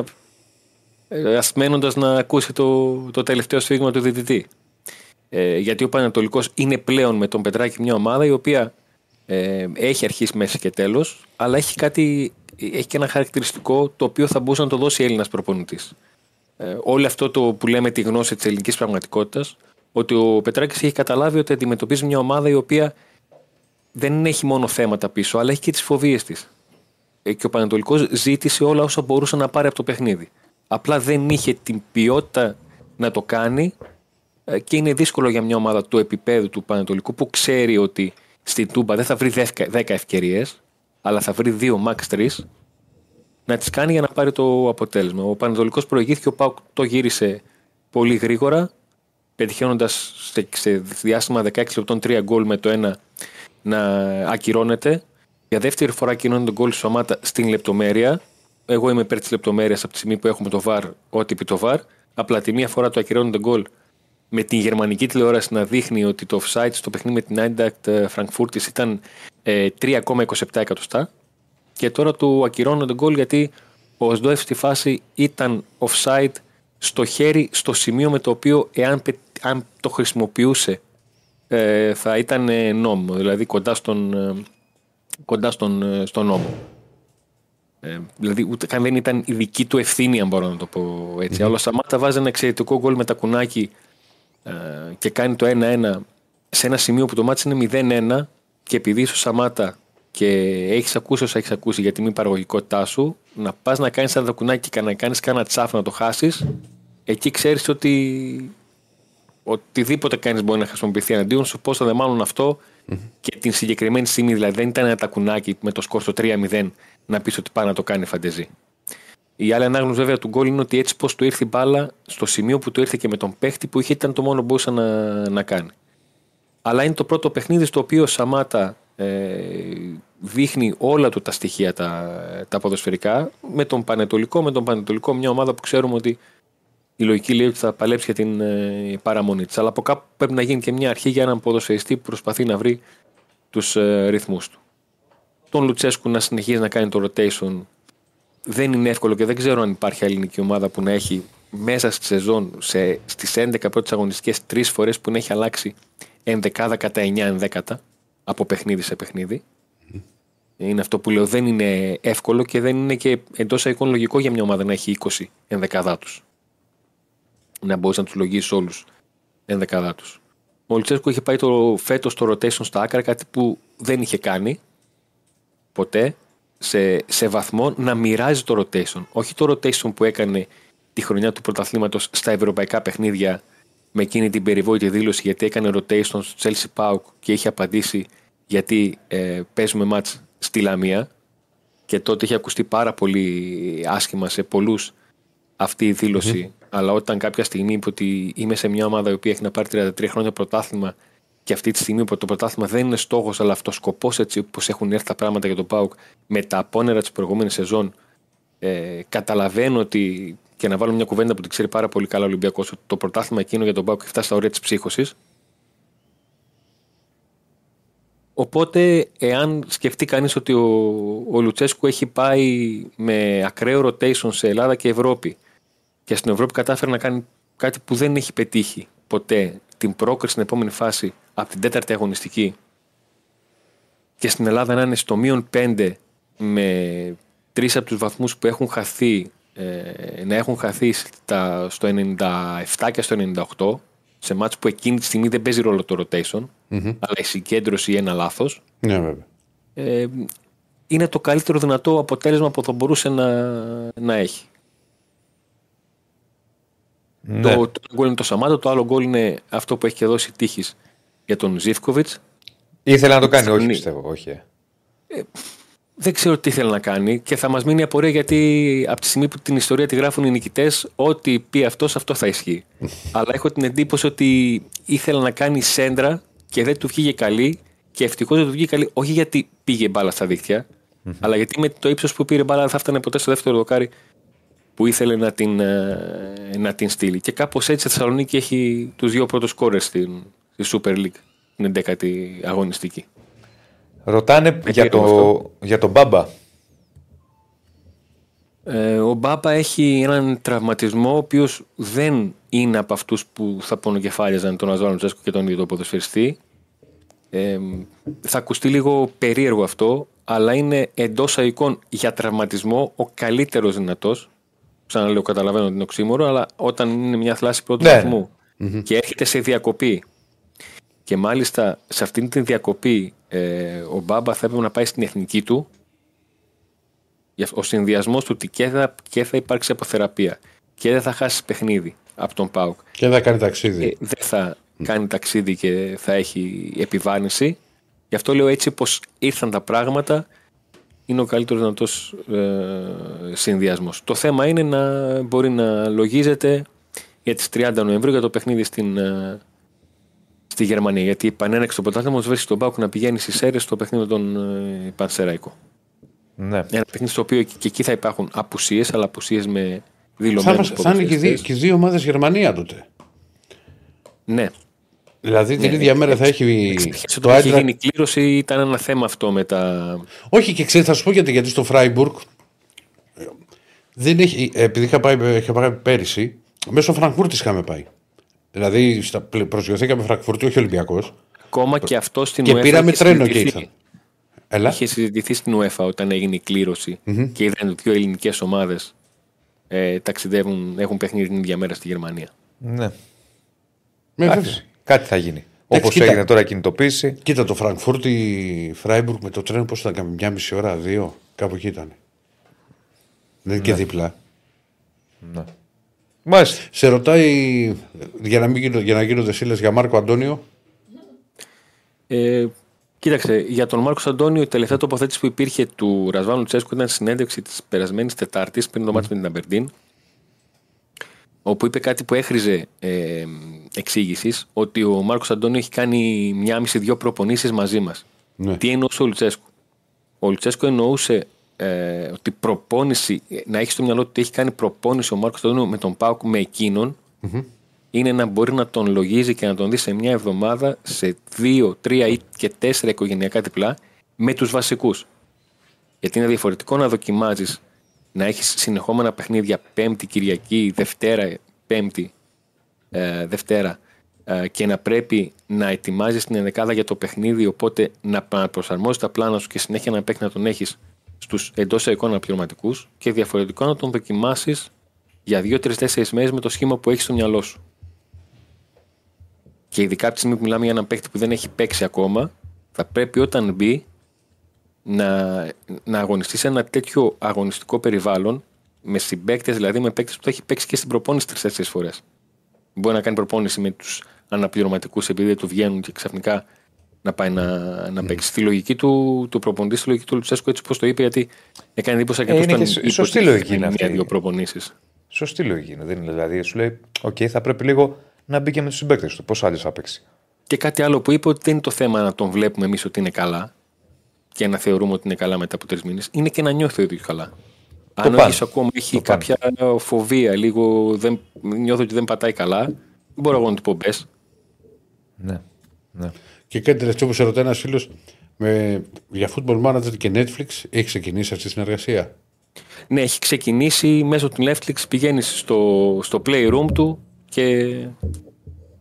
ε, ασμένοντας να ακούσει το, το τελευταίο σφίγμα του διαιτητή. Ε, γιατί ο Πανατολικός είναι πλέον με τον Πετράκη μια ομάδα η οποία ε, έχει αρχίσει μέση και τέλος αλλά έχει, κάτι, έχει και ένα χαρακτηριστικό το οποίο θα μπορούσε να το δώσει Έλληνας προπονητής. Ε, όλο αυτό το που λέμε τη γνώση της ελληνικής πραγματικότητας ότι ο Πετράκης έχει καταλάβει ότι αντιμετωπίζει μια ομάδα η οποία δεν έχει μόνο θέματα πίσω αλλά έχει και τις φοβίες της. Ε, και ο Πανατολικός ζήτησε όλα όσα μπορούσε να πάρει από το παιχνίδι. Απλά δεν είχε την ποιότητα να το κάνει ε, και είναι δύσκολο για μια ομάδα του επίπεδου του Πανατολικού που ξέρει ότι στην Τούμπα δεν θα βρει 10 ευκαιρίες, αλλά θα βρει 2 max 3 να τις κάνει για να πάρει το αποτέλεσμα. Ο Πανατολικός προηγήθηκε, ο Πάουκ το γύρισε πολύ γρήγορα, πετυχαίνοντας σε, σε διάστημα 16 λεπτών 3 γκολ με το ένα να ακυρώνεται. Για δεύτερη φορά ακυρώνει τον γκολ Σωμάτα στην λεπτομέρεια. Εγώ είμαι υπέρ της λεπτομέρειας από τη στιγμή που έχουμε το VAR, ό,τι πει το VAR. Απλά τη μία φορά το ακυρώνει τον γκολ με την γερμανική τηλεόραση να δείχνει ότι το offside στο παιχνίδι με την Eintracht Frankfurt ήταν ε, 3,27 εκατοστά και τώρα του ακυρώνουν τον γκολ γιατί ο Σντόεφ στη φάση ήταν offside στο χέρι, στο σημείο με το οποίο εάν πε- αν το χρησιμοποιούσε ε, θα ήταν ε, νόμο, δηλαδή κοντά στον, ε, κοντά στον, ε, στον νόμο. Ε, δηλαδή ούτε καν δεν ήταν η δική του ευθύνη αν μπορώ να το πω έτσι. Αλλά ο Σαμάτα βάζει ένα εξαιρετικό γκολ με τα κουνάκι ε, και κάνει το 1-1 σε ένα σημείο που το μάτι είναι 0-1 και επειδή είσαι ο Σαμάτα και έχεις ακούσει όσα έχεις ακούσει για τη μη παραγωγικότητά σου, να πας να κάνεις ένα κουνάκι και να κάνεις κάνα τσάφ να το χάσεις, εκεί ξέρεις ότι οτιδήποτε κάνεις μπορεί να χρησιμοποιηθεί εναντίον σου. Πόσο δε μάλλον αυτό και την συγκεκριμένη στιγμή, δηλαδή δεν ήταν ένα τακουνάκι με το σκορ στο 3-0 να πεις ότι πάει να το κάνει φαντεζή. Η άλλη ανάγνωση βέβαια του γκολ είναι ότι έτσι πώς του ήρθε η μπάλα στο σημείο που του ήρθε και με τον παίχτη που είχε ήταν το μόνο που μπορούσε να, να κάνει. Αλλά είναι το πρώτο παιχνίδι στο οποίο ο Σαμάτα ε, δείχνει όλα του τα στοιχεία τα, τα ποδοσφαιρικά με τον Πανετολικό, με τον Πανετολικό μια ομάδα που ξέρουμε ότι η λογική λέει ότι θα παλέψει για την ε, παραμονή της. Αλλά από κάπου πρέπει να γίνει και μια αρχή για έναν ποδοσφαιριστή που προσπαθεί να βρει τους ε, ρυθμούς του. Τον Λουτσέσκου να συνεχίζει να κάνει το rotation δεν είναι εύκολο και δεν ξέρω αν υπάρχει ελληνική ομάδα που να έχει μέσα στη σεζόν σε, στις 11 πρώτες αγωνιστικές τρεις φορές που να έχει αλλάξει ενδεκάδα κατά 9 ενδέκατα από παιχνίδι σε παιχνίδι. Είναι αυτό που λέω δεν είναι εύκολο και δεν είναι και εντός εικόν λογικό για μια ομάδα να έχει 20 ενδεκαδά τους. Να μπορείς να τους λογίσεις όλους ενδεκαδά τους. Ο Λουτσέσκου είχε πάει το φέτος το rotation στα άκρα, κάτι που δεν είχε κάνει ποτέ σε, σε βαθμό να μοιράζει το rotation. Όχι το rotation που έκανε τη χρονιά του πρωταθλήματος στα ευρωπαϊκά παιχνίδια με εκείνη την περιβόητη δήλωση γιατί έκανε rotation στο Chelsea Pauk και είχε απαντήσει γιατί ε, παίζουμε μάτς στη Λαμία. Και τότε είχε ακουστεί πάρα πολύ άσχημα σε πολλούς αυτή η δηλωση αλλά όταν κάποια στιγμή είπε ότι είμαι σε μια ομάδα η οποία έχει να πάρει 33 χρόνια πρωτάθλημα και αυτή τη στιγμή που το πρωτάθλημα δεν είναι στόχος, αλλά αυτός σκοπός έτσι όπως έχουν έρθει τα πράγματα για τον Πάουκ με τα απόνερα της προηγούμενης σεζόν. Ε, καταλαβαίνω ότι και να βάλω μια κουβέντα που την ξέρει πάρα πολύ καλά ο Ολυμπιακός, ότι το πρωτάθλημα εκείνο για τον Πάουκ έχει φτάσει στα όρια της ψύχωσης. Οπότε, εάν σκεφτεί κανείς ότι ο, ο Λουτσέσκου έχει πάει με ακραίο rotation σε Ελλάδα και Ευρώπη και στην Ευρώπη κατάφερε να κάνει κάτι που δεν έχει πετύχει ποτέ, την πρόκριση στην επόμενη φάση από την τέταρτη αγωνιστική και στην Ελλάδα να είναι στο μείον 5 με τρεις από τους βαθμούς που έχουν χαθεί ε, να έχουν χαθεί στα, στο 97 και στο 98 σε μάτς που εκείνη τη στιγμή δεν παίζει ρόλο το rotation αλλά η συγκέντρωση ή ένα λάθος Ναι, βέβαια. ε, είναι το καλύτερο δυνατό αποτέλεσμα που θα μπορούσε να, να έχει. Ναι. Το, το ένα γκολ είναι το Σαμάτο, το άλλο γκολ είναι αυτό που έχει και δώσει τύχης για τον Ζήφκοβιτς. Ήθελε να το κάνει, όχι Ναι. πιστεύω. Όχι. ε. Δεν ξέρω τι ήθελε να κάνει και θα μας μείνει η απορία γιατί από τη στιγμή που την ιστορία τη γράφουν οι νικητές, ό,τι πει αυτός, αυτό θα ισχύει. Αλλά έχω την εντύπωση ότι ήθελε να κάνει σέντρα και δεν του βγήκε καλή και ευτυχώς δεν του βγήκε καλή, όχι γιατί πήγε μπάλα στα δικτυα αλλά γιατί με το ύψος που πήρε μπάλα δεν θα φτάνε ποτέ στο δεύτερο δοκάρι που ήθελε να την, ε, να την στείλει. Και κάπως έτσι η Θεσσαλονίκη έχει τους δύο πρώτους κόρε στην, στη Super League, την 11η αγωνιστική. Ρωτάνε για, πήραμε το, για τον Μπάμπα. Ε, ο Μπάπα έχει έναν τραυματισμό ο οποίος δεν είναι από αυτούς που θα πονοκεφάλιαζαν τον Αζβάνο Τσέσκο και τον ίδιο το ποδοσφαιριστή. Ε, θα ακουστεί λίγο περίεργο αυτό, αλλά είναι εντός αικών για τραυματισμό ο καλύτερος δυνατός. Ξαναλέω, καταλαβαίνω ότι είναι οξύμορο, αλλά όταν είναι μια θλάση πρώτου Ναι, βαθμού και έρχεται σε διακοπή και μάλιστα σε αυτήν την διακοπή ε, ο Μπάμπα θα έπρεπε να πάει στην εθνική του Γι' αυτό Ο συνδυασμός του ότι και θα, και θα υπάρξει αποθεραπεία και δεν θα χάσει παιχνίδι από τον Πάουκ Και θα κάνει ταξίδι. και δεν θα κάνει ταξίδι και θα έχει επιβάρυνση. Γι' αυτό λέω έτσι πως ήρθαν τα πράγματα είναι ο καλύτερος δυνατός ε, συνδυασμός. Το θέμα είναι να μπορεί να λογίζεται για τις 30 Νοεμβρίου για το παιχνίδι στην, ε, στη Γερμανία. Γιατί επανέναξε το πρωτάθλημα, μας βρίσκει τον Πάουκ να πηγαίνει στις αίρες στο παιχνίδι με τον ε, Πανσεραϊκό. Ναι. Ένα παιχνίδι στο οποίο και εκεί θα υπάρχουν απουσίες, αλλά απουσίες με Θα, δηλωμένου μας- θα είναι και, δι- και δύο ομάδες Γερμανία τότε. Ναι. Δηλαδή την ίδια μέρα θα έχει. Ξέρεις το Όταν είχε Άιντραχτ- γίνει η κλήρωση ήταν ένα θέμα αυτό με τα. Όχι και ξέρεις, θα σου πω γιατί, γιατί στο Φράιμπουργκ ε, δεν έχει, επειδή είχα πάει, είχα πάει πέρυσι, μέσω Φραγκφούρτης είχαμε πάει. Δηλαδή στα, πλε- προσγειωθήκαμε Φραγκφούρτη, όχι Ολυμπιακός. Ακόμα και αυτό στην Και UEFA πήραμε είχε τρένο και συζητηθεί. ήρθαν. Έλα. Είχε συζητηθεί στην UEFA όταν έγινε η κληρωση και είδαν ότι δύο ελληνικές ομάδες ε, ταξιδεύουν, έχουν παιχνίδι την ίδια μέρα στη Γερμανία. ναι. Με, βέβαια. Εντάξει, Κάτι θα γίνει. Όπως κοίτα. έγινε τώρα η κινητοποίηση. Κοίτα το Φραγκφούρτη Φράιμπουργκ με το τρένο πώς θα κάνει, μια μισή ώρα, δύο, κάπου εκεί ήταν. Δεν είναι και δίπλα. Μάλιστα. Σε ρωτάει για να, μην γίνω, για να γίνονται σύλλες για Μάρκο Αντώνιο. Ε, κοίταξε, για τον Μάρκος Αντώνιο, η τελευταία τοποθέτηση που υπήρχε του Ρασβάνου Τσέσκου ήταν συνέντευξη της περασμένης Τετάρτης πριν το μάτι με την Αμπερντίν. Όπου είπε κάτι που έχριζε ε, εξήγησης ότι ο Μάρκος Αντώνιο έχει κάνει μια μισή-δυο προπονήσεις μαζί μας. Ναι. Τι εννοούσε ο Λουτσέσκου; Ο Λουτσέσκου εννοούσε ε, ότι προπόνηση, να έχεις στο μυαλό του ότι έχει κάνει προπόνηση ο Μάρκος Αντώνιο με τον Πάουκ με εκεινον είναι να μπορεί να τον λογίζει και να τον δει σε μια εβδομάδα σε δύο, τρία ή και τέσσερα οικογενειακά διπλά με τους βασικούς. Γιατί είναι διαφορετικό να δοκιμάζεις να έχεις συνεχόμενα παιχνίδια Πέμπτη, Κυριακή, Δευτέρα, Πέμπτη, ε, Δευτέρα ε, και να πρέπει να ετοιμάζεις την ενδεκάδα για το παιχνίδι, οπότε να προσαρμόζεις τα πλάνα σου και συνέχεια να παίξει να τον έχεις στους εντός εικόνα αναπληρωματικού και διαφορετικό να τον δοκιμάσεις για 2-3-4 μέρες με το σχήμα που έχεις στο μυαλό σου. Και ειδικά από τη στιγμή που μιλάμε για έναν παίκτη που δεν έχει παίξει ακόμα, θα πρέπει όταν μπει να, να αγωνιστείς σε ένα τέτοιο αγωνιστικό περιβάλλον με συμπαίκτες, δηλαδή με παίκτες που θα έχει παίξει και στην προπόνηση τρει-τέσσερι φορές. Μπορεί να κάνει προπόνηση με τους αναπληρωματικούς επειδή δεν του βγαίνουν και ξαφνικά να πάει να, να παίξει. Στη λογική του, του προπονητή, στη λογική του Λουτσέσκου, έτσι πώ το είπε, γιατί έκανε εντύπωση Ε, είναι και σ- σωστή λογική είναι αυτή. Μία-δύο προπονήσεις. Σωστή λογική είναι. Δεν είναι δηλαδή, σου λέει, Οκ, θα πρέπει λίγο να μπει και με τους συμπαίκτες του. Πώς άλλος θα παίξει. Και κάτι άλλο που είπε ότι δεν είναι το θέμα να τον βλέπουμε εμείς ότι είναι καλά και να θεωρούμε ότι είναι καλά μετά από τρεις μήνες. Είναι και να νιώθει ο ίδιο καλά. Αν ο πάνω. ίδιο ακόμα έχει Το πάνω. κάποια φοβία, λίγο δεν, νιώθω ότι δεν πατάει καλά, δεν μπορώ εγώ να του πω μπες. Ναι. ναι. Και κάτι τελευταίο που σε ρωτάει ένας φίλος, Με, για football manager και Netflix έχει ξεκινήσει αυτή η συνεργασία; Ναι, έχει ξεκινήσει μέσω του Netflix. Πηγαίνεις στο, στο playroom του και,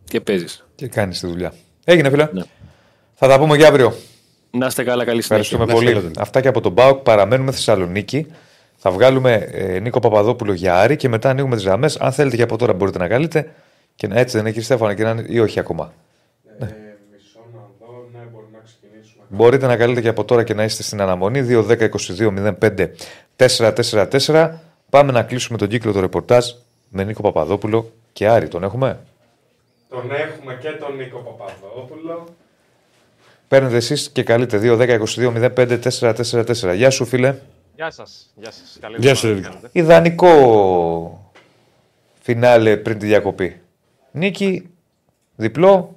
και παίζεις. Και κάνεις τη δουλειά. Έγινε, φίλε. Ναι. Θα τα πούμε και αύριο. Να είστε καλά, καλή συνέχεια. Ευχαριστούμε Να πολύ. ευχαριστούμε. Αυτά και από τον Μπάουκ. Παραμένουμε Θεσσαλονίκη. Θα βγάλουμε ε, Νίκο Παπαδόπουλο για Άρη και μετά ανοίγουμε τις γραμμές. Αν θέλετε και από τώρα μπορείτε να καλείτε. Και να, έτσι δεν είναι, κύριε Στέφανα, και να, είναι- ή όχι ακόμα. Ε, μισό να δω, ναι, μπορεί να ξεκινήσουμε. Μπορείτε να καλείτε και από τώρα και να είστε στην αναμονή 2-10-22-05-444. Πάμε να κλείσουμε τον κύκλο του ρεπορτάζ με Νίκο Παπαδόπουλο και Άρη. Τον έχουμε; Τον έχουμε και τον Νίκο Παπαδόπουλο. Παίρνετε εσείς και καλείτε 2-10-22-05-444. Γεια σου, φίλε. Γεια σας. Γεια σας. Καλή Γεια σου, εβδομάδα. Ρίκο. Ιδανικό φινάλε πριν τη διακοπή. Νίκη, διπλό,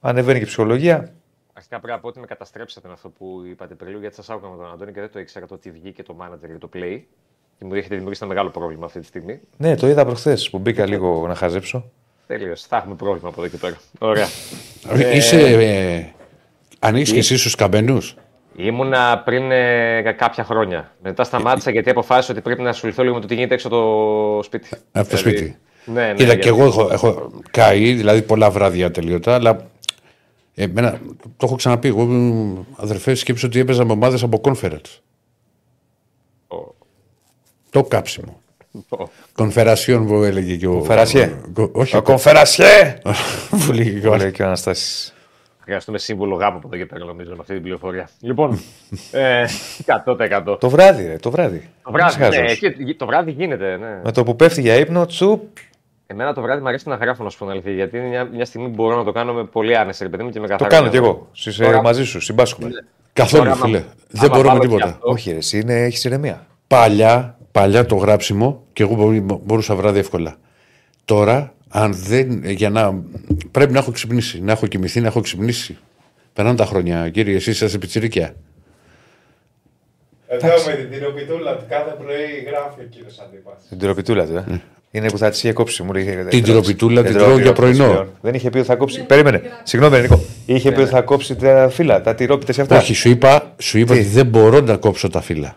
ανεβαίνει και η ψυχολογία. Αρχικά πρέπει να πω ότι με καταστρέψατε με αυτό που είπατε πριν, λίγο, γιατί σας άκουγα με τον Αντώνη και δεν το ήξερα το ότι βγήκε το manager για το play. Και μου έχετε δημιουργήσει ένα μεγάλο πρόβλημα αυτή τη στιγμή. Ναι, το είδα προχθές που μπήκα λίγο να χαζέψω. Τελείω. Θα έχουμε πρόβλημα από εδώ και πέρα. Ωραία. Είσαι. Ε, ανοίγεις και εσύ στους καμπενούς; Ήμουνα πριν ε, για κάποια χρόνια. Μετά σταμάτησα γιατί αποφάσισα ότι πρέπει να ασχοληθώ λίγο με το τι γίνεται έξω το σπίτι. Από το Δηλαδή, σπίτι. Ναι, ναι. Είδα γιατί- και εγώ έχω, έχω καεί, δηλαδή πολλά βράδια τελείωτα, αλλά εμένα, το έχω ξαναπεί. Εγώ ήμουν, αδερφέ σκέψη ότι έπαιζα με ομάδες από conference. Ο- Το κάψιμο. ο- Κονφερασιόν που έλεγε και ο. Κονφερασιέ. ο- Όχι, Ο κομφερασιέ! που λέγε και ο Το άλλος. λέει και ο Αναστάσης. Χρειαστούμε σύμβολο γάμου από εδώ και πέρα, νομίζω, με αυτή την πληροφορία. Λοιπόν, ε, 100%. Το βράδυ, ρε, το βράδυ. Το βράδυ, Είσαι ναι, χαζός. εκεί- το βράδυ γίνεται, ναι. Με το που πέφτει για ύπνο, τσουπ. Εμένα το βράδυ μου αρέσει να γράφω, να σου πω την αλήθεια. Γιατί είναι μια, μια στιγμή που μπορώ να το κάνω με πολύ άνεση, ρε παιδί μου, και με Το καθαρό. κάνω κι μυαλό. εγώ. Συ- Τώρα- μαζί σου, συμπάσχουμε. Καθόλου, Τώρα, άμα- φίλε. άμα Δεν μπορούμε βάλω και τίποτα. αυτό- Όχι, ρε, εσύ είναι, έχεις ηρεμία. Παλιά, παλιά το γράψιμο και εγώ μπορού- μπορούσα βράδυ εύκολα. Τώρα, αν δεν. Για να. Πρέπει να έχω ξυπνήσει. Να έχω κοιμηθεί, να έχω ξυπνήσει. Περνάνε τα χρόνια, κύριε, εσείς είσαστε πιτσιρικιά. Εδώ με την τυροπιτούλα του κάθε πρωί γράφει ο κύριος Αντίπας. Την τυροπιτούλα του, ε. Είναι που θα τη είχε κόψει. Μου λέει, Την τυροπιτούλα την Δεν τρώω τρώω για τυρόπιτες πρωινό. πλέον. Δεν είχε πει ότι θα κόψει. Περίμενε. Συγγνώμη, Νίκο. Είχε πει ότι θα κόψει τα φύλλα, τα τυρόπιτες αυτά. Όχι, σου είπα, σου είπα Τι; ότι δεν μπορώ να κόψω τα φύλλα.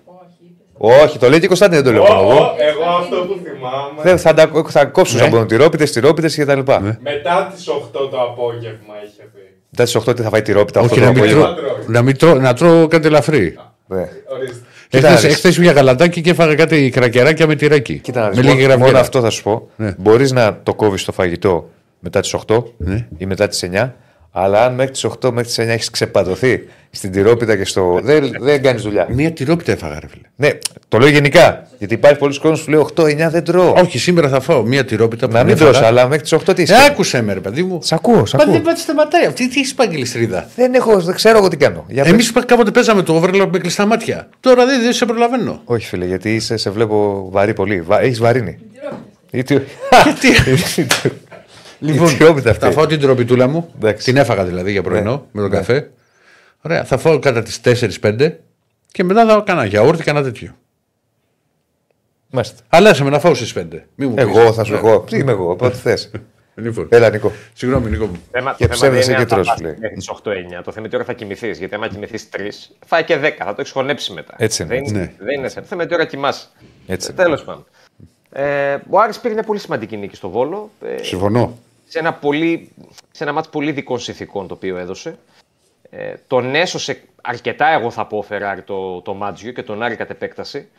Όχι, το λέει και η Κωνσταντίνη, δεν το λέω μόνο εγώ. Εγώ, εγώ αυτό που θυμάμαι. Δεν θα, τα, θα κόψουν Ναι. από τυρόπιτες, τυρόπιτες και τα λοιπά. Μετά τις 8 το απόγευμα είχε πει. Μετά τις 8 τι θα φάει τυρόπιτα, αυτό Όχι, το να μην, απόγευμα. τρώω, να, μην τρώω, να τρώω κάτι ελαφρύ. Ναι. Ορίστε. Κοίτα να Εχθές, δεις. εχθές πήγα γαλατάκι και έφαγα κάτι κρακεράκια με τυράκι. Κοίτα να με δεις, λίγη μόνο, γραβιέρα. μόνο αυτό θα σου πω. Ναι. Μπορείς να το κόβεις το φαγητό μετά τις 8 Ναι. ή μετά τις 9, αλλά αν μέχρι τις 8 μέχρι τις 9 έχεις ξεπατωθεί στην τυρόπιτα και στο. δεν δεν κάνεις δουλειά. Μία τυρόπιτα έφαγα, ρε φίλε. Ναι, το λέω γενικά. Γιατί υπάρχει πολλοί κόσμος που λέει 8-9 δεν τρώω. Όχι, σήμερα θα φάω μία τυρόπιτα που Να την μην έφαγα. τρως, αλλά μέχρι τις 8 τι Ε, είσαι. άκουσε με, ρε παιδί μου. Σ' ακούω, σ' Μα ακούω. δεν πάτε σταματάει. Αυτή τι έχει παγγελιστρίδα. Δεν, έχω, δεν ξέρω εγώ τι κάνω. Για Εμείς πες. κάποτε παίζαμε το overlap με κλειστά μάτια. Τώρα δεν, δεν σε προλαβαίνω. Όχι, φίλε, γιατί είσαι, σε βλέπω βαρύ πολύ. Βα... Έχεις βαρύνει. Η τι- Λοιπόν, Η τυρόπιτα αυτή. θα φάω την τροπιτούλα μου. Εντάξει. Την έφαγα δηλαδή για πρωινό Ναι. με τον Ναι. καφέ. Ωραία, θα φάω κατά τις 4-5 και μετά θα κάνω γιαούρτι και ένα τέτοιο. Μάλιστα. Αλλά σε με να φάω στις 5. Μη μου πεις. Εγώ θα σου Ναι. εγώ. Τι είμαι εγώ, ό,τι θες. Λοιπόν, Έλα, Νικό. Συγγνώμη, Νίκο μου. Θέμα, Και το θέμα ψεύδεσαι δεν είναι και αν θα τρως, πας σου λέει. Μέχρι τις 8-9. Το θέμα είναι τι ώρα θα κοιμηθείς. Γιατί άμα κοιμηθείς 3, φάει και 10. Θα το έχεις χωνέψει μετά. Έτσι είναι. Δεν, Ναι. δεν είναι θέμα. Το θέμα είναι τι ώρα κοιμάσαι. Έτσι είναι. Τέλος πάντων. Ε, ο Άρης πήρε μια πολύ σημαντική νίκη στο Βόλο. Ε, Συμφωνώ. σε ένα, πολύ, σε ένα μάτς πολύ δικών συνθηκών το οποίο έδωσε. Ε, τον έσωσε αρκετά, εγώ θα πω, ο Φεράρι το, το Μάτζιο και τον Άρη κατ' επέκταση.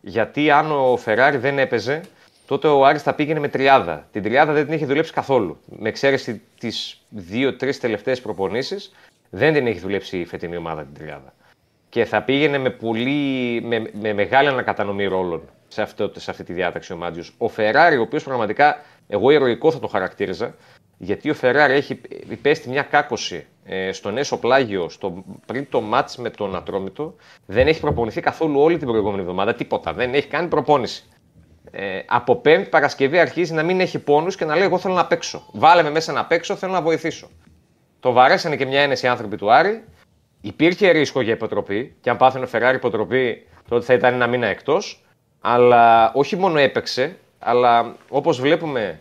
Γιατί αν ο Φεράρι δεν έπαιζε, τότε ο Άρης θα πήγαινε με τριάδα. Την τριάδα δεν την είχε δουλέψει καθόλου. Με εξαίρεση τις δύο-τρεις τελευταίες προπονήσεις, δεν την έχει δουλέψει η φετινή ομάδα την τριάδα. Και θα πήγαινε με, πολύ, με, με μεγάλη ανακατανομή ρόλων σε, αυτό, σε αυτή τη διάταξη ο Μάτζιος. Ο Φεράρι, ο οποίος πραγματικά εγώ ηρωικό θα το χαρακτήριζα, γιατί ο Φεράρι έχει υπέστη μια κάκωση ε, στον έσω πλάγιο στο, πριν το μάτς με τον Ατρόμητο. Δεν έχει προπονηθεί καθόλου όλη την προηγούμενη εβδομάδα, τίποτα. Δεν έχει κάνει προπόνηση. Ε, από Πέμπτη Παρασκευή αρχίζει να μην έχει πόνους και να λέει: Εγώ θέλω να παίξω. Βάλε με μέσα να παίξω, θέλω να βοηθήσω. Το βαρέσανε και μια ένεση οι άνθρωποι του Άρη. Υπήρχε ρίσκο για υποτροπή και αν πάθαινε ο Φεράρι υποτροπή, τότε θα ήταν ένα μήνα εκτός. Αλλά όχι μόνο έπαιξε, αλλά όπως βλέπουμε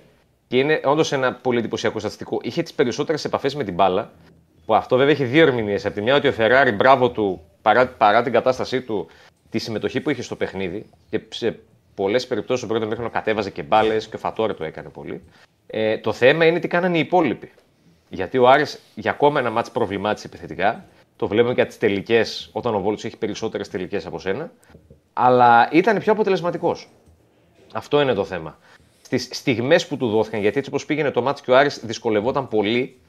και είναι όντως ένα πολύ εντυπωσιακό στατιστικό, είχε τις περισσότερες επαφές με την μπάλα Που αυτό βέβαια έχει δύο ερμηνείες. Από τη μια ότι ο Φεράρι, μπράβο του, παρά, παρά την κατάστασή του, τη συμμετοχή που είχε στο παιχνίδι και σε πολλές περιπτώσεις ο πρώτο μήχρονο κατέβαζε και μπάλες και ο Φατόρε το έκανε πολύ. Ε, το θέμα είναι τι κάνανε οι υπόλοιποι. Γιατί ο Άρης για ακόμα ένα μάτσο προβλημάτισε επιθετικά. Το βλέπουμε και από τις τελικές, όταν ο Βόλτς έχει περισσότερες τελικές από σένα. Αλλά ήταν πιο αποτελεσματικός. Αυτό είναι το θέμα. Στις στιγμές που του δόθηκαν, γιατί έτσι όπως πήγαινε το μάτσο και ο Άρης δυσκολευόταν πολύ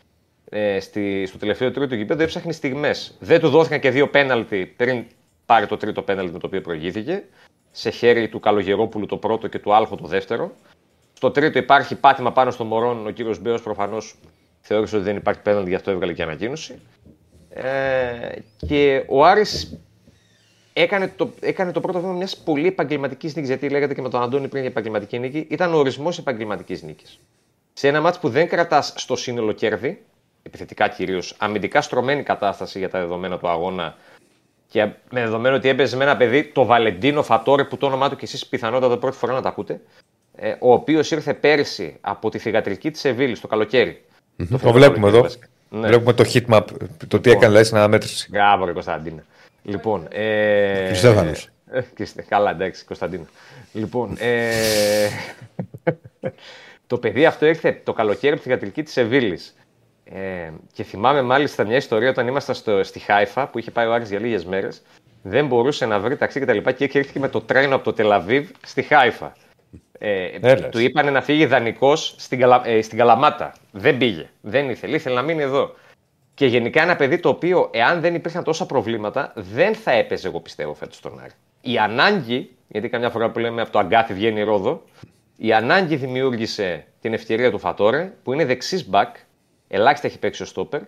ε, στη, στο τελευταίο τρίτο γήπεδο, έψαχνε στιγμές. Δεν του δόθηκαν και δύο πέναλτι πριν πάρει το τρίτο πέναλτι με το οποίο προηγήθηκε. Σε χέρι του Καλογερόπουλου το πρώτο και του Άλχο το δεύτερο. Στο τρίτο υπάρχει πάτημα πάνω στο Μωρόν. Ο κύριος Μπέος προφανώς θεώρησε ότι δεν υπάρχει πέναλτι, γι' αυτό έβγαλε και ανακοίνωση. Ε, και ο Άρης έκανε το, έκανε το πρώτο βήμα μιας πολύ επαγγελματικής νίκης. Γιατί λέγατε και με τον Αντώνη πριν για επαγγελματική νίκη, ήταν ο ορισμός επαγγελματικής νίκης. Σε ένα μάτσο που δεν κρατάς στο σύνολο κέρδη, επιθετικά κυρίως, αμυντικά στρωμένη κατάσταση για τα δεδομένα του αγώνα και με δεδομένο ότι έπαιζε με ένα παιδί, το Βαλεντίνο Φατόρε, που το όνομά του και εσείς πιθανότατα πρώτη φορά να τα ακούτε, ε, ο οποίος ήρθε πέρσι από τη θηγατρική της Σεβίλης το καλοκαιρι Το, το βλέπουμε εδώ. Ναι. Βλέπουμε το heatmap, το τι έκανε λέει στην αναμέτρηση. Μπράβο, ρε Κωνσταντίνα. Λοιπόν. Ε... Ε, καλά, εντάξει, Κωνσταντίνα. Λοιπόν. Ε... το παιδί αυτό ήρθε το καλοκαίρι από τη θηγατρική της Σεβίλης. Ε, και θυμάμαι μάλιστα μια ιστορία όταν ήμασταν στο, στη Χάιφα που είχε πάει ο Άρης για λίγες μέρες. Δεν μπορούσε να βρει ταξί και τα και έρχεται με το τρένο από το Τελαβίβ στη Χάιφα. Ε, του είπαν να φύγει δανεικός στην, Καλα, ε, στην Καλαμάτα. Δεν πήγε. Δεν ήθελε. Ήθελε να μείνει εδώ. Και γενικά ένα παιδί το οποίο, εάν δεν υπήρχαν τόσα προβλήματα, δεν θα έπαιζε, εγώ πιστεύω, φέτος στον Άρη. Η ανάγκη, γιατί καμιά φορά που λέμε από το αγκάθι βγαίνει η ρόδο, η ανάγκη δημιούργησε την ευκαιρία του Φατόρε, που είναι δεξί μπακ, ελάχιστα έχει παίξει ο στόπερ.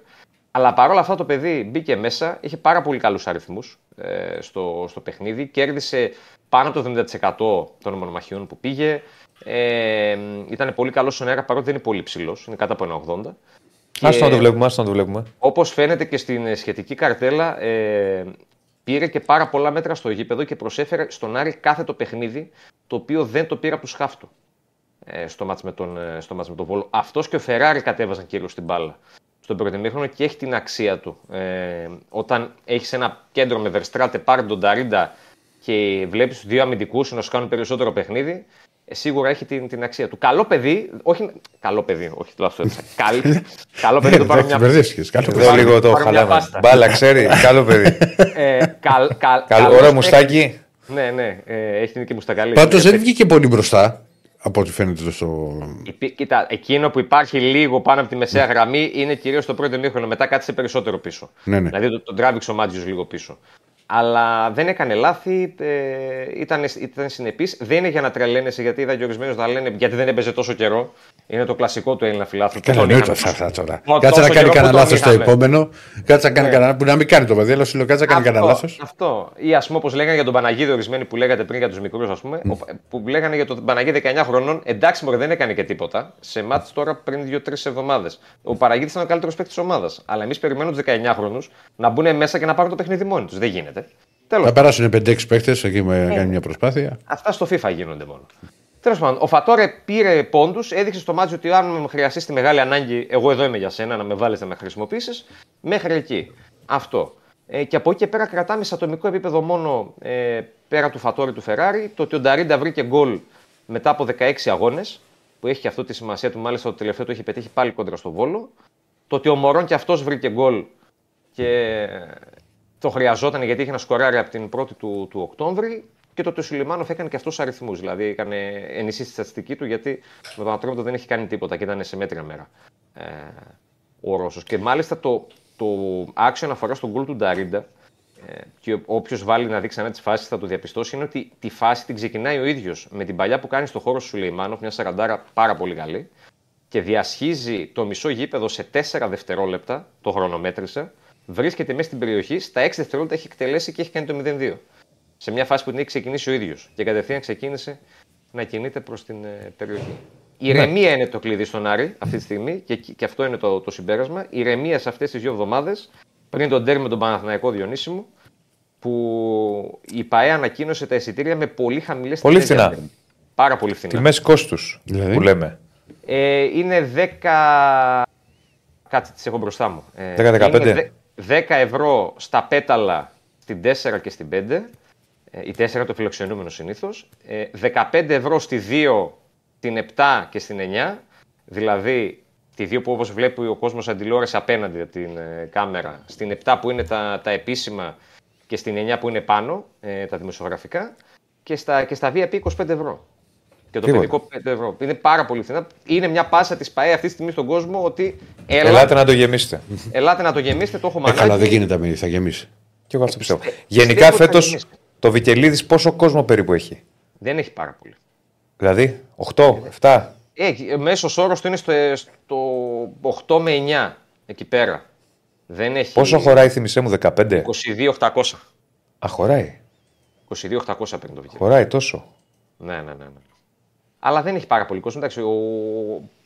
Αλλά παρόλα αυτά το παιδί μπήκε μέσα, είχε πάρα πολύ καλούς αριθμούς ε, στο, στο παιχνίδι, κέρδισε πάνω από το 70% των μονομαχιών που πήγε. Ε, ήταν πολύ καλός στον αέρα, παρότι δεν είναι πολύ ψηλός, είναι κάτω από 1,80. Και άστο να το βλέπουμε, άστο να το βλέπουμε. Όπως φαίνεται και στην ε, σχετική καρτέλα, ε, πήρε και πάρα πολλά μέτρα στο γήπεδο και προσέφερε στον Άρη κάθε το παιχνίδι, το οποίο δεν το πήρα από τους χάφτου ε, στο μάτς με τον, ε, στο μάτς με τον Βόλο. Αυτός και ο Φεράρι κατέβαζαν κύριο στην μπάλα στον πρώτο και έχει την αξία του. Ε, όταν έχεις ένα κέντρο με Verstraete, πάρει τον Ταρίντα και βλέπεις του δύο αμυντικούς να σου κάνουν περισσότερο παιχνίδι, σίγουρα έχει την, την αξία του. Καλό παιδί, όχι. Καλό παιδί, όχι λάθος καλό παιδί το πάρω μια Καλό παιδί. λίγο το χαλάμε. Μπάλα, ξέρει. Καλό παιδί. ε, καλ, καλ, ωραίο μουστάκι. Ναι, ναι, ε, έχει την και μουστακαλή. Πάντως δεν βγήκε πολύ μπροστά. Από ό,τι φαίνεται στο. Κοίτα, εκείνο που υπάρχει λίγο πάνω από τη μεσαία γραμμή είναι κυρίως το πρώτο μήχρονο. Μετά κάτσε περισσότερο πίσω. Ναι, ναι. Δηλαδή τον το τράβηξε ο Μάτζιος λίγο πίσω αλλά δεν έκανε λάθη, ε, ήταν, ήταν συνεπής. Δεν είναι για να τρελαίνεσαι, γιατί είδα και ορισμένους να λένε γιατί δεν έπαιζε τόσο καιρό. Είναι το κλασικό του Έλληνα φιλάθλου. Καλά, ναι, αυτά τώρα. Κάτσε να κάνει κανένα λάθος στο επόμενο. Κάτσε να κάνει ναι. κανένα. που να μην κάνει το παιδί, αλλά σου λέω κάτσε να κάνει κανένα λάθος. Αυτό. Ή ας πούμε, όπως λέγανε για τον Παναγίδη, ορισμένοι που λέγατε πριν για τους μικρούς, ας πούμε, mm. που λέγανε για τον Παναγίδη 19 χρονών. Εντάξει, μωρέ, δεν έκανε και τίποτα. Σε μάτς τώρα πριν 2-3 εβδομάδες. Ο Παναγίδης ήταν ο καλύτερος παίκτης της ομάδας. Αλλά εμείς περιμένουμε τους 19 χρόνου να μπουν μέσα και να πάρουν το παιχνίδι μόνοι τους. Δεν γίνεται. Τέλος. Θα περάσουν 5-6 παίχτε εκεί με ε, κάνει μια προσπάθεια. Αυτά στο FIFA γίνονται μόνο. Τέλος πάντων, ο Φατόρε πήρε πόντους, έδειξε στο μάτι ότι αν με χρειαστεί τη μεγάλη ανάγκη, εγώ εδώ είμαι για σένα, να με βάλεις να με χρησιμοποιήσεις. Μέχρι εκεί. Αυτό. Ε, και από εκεί και πέρα κρατάμε σε ατομικό επίπεδο μόνο ε, πέρα του Φατόρε του Φεράρι το ότι ο Νταρίντα βρήκε γκολ μετά από 16 αγώνες, που έχει και αυτό τη σημασία του. Μάλιστα, το τελευταίο του έχει πετύχει πάλι κόντρα στο βόλο. Το ότι ο Μωρόν και αυτός βρήκε γκολ και το χρειαζόταν γιατί είχε ένα σκοράρι από την 1η του, του Οκτώβρη και το ότι ο Σουλημάνοφ έκανε και αυτός αριθμούς. Δηλαδή έκανε ενισχύσει τη στατιστική του γιατί με τον Ατρόμητο δεν έχει κάνει τίποτα και ήταν σε μέτρια μέρα ε, ο Ρώσος. Και μάλιστα το, το άξιο αναφοράς στον γκολ του Νταρίντα ε, και όποιος βάλει να δει ξανά τις φάσεις θα το διαπιστώσει είναι ότι τη φάση την ξεκινάει ο ίδιος με την παλιά που κάνει στο χώρο σου Σουλεϊμάνοφ, μια σαραντάρα πάρα πολύ καλή και διασχίζει το μισό γήπεδο σε 4 δευτερόλεπτα, το χρονομέτρησε, βρίσκεται μέσα στην περιοχή, στα 6 δευτερόλεπτα έχει εκτελέσει και έχει κάνει το 0-2. Σε μια φάση που την έχει ξεκινήσει ο ίδιος και κατευθείαν ξεκίνησε να κινείται προς την ε, περιοχή. Η ναι. ηρεμία είναι το κλειδί στον Άρη αυτή τη στιγμή και, και αυτό είναι το, το συμπέρασμα. Η ηρεμία σε αυτές τις δύο εβδομάδες πριν τον τέρμι με τον Παναθηναϊκό Διονύσιμο που η ΠαΕ ανακοίνωσε τα εισιτήρια με πολύ χαμηλές τιμές. Πολύ φθηνά. Πάρα πολύ φθηνά. Τιμές κόστους δηλαδή; που λέμε. Ε, είναι 10 Κάτσε, τις έχω μπροστά μου. Ε, 10-15. είναι δε- 10 ευρώ στα πέταλα στην 4 και στην 5. Ε, η 4 είναι το φιλοξενούμενο συνήθως. Ε, 15 ευρώ στη 2, την 7 και στην 9. Δηλαδή τη 2 που όπως βλέπει ο κόσμος αντιλόραση απέναντι από την ε, κάμερα. Στην 7 που είναι τα, τα επίσημα και στην 9 που είναι πάνω, ε, τα δημοσιογραφικά. Και στα, και στα VIP 25 ευρώ. Και το Τίποτα. παιδικό 5 ευρώ. Είναι πάρα πολύ φθηνά. Είναι μια πάσα της ΠαΕ αυτή τη στιγμή στον κόσμο ότι έλα, Ελάτε να το γεμίσετε. ελάτε να το γεμίσετε, το έχω Ε, μανάκι. καλά, δεν γίνεται να θα γεμίσει. Και εγώ αυτό πιστεύω. πιστεύω Γενικά ότι θα φέτος γεμίσει. το Βικελίδης πόσο κόσμο περίπου έχει; Δεν έχει πάρα πολύ. Δηλαδή 8, 7. Ε, μέσος όρος του είναι στο, στο 8 με 9 εκεί πέρα. Δεν έχει. Πόσο χωράει, θυμισέ μου, 15. 22.800. Α, χωράει. 22.800 παίρνει το Βικελίδη. Χωράει τόσο. Ναι, ναι, ναι, ναι. Αλλά δεν έχει πάρα πολύ κόσμο. Εντάξει, ο...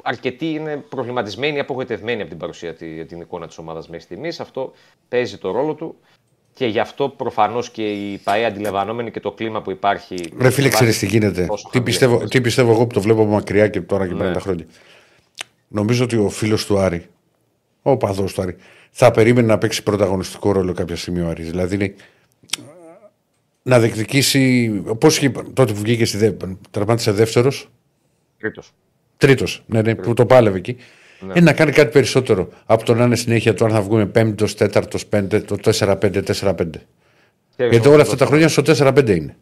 Αρκετοί είναι προβληματισμένοι ή απογοητευμένοι από την παρουσία, τη- την εικόνα της ομάδας μέχρι στιγμής. Αυτό παίζει το ρόλο του. Και γι' αυτό προφανώς και η ΠαΕ αντιλαμβανόμενη και το κλίμα που υπάρχει. Ρε φίλε, ξέρεις τι γίνεται. Τόσο Τι χαμηλές πιστεύω, τιμές. τι πιστεύω εγώ που το βλέπω από μακριά και τώρα και Ναι. 50 χρόνια. Νομίζω ότι ο φίλος του Άρη, ο παδός του Άρη, θα περίμενε να παίξει πρωταγωνιστικό ρόλο κάποια στιγμή ο Άρης. Δηλαδή είναι, να διεκδικήσει. Πώς είχε τότε που βγήκε στη δε, τερματίσε δεύτερος, Τρίτος. τρίτος, ναι, ναι, που το πάλευε εκεί. Ε, να κάνει κάτι περισσότερο από το να είναι συνέχεια του αν θα βγουν πέμπτος, τέταρτος, πέντε, το 4-5, 4-5. Ξέρεις Γιατί όμως όλα το αυτά τα θέμα- χρόνια στο 4-5 είναι.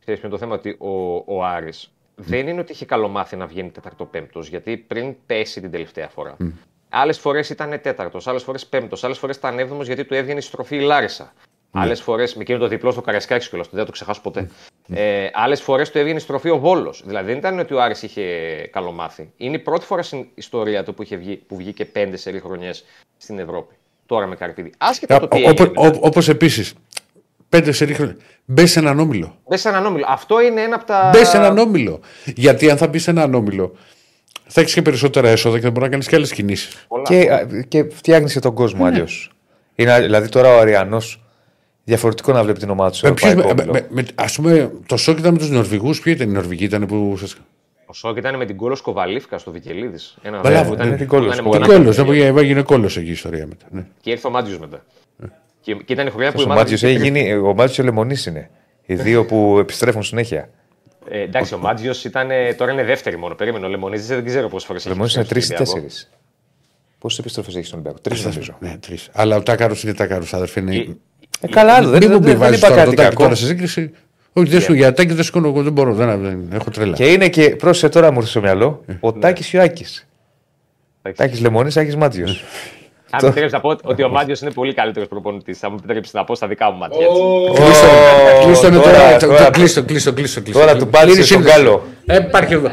Ξέρεις ποιο είναι το θέμα ότι ο, ο Άρης δεν είναι ότι είχε καλομάθει να βγαίνει τέταρτο-πέμπτο, γιατί πριν πέσει την τελευταία φορά. Mm. Άλλες φορές ήταν τέταρτος, άλλες φορές πέμπτος, άλλες φορές ήταν έβδομος γιατί του έβγαινε η στροφή η Λάρισα. Mm. Άλλες φορές, με εκείνο το διπλό στο Καρασκάκι κιόλας, δεν θα το ξεχάσω ποτέ. Ε, Άλλες φορές του έβγαινε η στροφή ο Βόλος. Δηλαδή δεν ήταν ότι ο Άρης είχε καλομάθει. Είναι η πρώτη φορά στην ιστορία του που, είχε βγει, που βγήκε πέντε σερή χρονιές στην Ευρώπη. Τώρα με καρπίδι. Άσχετα το τι έγινε. Όπως επίσης, πέντε σε ρίχνουν. Μπες σε έναν όμιλο. Μπες σε έναν όμιλο. Αυτό είναι ένα από τα. Μπες σε έναν όμιλο. Γιατί αν θα μπεις σε έναν όμιλο, θα έχεις και περισσότερα έσοδα και θα μπορείς να κάνεις και άλλες κινήσεις. Πολλά. Και, α, και φτιάχνεις και τον κόσμο αλλιώς. Δηλαδή τώρα ο Αριανός διαφορετικό να βλέπει την ομάδα του. στο ευρωπαϊκό όμιλο. Α πούμε, το σοκ ήταν με τους Νορβηγούς. Ποιοι ήταν οι Νορβηγοί, ήταν που σα. Ο Σόκ ήταν με την κόλος Σκοβαλίφκα στο Βικελίδης. Ένα Μπράβο, βέβαιο, ήταν, ναι, την κόλος ήταν Σκοβαλίφκα. μοναδική Κόλος, ευκαιρία. δεν έγινε κόλος εκεί η ιστορία μετά. Ναι. Και ήρθε ο Μάτζιος μετά. Και, και ήταν η χρονιά που η Ο ομάδα Μάτζιο βγήκε έχει τρίτη. γίνει. Ο Μάτζιος και ο Λεμονής είναι. Οι δύο που επιστρέφουν συνέχεια. Ε, εντάξει, ο Μάτζιος ήταν, τώρα είναι δεύτερη μόνο. Περίμενε. Ο Λεμονίδη δεν ξέρω πόσες φορές Ο Λεμονής είναι τρεις ή τέσσερις. Πόσες επιστροφές έχει στον Ολυμπιακό, Τρεις νομίζω. Ναι, τρεις. Αλλά ο Τάκαρος είναι Τάκαρος, αδερφέ. Είναι... Και- Ε, καλά, άλλο. Δεν, Μην μου δεν, πει δεν βάζει είπα τώρα τον κάτι Τάκη κακό. τώρα σε σύγκριση. Όχι, δεν σου για Τάκη δεν σηκώνω εγώ, δεν μπορώ. Δεν, δεν, έχω τρέλα. Και είναι και πρόσεχε τώρα μου ήρθε στο μυαλό ο Ναι. Τάκης και ο Άκης. Τάκης Λεμονής, Άκης Μάτζιο. Αν μου επιτρέψεις να πω ότι ο Μάτζιο είναι πολύ καλύτερος προπονητής. Θα μου επιτρέψεις να πω στα δικά μου μάτια. έτσι. Κλείστο με τώρα- τώρα. τώρα- Κλείστο, κλείστο, κλείστο. Τώρα του πάτησε τον Γκάλο. Ε, Υπάρχει εδώ.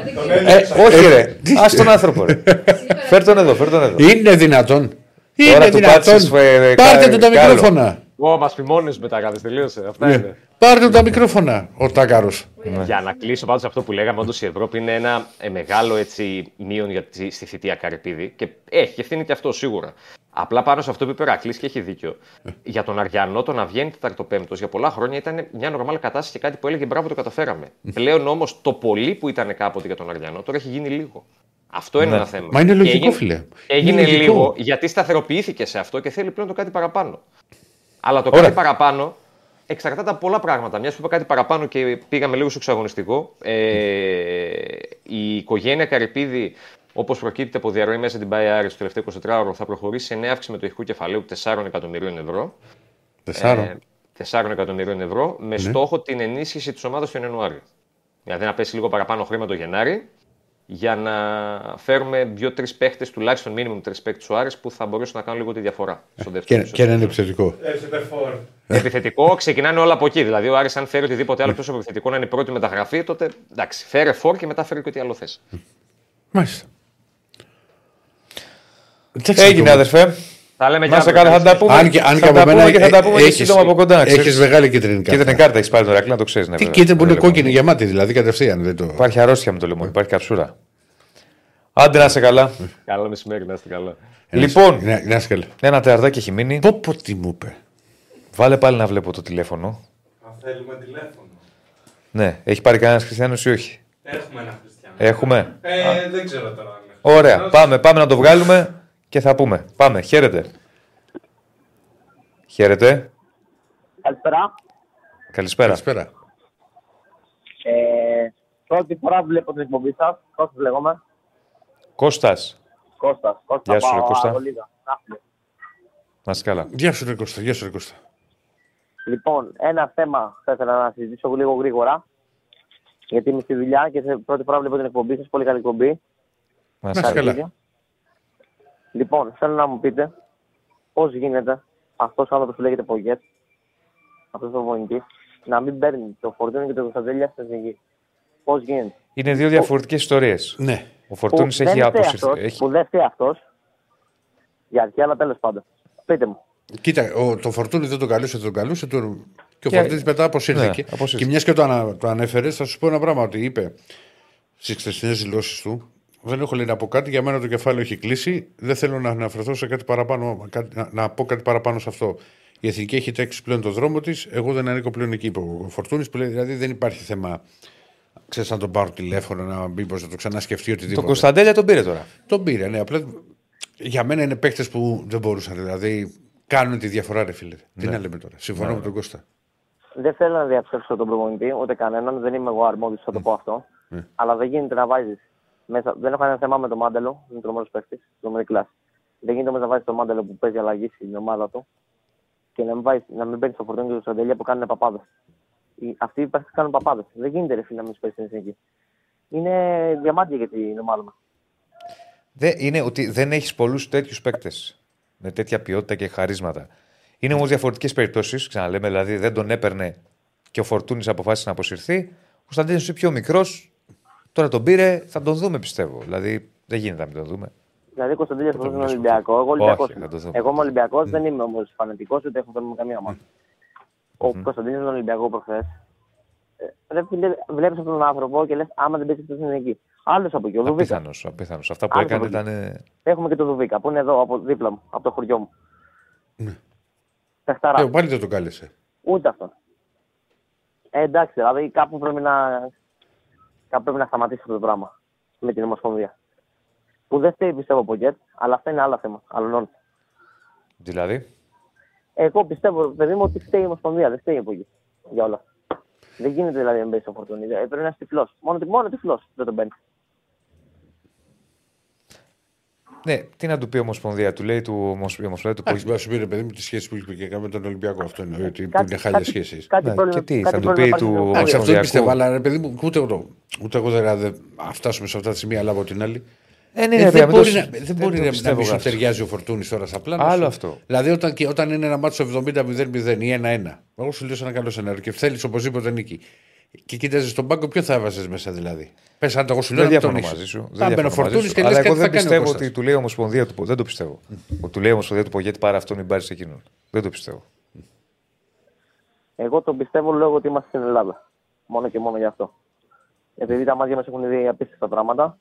Ε, όχι ρε. Α τον άνθρωπο ρε. Φέρ τον εδώ, φέρ τον εδώ. Είναι δυνατόν. Τώρα Είναι του δυνατόν. πάτησες, ε, Πάρτε κα- του τα κάλο. μικρόφωνα. Ω, μας φημώνεις μετά, γάδε, τελείωσε. Αυτά Ναι. είναι. Πάρτε του τα μικρόφωνα. Ο Τάκαρος. Για να κλείσω πάντως αυτό που λέγαμε, όντως η Ευρώπη είναι ένα ε, μεγάλο έτσι, μείον για τη, στη θητεία Καρυπίδη και έχει ευθύνη και αυτό σίγουρα. Απλά πάνω σε αυτό που είπε ο Ρακλής και έχει δίκιο. για τον Αριανό το να βγαίνει τεταρτοπέμπτος για πολλά χρόνια ήταν μια νορμάλ κατάσταση και κάτι που έλεγε μπράβο το καταφέραμε. Πλέον όμως το πολύ που ήταν κάποτε για τον Αριανό τώρα έχει γίνει λίγο. Αυτό είναι ένα θέμα. Μα είναι Και λογικό, έγινε- φίλε. Έγινε Είναι λογικό. λίγο γιατί σταθεροποιήθηκε σε αυτό και θέλει πλέον το κάτι παραπάνω. Αλλά το Ωραία. κάτι παραπάνω εξαρτάται από πολλά πράγματα. Μιας που είπα κάτι παραπάνω και πήγαμε λίγο στο εξαγωνιστικό. Ε, η οικογένεια Καρυπίδη, όπως προκύπτει από διαρροή μέσα την Bayer στο τελευταίο 24ωρο, θα προχωρήσει σε νέα αύξηση μετοχικού κεφαλαίου 4 εκατομμυρίων ευρώ. Τεσσάρων. Ε, 4 εκατομμυρίων ευρώ με στόχο την ενίσχυση της ομάδας τον Ιανουάριο. Δηλαδή να πέσει λίγο παραπάνω χρήμα το Γενάρη για να φέρουμε δύο-τρεις παίχτες, τουλάχιστον μήνυμου τρεις παίχτες του Άρης που θα μπορούσαν να κάνουν λίγο τη διαφορά στο δεύτερο. Και, και να είναι επιθετικό. Έρχεται φόρ. Επιθετικό ξεκινάνε όλα από εκεί. Δηλαδή, ο Άρης αν φέρει οτιδήποτε άλλο τόσο επιθετικό να είναι η πρώτη μεταγραφή, τότε εντάξει, φέρε φόρ και μετά φέρει και ό,τι άλλο θες. Μάλιστα. Έγινε αδερφέ. Τα λέμε Να σε αύριο. καλά, θα τα πούμε. Αν και, αν και θα από τα μένα πούμε και θα τα πούμε και έχεις- σύντομα από κοντά. να Έχεις ξέρεις. μεγάλη κίτρινη κάρτα. Κίτρινη κάρτα έχεις πάρει το Ρακλή, να το ξέρεις. Ναι, Τι βέβαια. κίτρινη που είναι Λοιπόν. κόκκινη γεμάτη, δηλαδή κατευθείαν. Δεν το... Υπάρχει αρρώστια με το λεμόνι, υπάρχει καψούρα. Άντε να σε καλά. Καλό μεσημέρι, να είστε καλά. Λοιπόν, Να, να είσαι καλά. ένα τεαρδάκι έχει μείνει. Πω πω τι μου είπε. Βάλε πάλι να βλέπω το τηλέφωνο. Αν θέλουμε τηλέφωνο. Ναι, έχει πάρει κανένας χριστιανός ή όχι; Έχουμε ένα χριστιανό. Έχουμε. Ε, δεν ξέρω τώρα αν έχουμε. Ωραία, πάμε, πάμε να το βγάλουμε και θα πούμε. Πάμε, χαίρετε. Χαίρετε. Καλησπέρα. Καλησπέρα. Καλησπέρα. Ε, πρώτη φορά βλέπω την εκπομπή σας. Κώστας λέγομαι. Κώστας. Κώστας. Κώστα Γεια σου, ρε πάω Κώστα. από Λίγα. Ναύπλιο. Να είσαι καλά. Γεια σου, ρε Κώστα. Γεια σου, ρε Κώστα. Λοιπόν, ένα θέμα θα ήθελα να συζητήσω λίγο γρήγορα. Γιατί είμαι στη δουλειά και σε πρώτη φορά βλέπω την εκπομπή σας. Πολύ καλή εκπομπή. Να Να είσαι είσαι καλά. Καλά. Λοιπόν, θέλω να μου πείτε πώς γίνεται αυτός ο άνθρωπος που λέγεται Πογέτ, αυτός ο προπονητή, να μην παίρνει το φορτίο και το Κωνσταντέλια στην εθνική. Πώς γίνεται; Είναι δύο διαφορετικές ιστορίες. Ναι. Ο Φορτούνη Που έχει δεν φταίει αποσυρθεί. αυτός, Έχει... Που δεν φταίει αυτός. Για αρχή, αλλά τέλος πάντων. Πείτε μου. Κοίτα, ο, το φορτούνι δεν τον καλούσε, δεν τον καλούσε. Το, και ο Και- Φορτούνη μετά αποσύρθηκε. Ναι, αποσύρθηκε. και μιας και το, ανα, το ανέφερες, θα σου πω ένα πράγμα ότι είπε στις χθεσινές δηλώσεις του. Δεν έχω λέει να πω κάτι. Για μένα το κεφάλαιο έχει κλείσει. Δεν θέλω να αναφερθώ σε κάτι παραπάνω, κάτι, να, να πω κάτι παραπάνω σε αυτό. Η εθνική έχει τρέξει πλέον το δρόμο της. Εγώ δεν ανήκω πλέον εκεί. είπε Ο Φορτούνης που λέει δηλαδή δεν υπάρχει θέμα. Ξέρεις να τον πάρω τηλέφωνο, να μπει να το ξανασκεφτεί οτιδήποτε. Το Κωνσταντέλια τον πήρε τώρα. Τον πήρε, ναι. Απλά για μένα είναι παίκτες που δεν μπορούσαν. Δηλαδή κάνουν τη διαφορά, ρε φίλε. Τι να λέμε τώρα. Συμφωνώ με τον Κώστα. Δεν θέλω να διαψεύσω τον προπονητή, ούτε κανέναν. Δεν είμαι εγώ αρμόδιος, θα το πω αυτό. Ναι. Αλλά δεν γίνεται να βάζεις μέσα. Δεν έχω ένα θέμα με τον Μάντελο, είναι τρομερός παίκτης, τρομερή κλάση. Δεν γίνεται όμως να βάζεις τον Μάντελο που παίζει αλλαγής στην ομάδα του και να μην, βάζεις, να μην παίρνεις το φορτώνει και το Σαντελία που κάνουν παπάδες. Αυτοί οι παίκτες κάνουν παπάδες. Δεν γίνεται ρε φίλε να μην παίζει στην εθνική. Είναι διαμάντια για την ομάδα μας. Δεν, είναι ότι δεν έχεις πολλούς τέτοιους παίκτες με τέτοια ποιότητα και χαρίσματα. Είναι όμως διαφορετικές περιπτώσεις. Ξαναλέμε, δηλαδή δεν τον έπαιρνε και ο Φορτούνης αποφάσισε να αποσυρθεί. Ο Κωνσταντίνος είναι πιο μικρός. Τώρα τον πήρε, θα τον δούμε πιστεύω. Δηλαδή δεν γίνεται να μην τον δούμε. Δηλαδή, Κωνσταντίνος το είναι μιλήσω Ολυμπιακό. Εγώ Ολυμπιακός. Όχι, θα το δω. Εγώ είμαι Ολυμπιακός, δεν είμαι όμως φανατικός ούτε έχω θέμα με καμία ομάδα. Ο Κωνσταντίνος είναι Ολυμπιακό προχθές. Βλέπεις αυτόν τον άνθρωπο και λες: Άμα δεν παίξει στην εθνική. Άλλος από εκεί, ο Δουβίκα. Απίθανος. Απίθανος. Αυτά που Άλλος έκανε από εκεί. ήταν. ε, Έχουμε και τον Δουβίκα που είναι εδώ από δίπλα μου, από το χωριό μου. Ναι. Πεχταρά. Ε, πάλι δεν τον κάλεσε. Ούτε αυτό. Ε, εντάξει, δηλαδή κάπου πρέπει να, κάπου πρέπει να σταματήσει αυτό το πράγμα με την Ομοσπονδία. Που δεν φταίει πιστεύω από Γκέτ, αλλά αυτά είναι άλλα θέματα. Άλλων. Δηλαδή; Εγώ πιστεύω, παιδί μου, ότι φταίει η Ομοσπονδία, δεν φταίει από εκεί. Για όλα. Δεν γίνεται δηλαδή να μπει στο φορτούνι. Ε, Πρέπει να είσαι τυφλός. Μόνο, μόνο τυφλός δεν τον παίρνεις. Ναι, τι να του πει η Ομοσπονδία, του λέει του Ομοσ- η Ομοσπονδία του Εντάξει, μπορεί να σου πει ρε παιδί μου τη σχέση που είχε και με τον Ολυμπιακό. Αυτό είναι. Ότι που Κάτι- είναι χάλια κάτι- σχέσεις. Κάτι Ναι, πρόβλημα- και τι, κάτι θα του πρόβλημα πει υπάρχει του στο- Εντάξει, αυτό δεν Ομοσπονδιακού. πιστεύω, αλλά ρε παιδί μου, ούτε εγώ, ούτε εγώ δεν, δεν α, φτάσουμε σε αυτά τα σημεία, αλλά από την άλλη. Ε, ναι, Ε, ρε, δεν παιδιά, μην μπορεί, το- να, δεν μπορεί το να- να πιστεύω μην σου κάτι. ταιριάζει ο Φορτούνης τώρα στα πλάνα. Άλλο σου. αυτό. Δηλαδή όταν, και- όταν είναι ένα μάτσο 70-0-0 ή 1-1, εγώ σου λέω σε ένα καλό σενάριο και θέλεις οπωσδήποτε νίκη. Και κοίταζες τον πάγκο, ποιο θα έβαζες μέσα δηλαδή; Πες αν το εγώ σου λέω Δεν να μην τον διαφωνώ έχεις. μαζί σου. Θα Δεν μπαίνει ο διαφωνώ μαζί Φορτούνης σου. και λες Αλλά κάτι εγώ θα δεν κάνει ο πιστεύω Κώστας. ότι του λέει η Ομοσπονδία του. Δεν το πιστεύω. Ότι του λέει η Ομοσπονδία του Πογέτη πάρε αυτόν ή πάρεις εκείνον. Δεν το πιστεύω. Εγώ το πιστεύω λόγω ότι είμαστε στην Ελλάδα. Μόνο και μόνο γι' αυτό. Επειδή τα μάτια μας έχουν δει απίστευτα πράγματα,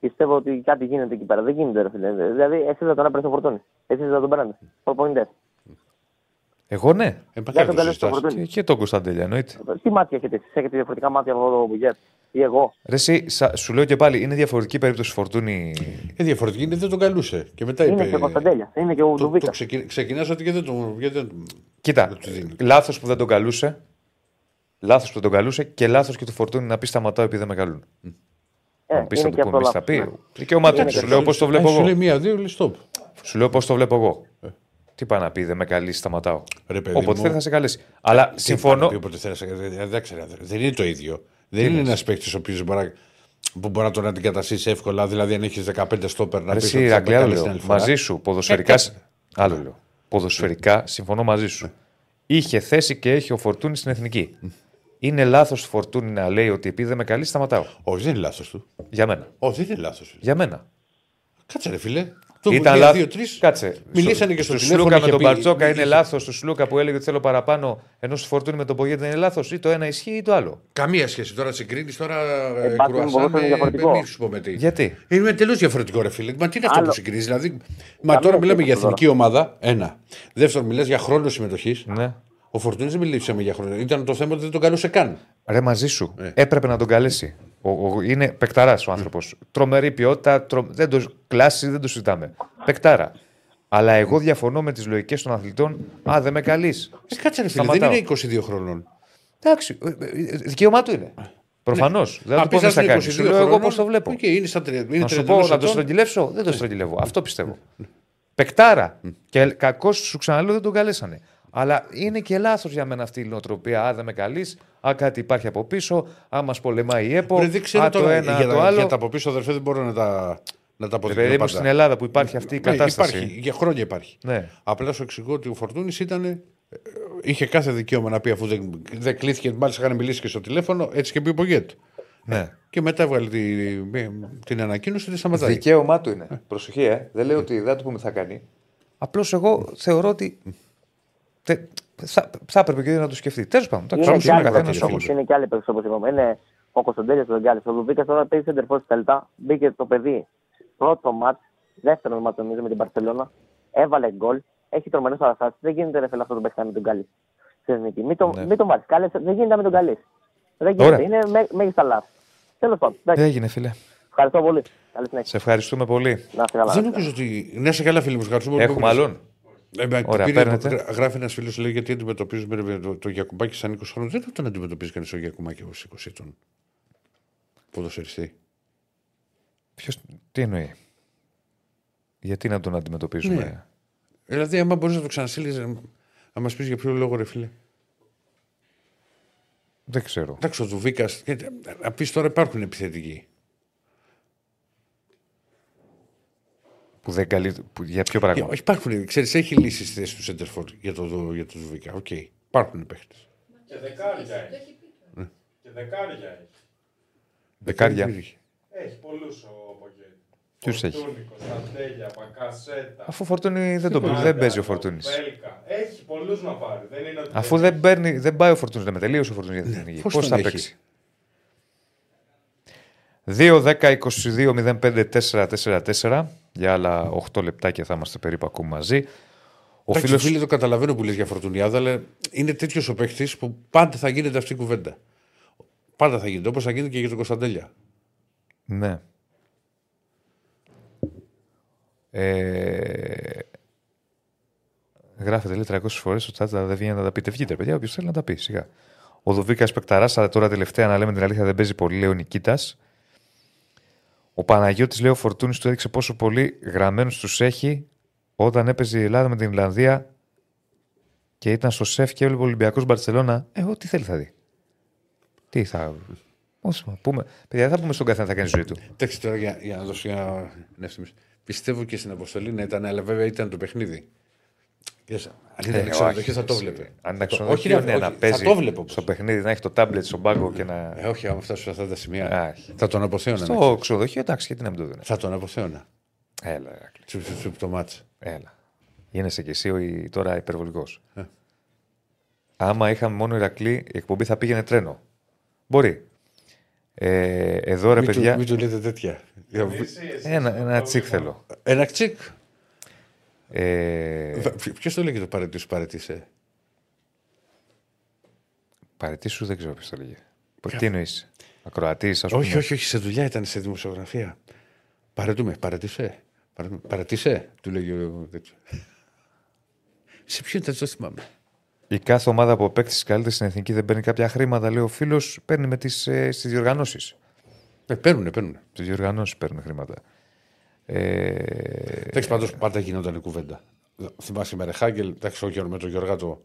πιστεύω ότι κάτι γίνεται εκεί πέρα. Δεν γίνεται, ρε φίλε. Δηλαδή, εσύ θα τον έπαιρνες στο φορτούνι. Εσύ θα τον παίρνει. Προπονητές. Εγώ ναι. Ε, Δεν μακάρι τον το καλέσει στο συζητάς. Και, φορτούνι. και τον Κωνσταντέλια εννοείται. Τι μάτια έχετε εσείς, έχετε διαφορετικά μάτια από το Μπουγέτ. Ή εγώ; Ρε, εσύ, σα- σου λέω και πάλι, είναι διαφορετική περίπτωση φορτούνη. Ε, διαφορετική είναι, δεν τον καλούσε. Και μετά Είναι είπε. και ο Κωνσταντέλια. Είναι και ο Το, το Ντουβίκας. ξεκι... ξεκινάς ότι και δεν τον. γιατί δεν- Κοίτα, δεν του δίνεις. λάθος που δεν τον καλούσε. Λάθος που δεν τον καλούσε και λάθος και του φορτούνη να πεις σταματάω επειδή δεν με καλούν. Ε, Αν πεις θα είναι του και πούμε, αυτό εμεί θα λάθος, πει. ναι. Δικαίωμά του. Είναι Σου και λέω αυτό. πώς το βλέπω Αν σου εγώ. λέει μία-δύο, λέει stop. Σου λέω πώς το βλέπω εγώ. Τι πάει να πει, δεν με καλείς, σταματάω. Ρε, παιδί Όποτε μου. θέλει θα σε καλέσει. Αλλά Τι συμφωνώ. πάει να πει όποτε θέλει, δεν- δεν- δεν ξέρω, Δεν είναι το ίδιο. Δεν είναι ένας παίκτης ο οποίος μπορεί, να- που μπορεί να τον αντικαταστήσει εύκολα. Δηλαδή, αν έχεις 15 στόπερ να πεις Εσύ, ότι θα Ηρακλή, με άλλο καλέσει την λέω. άλλη φορά. Μαζί σου, ποδοσφαιρικά. Ε, κάτσε. άλλο λέω. Ποδοσφαιρικά, συμφωνώ μαζί σου. Είχε θέση και έχει ο Φορτούνη στην εθνική. Είναι λάθος του Φορτούνη να λέει ότι επειδή δεν με καλείς, σταματάω. Όχι, δεν είναι λάθος του. Για μένα. Όχι, δεν είναι λάθος. Για μένα. Κάτσε, ρε φίλε. Το Ήταν μία, λάθος. δύο, τρεις. Κάτσε. Μιλήσανε και στο του τηλέφωνο. Σλούκα με είχε τον πει- Μπαρτζόκα είναι είχε- λάθος. Του Σλούκα που έλεγε ότι θέλω παραπάνω ενώ του Φορτούνη με τον Πογέτη είναι λάθος. Ή το ένα ισχύει ή το άλλο. Καμία σχέση. Τώρα συγκρίνεις τώρα ε, Ε, πάτε με κρουασάν ποδόσφαιρο με διαφορετικό. με- μη σου πω με τι. Γιατί; Είναι τελείως διαφορετικό, ρε φίλε. Μα τι είναι αυτό Άλλο. που συγκρίνεις. Δηλαδή, μα Καμία τώρα μιλάμε σχέση για αυτό εθνική ομάδα. Ένα. Δεύτερον, μιλάς για χρόνο συμμετοχής. Ναι. Ο Φορτούνης δεν μιλήσαμε για χρόνο. Ήταν το θέμα ότι δεν τον καλούσε καν. Ρε μαζί σου. Ε. Έπρεπε να τον καλέσει. Ο, ο, είναι παικταράς ο άνθρωπος. Τρομερή ποιότητα, τρο, δεν το, κλάση δεν το συζητάμε. Παικτάρα. Αλλά εγώ διαφωνώ με τις λογικές των αθλητών. Α, δεν με καλείς. Ε, κάτσε ρε φίλε, δεν Σταματάω. είναι 22 χρονών. Εντάξει, ε, ε, δικαίωμά του είναι. Προφανώς. Δεν θα Α, του πω πες τι θα να είναι κάνεις. 22 Σου λέω εγώ χρονών. πώς το βλέπω. Οκ, είναι στα τρία- είναι Να σου 32 πω να το ετών. στρογγυλεύσω. Δεν το στρογγυλεύω. Αυτό πιστεύω. Παικτάρα. Και κακώς σου ξαναλέω δεν τον καλέσανε. Αλλά είναι και λάθος για μένα αυτή η νοοτροπία. Α, δεν με καλείς. Α, κάτι υπάρχει από πίσω. Α, μας πολεμάει η ΕΠΟ. Ρε, δεν ξέρω α, το τώρα, ένα, για, το τα, άλλο. για τα από πίσω αδερφέ δεν μπορώ να τα, να τα Ρε αποδεικνύω παιδί μου, πάντα. στην Ελλάδα που υπάρχει αυτή η Ναι, κατάσταση. Υπάρχει, για χρόνια υπάρχει. Ναι. Απλά σου εξηγώ ότι ο Φορτούνης ήταν. ε, Είχε κάθε δικαίωμα να πει αφού δεν, δεν κλείθηκε, μάλιστα είχαν μιλήσει και στο τηλέφωνο, έτσι και πει ο Πογκέτ. ναι. Και μετά έβγαλε τη, την ανακοίνωση ότι σταματάει. Δικαίωμά του είναι. Προσοχή, ε. Δεν λέω ότι δεν θα του πούμε τι θα κάνει. Απλώς εγώ θεωρώ ότι. Τε- θα, θα έπρεπε και ο ίδιος να το σκεφτεί. Τέλος πάντων. Είναι εντάξει, και άλλοι καθένας παίκτες όμως. όπως είναι και άλλοι παίκτες όπως είπαμε. Είναι ο Κωνσταντέλια ο Γκάλης. Ο Λουβίκα τώρα παίζει σεντερφόρ στη Τελτά. Μπήκε το παιδί πρώτο μάτς, δεύτερο μάτς νομίζω με την Παρσελώνα. Έβαλε γκολ. Έχει τρομερές παραστάσεις. Δεν γίνεται ρε φίλε αυτό το παίχτη με τον Γκάλη. Στην εθνική. Μην το, Ναι. μην το βάλεις. Κάλε, δεν γίνεται με τον Γκάλη. Δεν γίνεται. Ωραία. Είναι μέ, μέγιστα λάθη. Τέλος πάντων. εντάξει. Έγινε, φίλε. Ευχαριστώ πολύ. Καλή συνέχεια. Σε ευχαριστούμε πολύ. Να είστε καλά. Δεν νομίζω ότι. Να είσαι καλά, φίλοι μου. Ευχαριστούμε πολύ. Έχουμε άλλον; Ε, με- Ωραία, πήρε- παίρνετε. γρα- Γράφει ένας φίλος, λέει γιατί αντιμετωπίζουμε ρε, το, το Γιακουμπάκη σαν 20 χρόνων. Δεν τον αντιμετωπίζει κανείς ο Γιακουμπάκη ως 20 ετών. Ποδοσφαιριστή. Ποιος, τι εννοεί; Γιατί να τον αντιμετωπίζουμε; Ναι. Δηλαδή, άμα μπορείς να το ξαναστείλει, να μα πει για ποιο λόγο, ρε φίλε. Δεν ξέρω. Εντάξει, ο Δουβίκας. Να πεις τώρα υπάρχουν επιθετικοί. Που δεν καλεί, που, για ποιο πράγμα; Ε, Υπάρχουν, ξέρεις, έχει λύσεις στη θέση του σέντερ φορ για το, για το Δουβίκα. Οκ. Υπάρχουν παίχτες. Και δεκάρια έχει. Και δεκάρια έχει. Δεκάρια. Έχει πολλούς ο Πογιέτ. Ποιους έχει; Φορτούνη, Κωνσταντέλια, Μπακασέτα. Αφού ο Φορτούνη δεν, το, δεν παίζει ο Φορτούνης. Πέλκα. Έχει πολλούς να πάρει. Δεν είναι ότι Αφού δεν, παίρνει, δεν πάει ο Φορτούνης, λέμε τελείωσε ο Φορτούνης για την εθνική. πώς Πώς τον θα έχει; παίξει; 2, 10, 22, 05, 4, 4, 4. Για άλλα 8 λεπτάκια θα είμαστε περίπου ακόμα μαζί. Ο Ο φίλο. φίλε το καταλαβαίνω που λες για Φορτουνιάδα, αλλά είναι τέτοιος ο παίχτης που πάντα θα γίνεται αυτή η κουβέντα. Πάντα θα γίνεται. Όπως θα γίνεται και για τον Κωνσταντέλια. Ναι. Ε... Γράφετε λέει 300 φορές ότι θα δεν βγαίνει να τα πείτε. Βγείτε, παιδιά, όποιος θέλει να τα πει. Σιγά. Ο Δουβίκας Πεκταράς, αλλά τώρα τελευταία να λέμε την αλήθεια δεν παίζει πολύ, λέει ο Νικήτας. Ο Παναγιώτης λέει ο Φορτούνης του έδειξε πόσο πολύ γραμμένους τους έχει όταν έπαιζε η Ελλάδα με την Ιρλανδία και ήταν στο σεφ και έβλεπε Ολυμπιακός Μπαρσελόνα. Ε, ό,τι θέλει θα δει. Τι θα. Όσο να πούμε. Παιδιά, δεν θα πούμε στον καθένα θα κάνει ζωή του. Εντάξει τώρα για, για να δώσω μια εύθυμη. Πιστεύω και στην αποστολή να ήταν, αλλά βέβαια ήταν το παιχνίδι. Και σαν- Αν ήταν Ε, ξενοδοχείο όχι, θα το εσύ. βλέπε. Αν ήταν Το- ξενοδοχείο, όχι, ναι, όχι, να θα παίζει το βλέπω. στο παιχνίδι, να έχει το τάμπλετ στον πάγκο και να. Ε, όχι, άμα φτάσω σε αυτά τα σημεία. Α, όχι. θα τον αποθέωνα. ναι. Στο ξενοδοχείο, εντάξει, γιατί να μην το δίνει. Θα τον αποθέωνα. Έλα, Ηρακλή, Τσουπ, τσουπ, τσουπ, το μάτς. έλα. Γίνεσαι κι εσύ ο, η- τώρα υπερβολικός. Ε. Άμα είχαμε μόνο Ηρακλή, η εκπομπή θα πήγαινε τρένο. Μπορεί. Ε, εδώ ρε Μην του- παιδιά, Μην του λέτε τέτοια. ένα, ένα τσικ θέλω. Ένα τσικ. Ε, Ποιο το λέγει το παρετή παρετήσε; παρετήσου δεν ξέρω ποιος το λέγε. Τι εννοείς, Ακροατής, ας πούμε; Όχι, όχι, όχι, σε δουλειά ήταν σε δημοσιογραφία. Παρετούμε, παρετήσε. Παρετούμε. Παρετήσε, του λέγει ο τέτοιος. σε ποιον ήταν, δεν θυμάμαι. Η κάθε ομάδα που παίξει καλύτερης στην εθνική δεν παίρνει κάποια χρήματα, λέει ο φίλος, παίρνει με τις, ε, στις διοργανώσεις. Ε, παίρνουνε, παίρνουνε. Στις διοργανώσεις παίρνουν χρήματα. Ε, Εντάξει, πάντως πάντα γινόταν η κουβέντα. Θυμάσαι με Ρεχάγκελ, εντάξει, όχι με τον Γιωργάτο.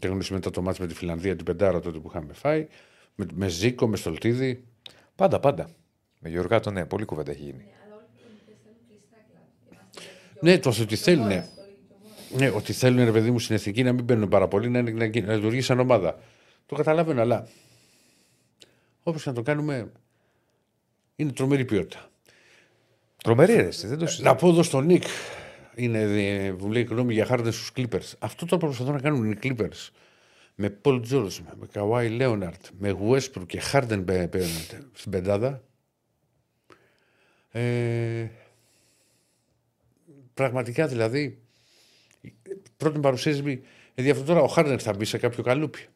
Τελειώνει μετά το μάτς με τη Φιλανδία, την πεντάρα τότε που είχαμε φάει. Με, με Ζήκο, με Στολτίδη. πάντα, πάντα. Με Γιωργάτο, ναι, πολύ κουβέντα έχει γίνει. Ναι, το ότι θέλουν. Ναι. ναι, ότι θέλουν ρε παιδί μου στην εθνική να μην μπαίνουν πάρα πολύ, να, να, να, να λειτουργεί σαν ομάδα. Το καταλαβαίνω, αλλά όπως να το κάνουμε, είναι τρομερή ποιότητα. Τρομερή αίρεση, δεν το συζητάω. Να πω εδώ στον Νικ, είναι, ε, μου λέει γνώμη για χάρτε στους Clippers. Αυτό το προσπαθούν να κάνουν οι Clippers. Με Paul George, με Kawhi Leonard, με Westbrook και Harden μπε- μπαίνουν στην πεντάδα. Ε, πραγματικά δηλαδή, πρώτον παρουσίασμη, δηλαδή αυτό τώρα ο Harden θα μπει σε κάποιο καλούπι.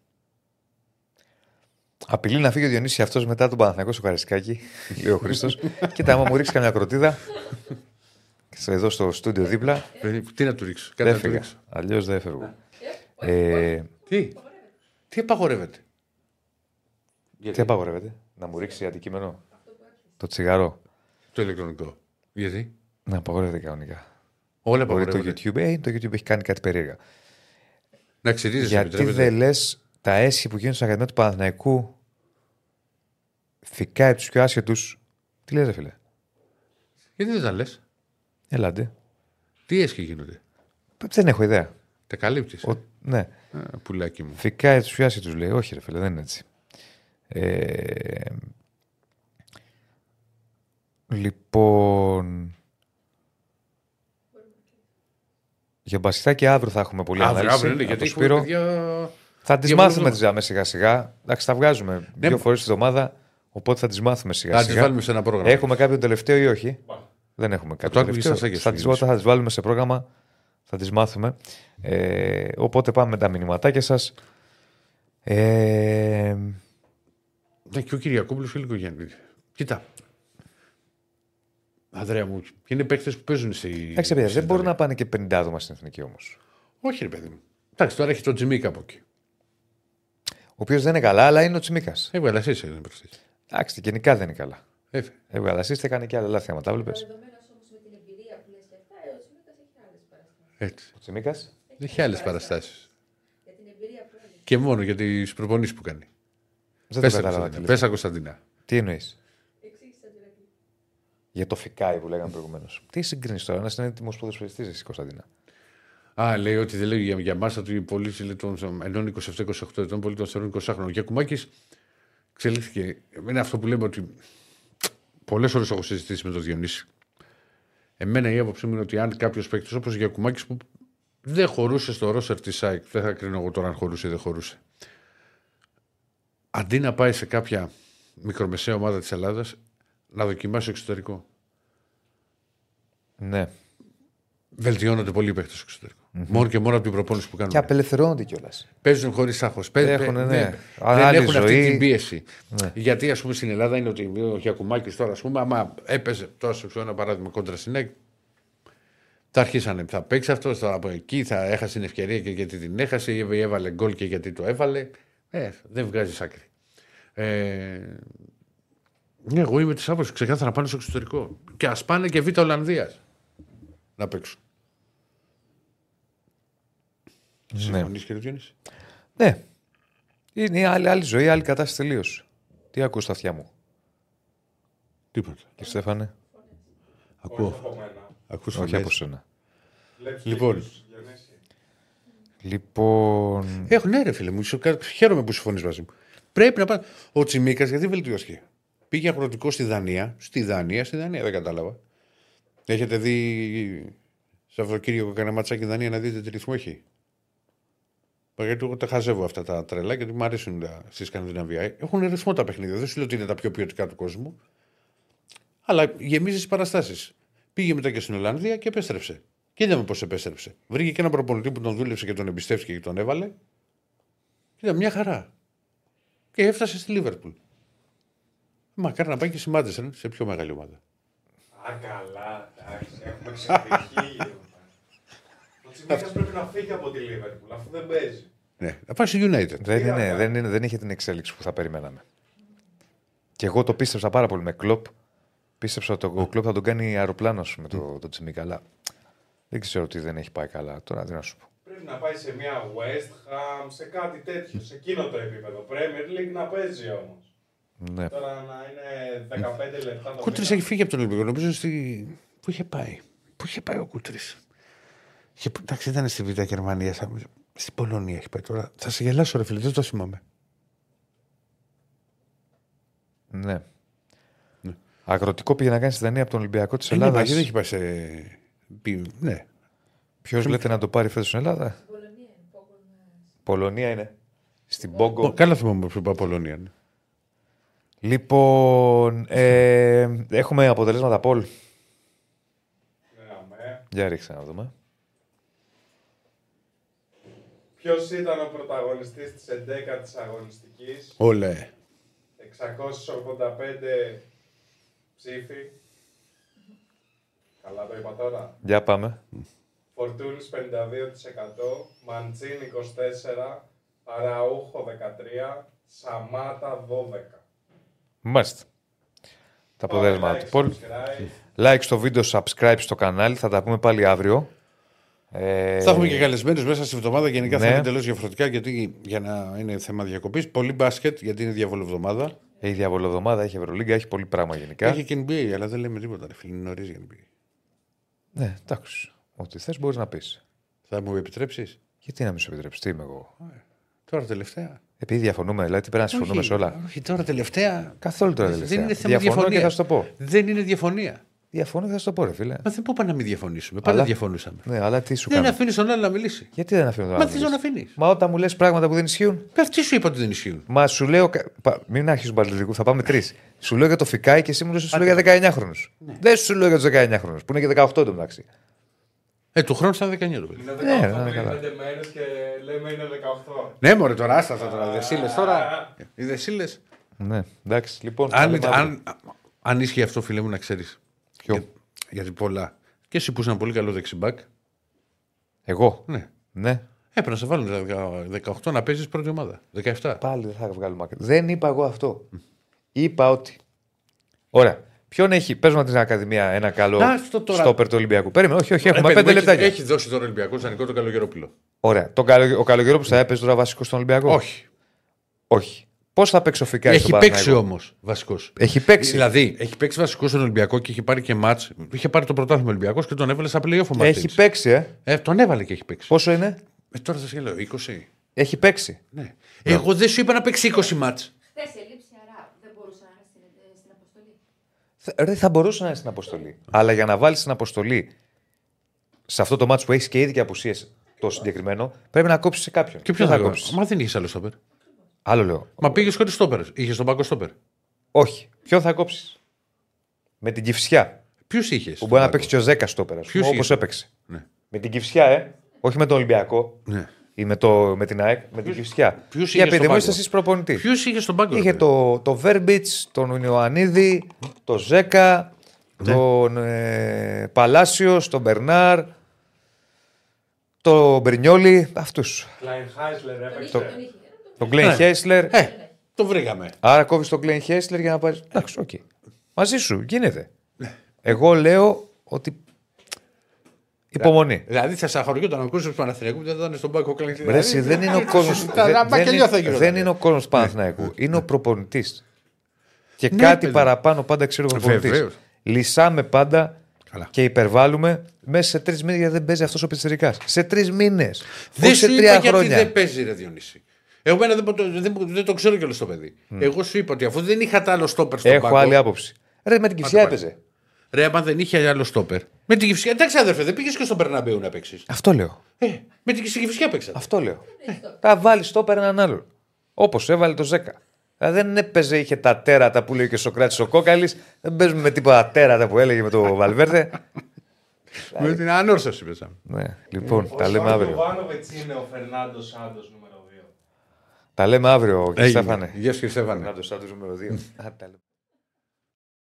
Απειλεί να φύγει ο Διονύσης αυτός μετά τον Παναθηναϊκό στο Καρισκάκι, λέει ο Χρήστος. Κοίτα, άμα μου ρίξεις καμιά κροτίδα. στο- Εδώ στο στούντιο δίπλα. Ε, Τι να του ρίξω. Κάτι Δεν να του φύγα. ρίξω. Αλλιώς δεν φεύγω. Ε, Τι; Τι απαγορεύεται; τι απαγορεύεται, να μου ρίξει αντικείμενο; Το τσιγαρό. Το ηλεκτρονικό. Γιατί; Να απαγορεύεται κανονικά. Όλα Μπορεί το απαγορεύεται. YouTube. Ε, το YouTube έχει κάνει κάτι περίεργα. Να ξυρίζεσαι. Γιατί επιτρέπεται. δεν λες τα έσχη που γίνονται στην Ακαδημία του Παναθηναϊκού φυκάει τους πιο άσχετους. Τι λες, ρε φίλε; Γιατί δεν τα λες; Ελάτε. Τι έσχε γίνονται; Δεν έχω ιδέα. Τα καλύπτεις; Ο, ναι. Πουλάκι μου. Φυκάει τους πιο άσχετους, λέει. Όχι, ρε φίλε, δεν είναι έτσι. Ε, λοιπόν. Για μπασιτάκι αύριο θα έχουμε πολύ Αύριο, ανάλυση. αύριο είναι, από γιατί το έχουμε Σπύρο. παιδιά. Θα τις για μάθουμε βολοδό. τις ζάμε σιγά σιγά. Εντάξει, τα βγάζουμε Ναι, δύο φορές τη εβδομάδα. Οπότε θα τις μάθουμε σιγά Θα τις σιγά. βάλουμε σε ένα πρόγραμμα. Έχουμε κάποιο τελευταίο ή όχι; Δεν έχουμε κάποιο άκουγες τελευταίο. στα σάκια σου, Θα τις, Γιάννης. όταν θα τις βάλουμε σε πρόγραμμα θα τις μάθουμε. Ε, οπότε πάμε με τα μηνυματάκια σας. Ε, Ναι, και ο Κυριακόπουλος και ο Λικογέννη. Κοίτα. Ανδρέα μου, είναι παίκτες που παίζουν στη. εντάξει, παιδιά, δεν μπορούν να πάνε και 50 άτομα στην εθνική όμως. Όχι, ρε παιδί μου. Εντάξει, τώρα έχει τον Τζιμίκα από εκεί. Ο οποίος δεν είναι καλά, αλλά είναι ο Τσιμίκας. Έβγαλε εσύ, είναι παίκτη. Εντάξει, γενικά δεν είναι καλά. Έφε. Έβγαλε assist, έκανε και άλλα λάθη άμα τα βλέπεις. Δεδομένω όμως με την εμπειρία που λες και αυτά, ε, ο Τσιμίκας έχει άλλες παραστάσεις. Έτσι. Ο Τσιμίκας; Έχει άλλες παραστάσεις. Για την εμπειρία που έχεις. Και μόνο για τις προπονήσεις που κάνει. Δεν το Πέσα κατάλαβα. Κωνσταντίνα. τι λες. Πέσα Κωνσταντίνα. Τι εννοείς; Εξήγησε τον Ηρακλή. Για το φικάι που λέγαμε προηγουμένως. Τι συγκρίνεις τώρα, ένας είναι έτοιμος ποδοσφαιριστής, εσύ Κωνσταντίνα. Α, λέει ότι δεν λέει για, για μάσα του πολύ τον, ενώ 27-28 ετών, πολύ τον θεωρούν 20 χρόνων. Και Κουμάκη εξελίχθηκε. Είναι αυτό που λέμε ότι πολλές ώρες έχω συζητήσει με τον Διονύση. Εμένα η άποψή μου είναι ότι αν κάποιος παίκτης όπως για Κουμάκη που δεν χωρούσε στο ρόσερ της ΣΑΙΚ, δεν θα κρίνω εγώ τώρα αν χωρούσε ή δεν χωρούσε. Αντί να πάει σε κάποια μικρομεσαία ομάδα της Ελλάδας, να δοκιμάσει εξωτερικό. Ναι. Βελτιώνονται πολύ οι παίκτες στο εξωτερικο Μόνο και μόνο από την προπόνηση που κάνουν. Και απελευθερώνονται κιόλας. Παίζουν χωρίς άγχος. Έχουνε, ναι. δεν Άλλη έχουν αυτή ζωή. την πίεση. Ναι. Γιατί ας πούμε στην Ελλάδα είναι ότι ο Γιακουμάκης τώρα, ας πούμε, άμα έπαιζε τώρα σε ένα παράδειγμα κόντρα στην ΑΕΚ, θα αρχίσανε. Θα παίξει αυτός τώρα από εκεί, θα έχασε την ευκαιρία και γιατί την έχασε, ή έβαλε γκολ και γιατί το έβαλε. Ε, δεν βγάζει άκρη. Ε, ναι, εγώ είμαι της άποψης ξεκάθαρα να πάνε στο εξωτερικό. Και ας πάνε και β' Ολλανδίας να παίξουν. Ναι. Συμφωνείς κύριε Διονύση; ναι. Είναι άλλη, άλλη ζωή, άλλη κατάσταση τελείως. Τι ακούς στα αυτιά μου, Τίποτα. κύριε Στέφανε; Ακούω. Από μένα. Ακούς Όχι φωνές. από σένα. Βλέπεις Λοιπόν. τίτλους, Διονύση. Λοιπόν. Έχω, ναι, ρε φίλε μου, σου- χαίρομαι που συμφωνείς μαζί μου. Πρέπει να πάει. Ο Τσιμίκας γιατί βελτιώθηκε; Πήγε αγροτικό στη Δανία. Στη Δανία, στη Δανία, δεν κατάλαβα. Έχετε δει Σαββατοκύριακο κανένα ματσάκι Δανία να δείτε τι ρυθμό έχει; Μα Γιατί εγώ τα χαζεύω αυτά τα τρελά γιατί μου αρέσουν τα- στη Σκανδιναβία. Έχουν ρυθμό τα παιχνίδια. Δεν σου λέω ότι είναι τα πιο ποιοτικά του κόσμου. Αλλά γεμίζεις τις παραστάσεις. Πήγε μετά και στην Ολλανδία και επέστρεψε. Και είδαμε πώς επέστρεψε. Βρήκε και ένα προπονητή που τον δούλεψε και τον εμπιστεύτηκε και τον έβαλε. Ήταν μια χαρά. Και έφτασε στη Λίβερπουλ. Μακάρι να πάει και στη Μάντσεστερ, σε πιο μεγάλη ομάδα. Α, καλά, εντάξει, έχουμε ξεφυγεί λίγο. Ο Τσιμίκας πρέπει να φύγει από τη Λίβερπουλ, αφού δεν παίζει. Ναι, να πάει στη United. Δεν, Τι να είναι, κάνει. δεν, είναι, δεν είχε την εξέλιξη που θα περιμέναμε. Και εγώ το πίστεψα πάρα πολύ με κλοπ. Πίστεψα ότι ο κλοπ θα τον κάνει αεροπλάνο με το, το Τσιμίκα. Αλλά δεν ξέρω τι δεν έχει πάει καλά. Τώρα τι να σου πω. Πρέπει να πάει σε μια West Ham, σε κάτι τέτοιο, σε εκείνο το επίπεδο. Premier League να παίζει όμως. Ναι. Τώρα να είναι 15 λεπτά το Κούτρις μήνα. έχει φύγει από τον Ολυμπιακό. Νομίζω στη... Πού είχε πάει; Πού είχε πάει ο Κούτρις; Είχε... Εντάξει, ήταν στη Β' Γερμανία. σαν- Στην Πολωνία έχει πάει τώρα. Θα σε γελάσω, ρε φίλε, δεν το θυμάμαι. ναι. Αγροτικό πήγε να κάνει στη Δανία από τον Ολυμπιακό της Ε, ναι, Ελλάδας. μα, δεν έχει πάει σε. πι- Ναι. Ποιος λέτε να το πάρει φέτος στην Ελλάδα; Πολωνία είναι. Πόγκο, Πολωνία είναι. Στην Ω, Πόγκο. Καλά θυμάμαι που είπα Πολωνία. ναι. Λοιπόν, ε, έχουμε αποτελέσματα Πολ. Ναι, αμέ. Για ρίξτε να δούμε. Ποιος ήταν ο πρωταγωνιστής της 11ης αγωνιστικής; Όλε. 685 ψήφοι. Καλά το είπα τώρα. Για πάμε. Φορτούνης 52%, Μαντσίνη 24%, Αραούχο 13%, Σαμάτα 12%. Μάλιστα. Τα αποτέλεσμα Like, του Πολ. subscribe. Like στο βίντεο, subscribe στο κανάλι. Θα τα πούμε πάλι αύριο. Ε, Θα έχουμε και καλεσμένους μέσα στη εβδομάδα. Γενικά θα Ναι. είναι τελείω διαφορετικά γιατί για να είναι θέμα διακοπής. Πολύ μπάσκετ γιατί είναι διαβολοβδομάδα. Έχει διαβολοδομάδα, έχει Ευρωλίγκα, έχει πολύ πράγμα γενικά. Έχει και NBA, αλλά δεν λέμε τίποτα. Ρε, φίλε, είναι νωρίς για NBA. Ναι, εντάξει. Ό,τι θες μπορείς να πεις. Θα μου επιτρέψεις; Γιατί να μην σου επιτρέψεις, τι είμαι εγώ; Τώρα τελευταία. Επειδή διαφωνούμε, δηλαδή τι πρέπει να συμφωνούμε σε όλα. Όχι, τώρα τελευταία. Καθόλου τώρα τελευταία. Δεν είναι θέμα Διαφωνώ διαφωνία. και θα σου το πω. Δεν είναι διαφωνία. Διαφωνώ και θα σου το πω, ρε φίλε. Μα δεν πω να μην διαφωνήσουμε. Πάντα Αλλά- διαφωνούσαμε. Ναι, αλλά τι σου Δεν κάνω; αφήνεις τον άλλο να μιλήσει. Γιατί δεν αφήνω τον Μα άλλο τι να να μιλήσει; αφήνεις. Μα όταν μου λες πράγματα που δεν ισχύουν; Τι σου είπα ότι δεν ισχύουν; Μα σου λέω. κα- πα- Μην αρχίσουν παλαιτικού, θα πάμε τρεις. Σου λέω για το Φικάι και εσύ μου λες ότι σου λέω για 19 χρόνου. Δεν σου λέω για τους 19 χρόνου, που είναι και 18 το μεταξύ. Ε, του χρόνου ήταν 19 το παιδί. Είναι 18 Ναι, πριν ναι, καλά. 5 μέρες και λέμε είναι 18. Ναι, μωρέ τώρα, άστα αυτά τώρα. Δεσίλε τώρα. Οι δεσίλε. Ναι, εντάξει, λοιπόν. Αν, τα λέμε αύριο. αν, αν ίσχυε αυτό, φίλε μου, να ξέρεις. Ποιο; γιατί πολλά. Και εσύ που είσαι ένα πολύ καλό δεξιμπάκ. Εγώ; Ναι. Ναι. Έπρεπε να σε βάλουν 18 να παίζεις πρώτη ομάδα. 17. Πάλι δεν θα βγάλουμε άκρη. Δεν είπα εγώ αυτό. Είπα ότι. Ωραία. Ποιον έχει, πες μου την Ακαδημία ένα καλό Α, αυτό τώρα. στόπερ του Ολυμπιακού. Περίμενε, όχι, όχι, Ε, έχουμε παιδί πέντε μου, έχει- λεπτάκια. Έχεις δώσει τώρα ο Ολυμπιακό δανεικό το Καλογερόπουλο. Ωραία. Το καλο, ο Καλογερό που θα έπαιζε τώρα βασικό στον Ολυμπιακό; Όχι. όχι. Πώς θα παίξει ο Φικάη Έχει στον παίξει Παναθηναϊκό; όμως βασικός. Έχει παίξει. Δηλαδή, έχει παίξει βασικός στον Ολυμπιακό και έχει πάρει και μάτς. Είχε πάρει το πρωτάθλημα Ολυμπιακός και τον έβαλε στα playoff ο Μαρτίνς. Έχει παίξει, ε. Ε, τον έβαλε και έχει παίξει. Πόσο είναι, Ε, τώρα σας λέω 20. Έχει παίξει. Ναι. Εγώ δεν σου είπα να παίξει 20 μάτς. Χθες ελείψη αρά. Δεν μπορούσα να είναι στην, στην αποστολή. Θε- Ρε, θα μπορούσε να είναι στην αποστολή. Αλλά για να βάλεις στην αποστολή σε αυτό το μάτσο που έχεις και ήδη και απουσίες το συγκεκριμένο, πρέπει να κόψεις σε κάποιον. Και ποιο θα κόψεις. κόψεις. Μα δεν είχες άλλο στόπερ. Άλλο λέω. Μα πήγες χωρίς στόπερ. Είχες τον πάγκο στόπερ. Όχι. Ποιο θα κόψεις; Με την κυφσιά. Ποιους είχες; Που μπορεί να παίξει και ο Ζέκας στόπερα. Ποιους Όπως είχες; έπαιξε. Ναι. Με την κυφσιά, ε. Όχι με τον Ολυμπιακό Ναι. ή με, το, με την ΑΕΚ. Με την Κηφισιά. ποιους Για είχες επειδή στον μου είστε πάγκο; εσείς προπονητή. Ποιους είχες στον πάγκο. Είχε ρε, το, το Βέρμπιτς, τον Ιωαννίδη, τον Ζέκα, Ναι. τον ε, Παλάσιο, τον Μπερνάρ, τον Μπρινιόλι, αυτούς. Κλάιν Χάισλερ Τον είχε, έπαιξε. τον είχε. Τον Γκλέιν Χέσλερ. Ε, το βρήκαμε. Άρα κόβεις τον Κλέιν Χέσλερ για να πάρει. Εντάξει, οκ. Μαζί σου, γίνεται. Ναι. Εγώ λέω ότι. Υπομονή. Δηλαδή θα σε αχωριόταν ο κόσμο τους Παναθηναϊκούς που δεν θα ήταν στον πάγκο κλαιν. Ρε, εσύ, δεν είναι ο κόσμο. δεν είναι ο κόσμος του Παναθηναϊκού. Είναι ο προπονητής. Και Ναι, κάτι παιδί. παραπάνω πάντα ξέρει ο προπονητής. Βεβαίως. Λυσάμε πάντα Καλά. και υπερβάλλουμε μέσα σε τρεις μήνες γιατί δεν παίζει αυτός ο πιτσερικά. Σε τρεις μήνες. Δεν Όχι σε σου τρία είπα γιατί χρόνια. δεν παίζει ρε Διονύση. Εγώ μένα δεν, το- δεν, δεν το ξέρω κιόλας το παιδί. Εγώ σου είπα ότι αφού δεν είχα τα άλλο στόπερ στον Έχω πάγκο. άλλη άποψη. Ρε, με την κυφσιά πάλι. έπαιζε. Ρε, άμα δεν είχε άλλο στόπερ. Με την κυφσιά. Εντάξει, αδερφέ, δεν πήγες και στον Περναμπέου να παίξεις. Αυτό λέω. Ε, με την κυφσιά παίξα. Αυτό λέω. Θα βάλεις το έναν άλλον. Όπως έβαλε το 10. Δηλαδή δεν έπαιζε, είχε τα τέρατα που λέει και ο Σοκράτης ο Κόκαλης. Δεν παίζουμε με τίποτα τέρατα που έλεγε με το Βαλβέρδε. Με την ανόρθωση παίζαμε. ναι, λοιπόν, τα λέμε αύριο. Ο Βάνοβιτς είναι ο Φερνάντος Σάντος νούμερο 2. Τα λέμε αύριο, κύριε Στέφανε. Γεια σου, κύριε Στέφανε. Φερνάντο Σάντος νούμερο 2. Α, τα λέμε.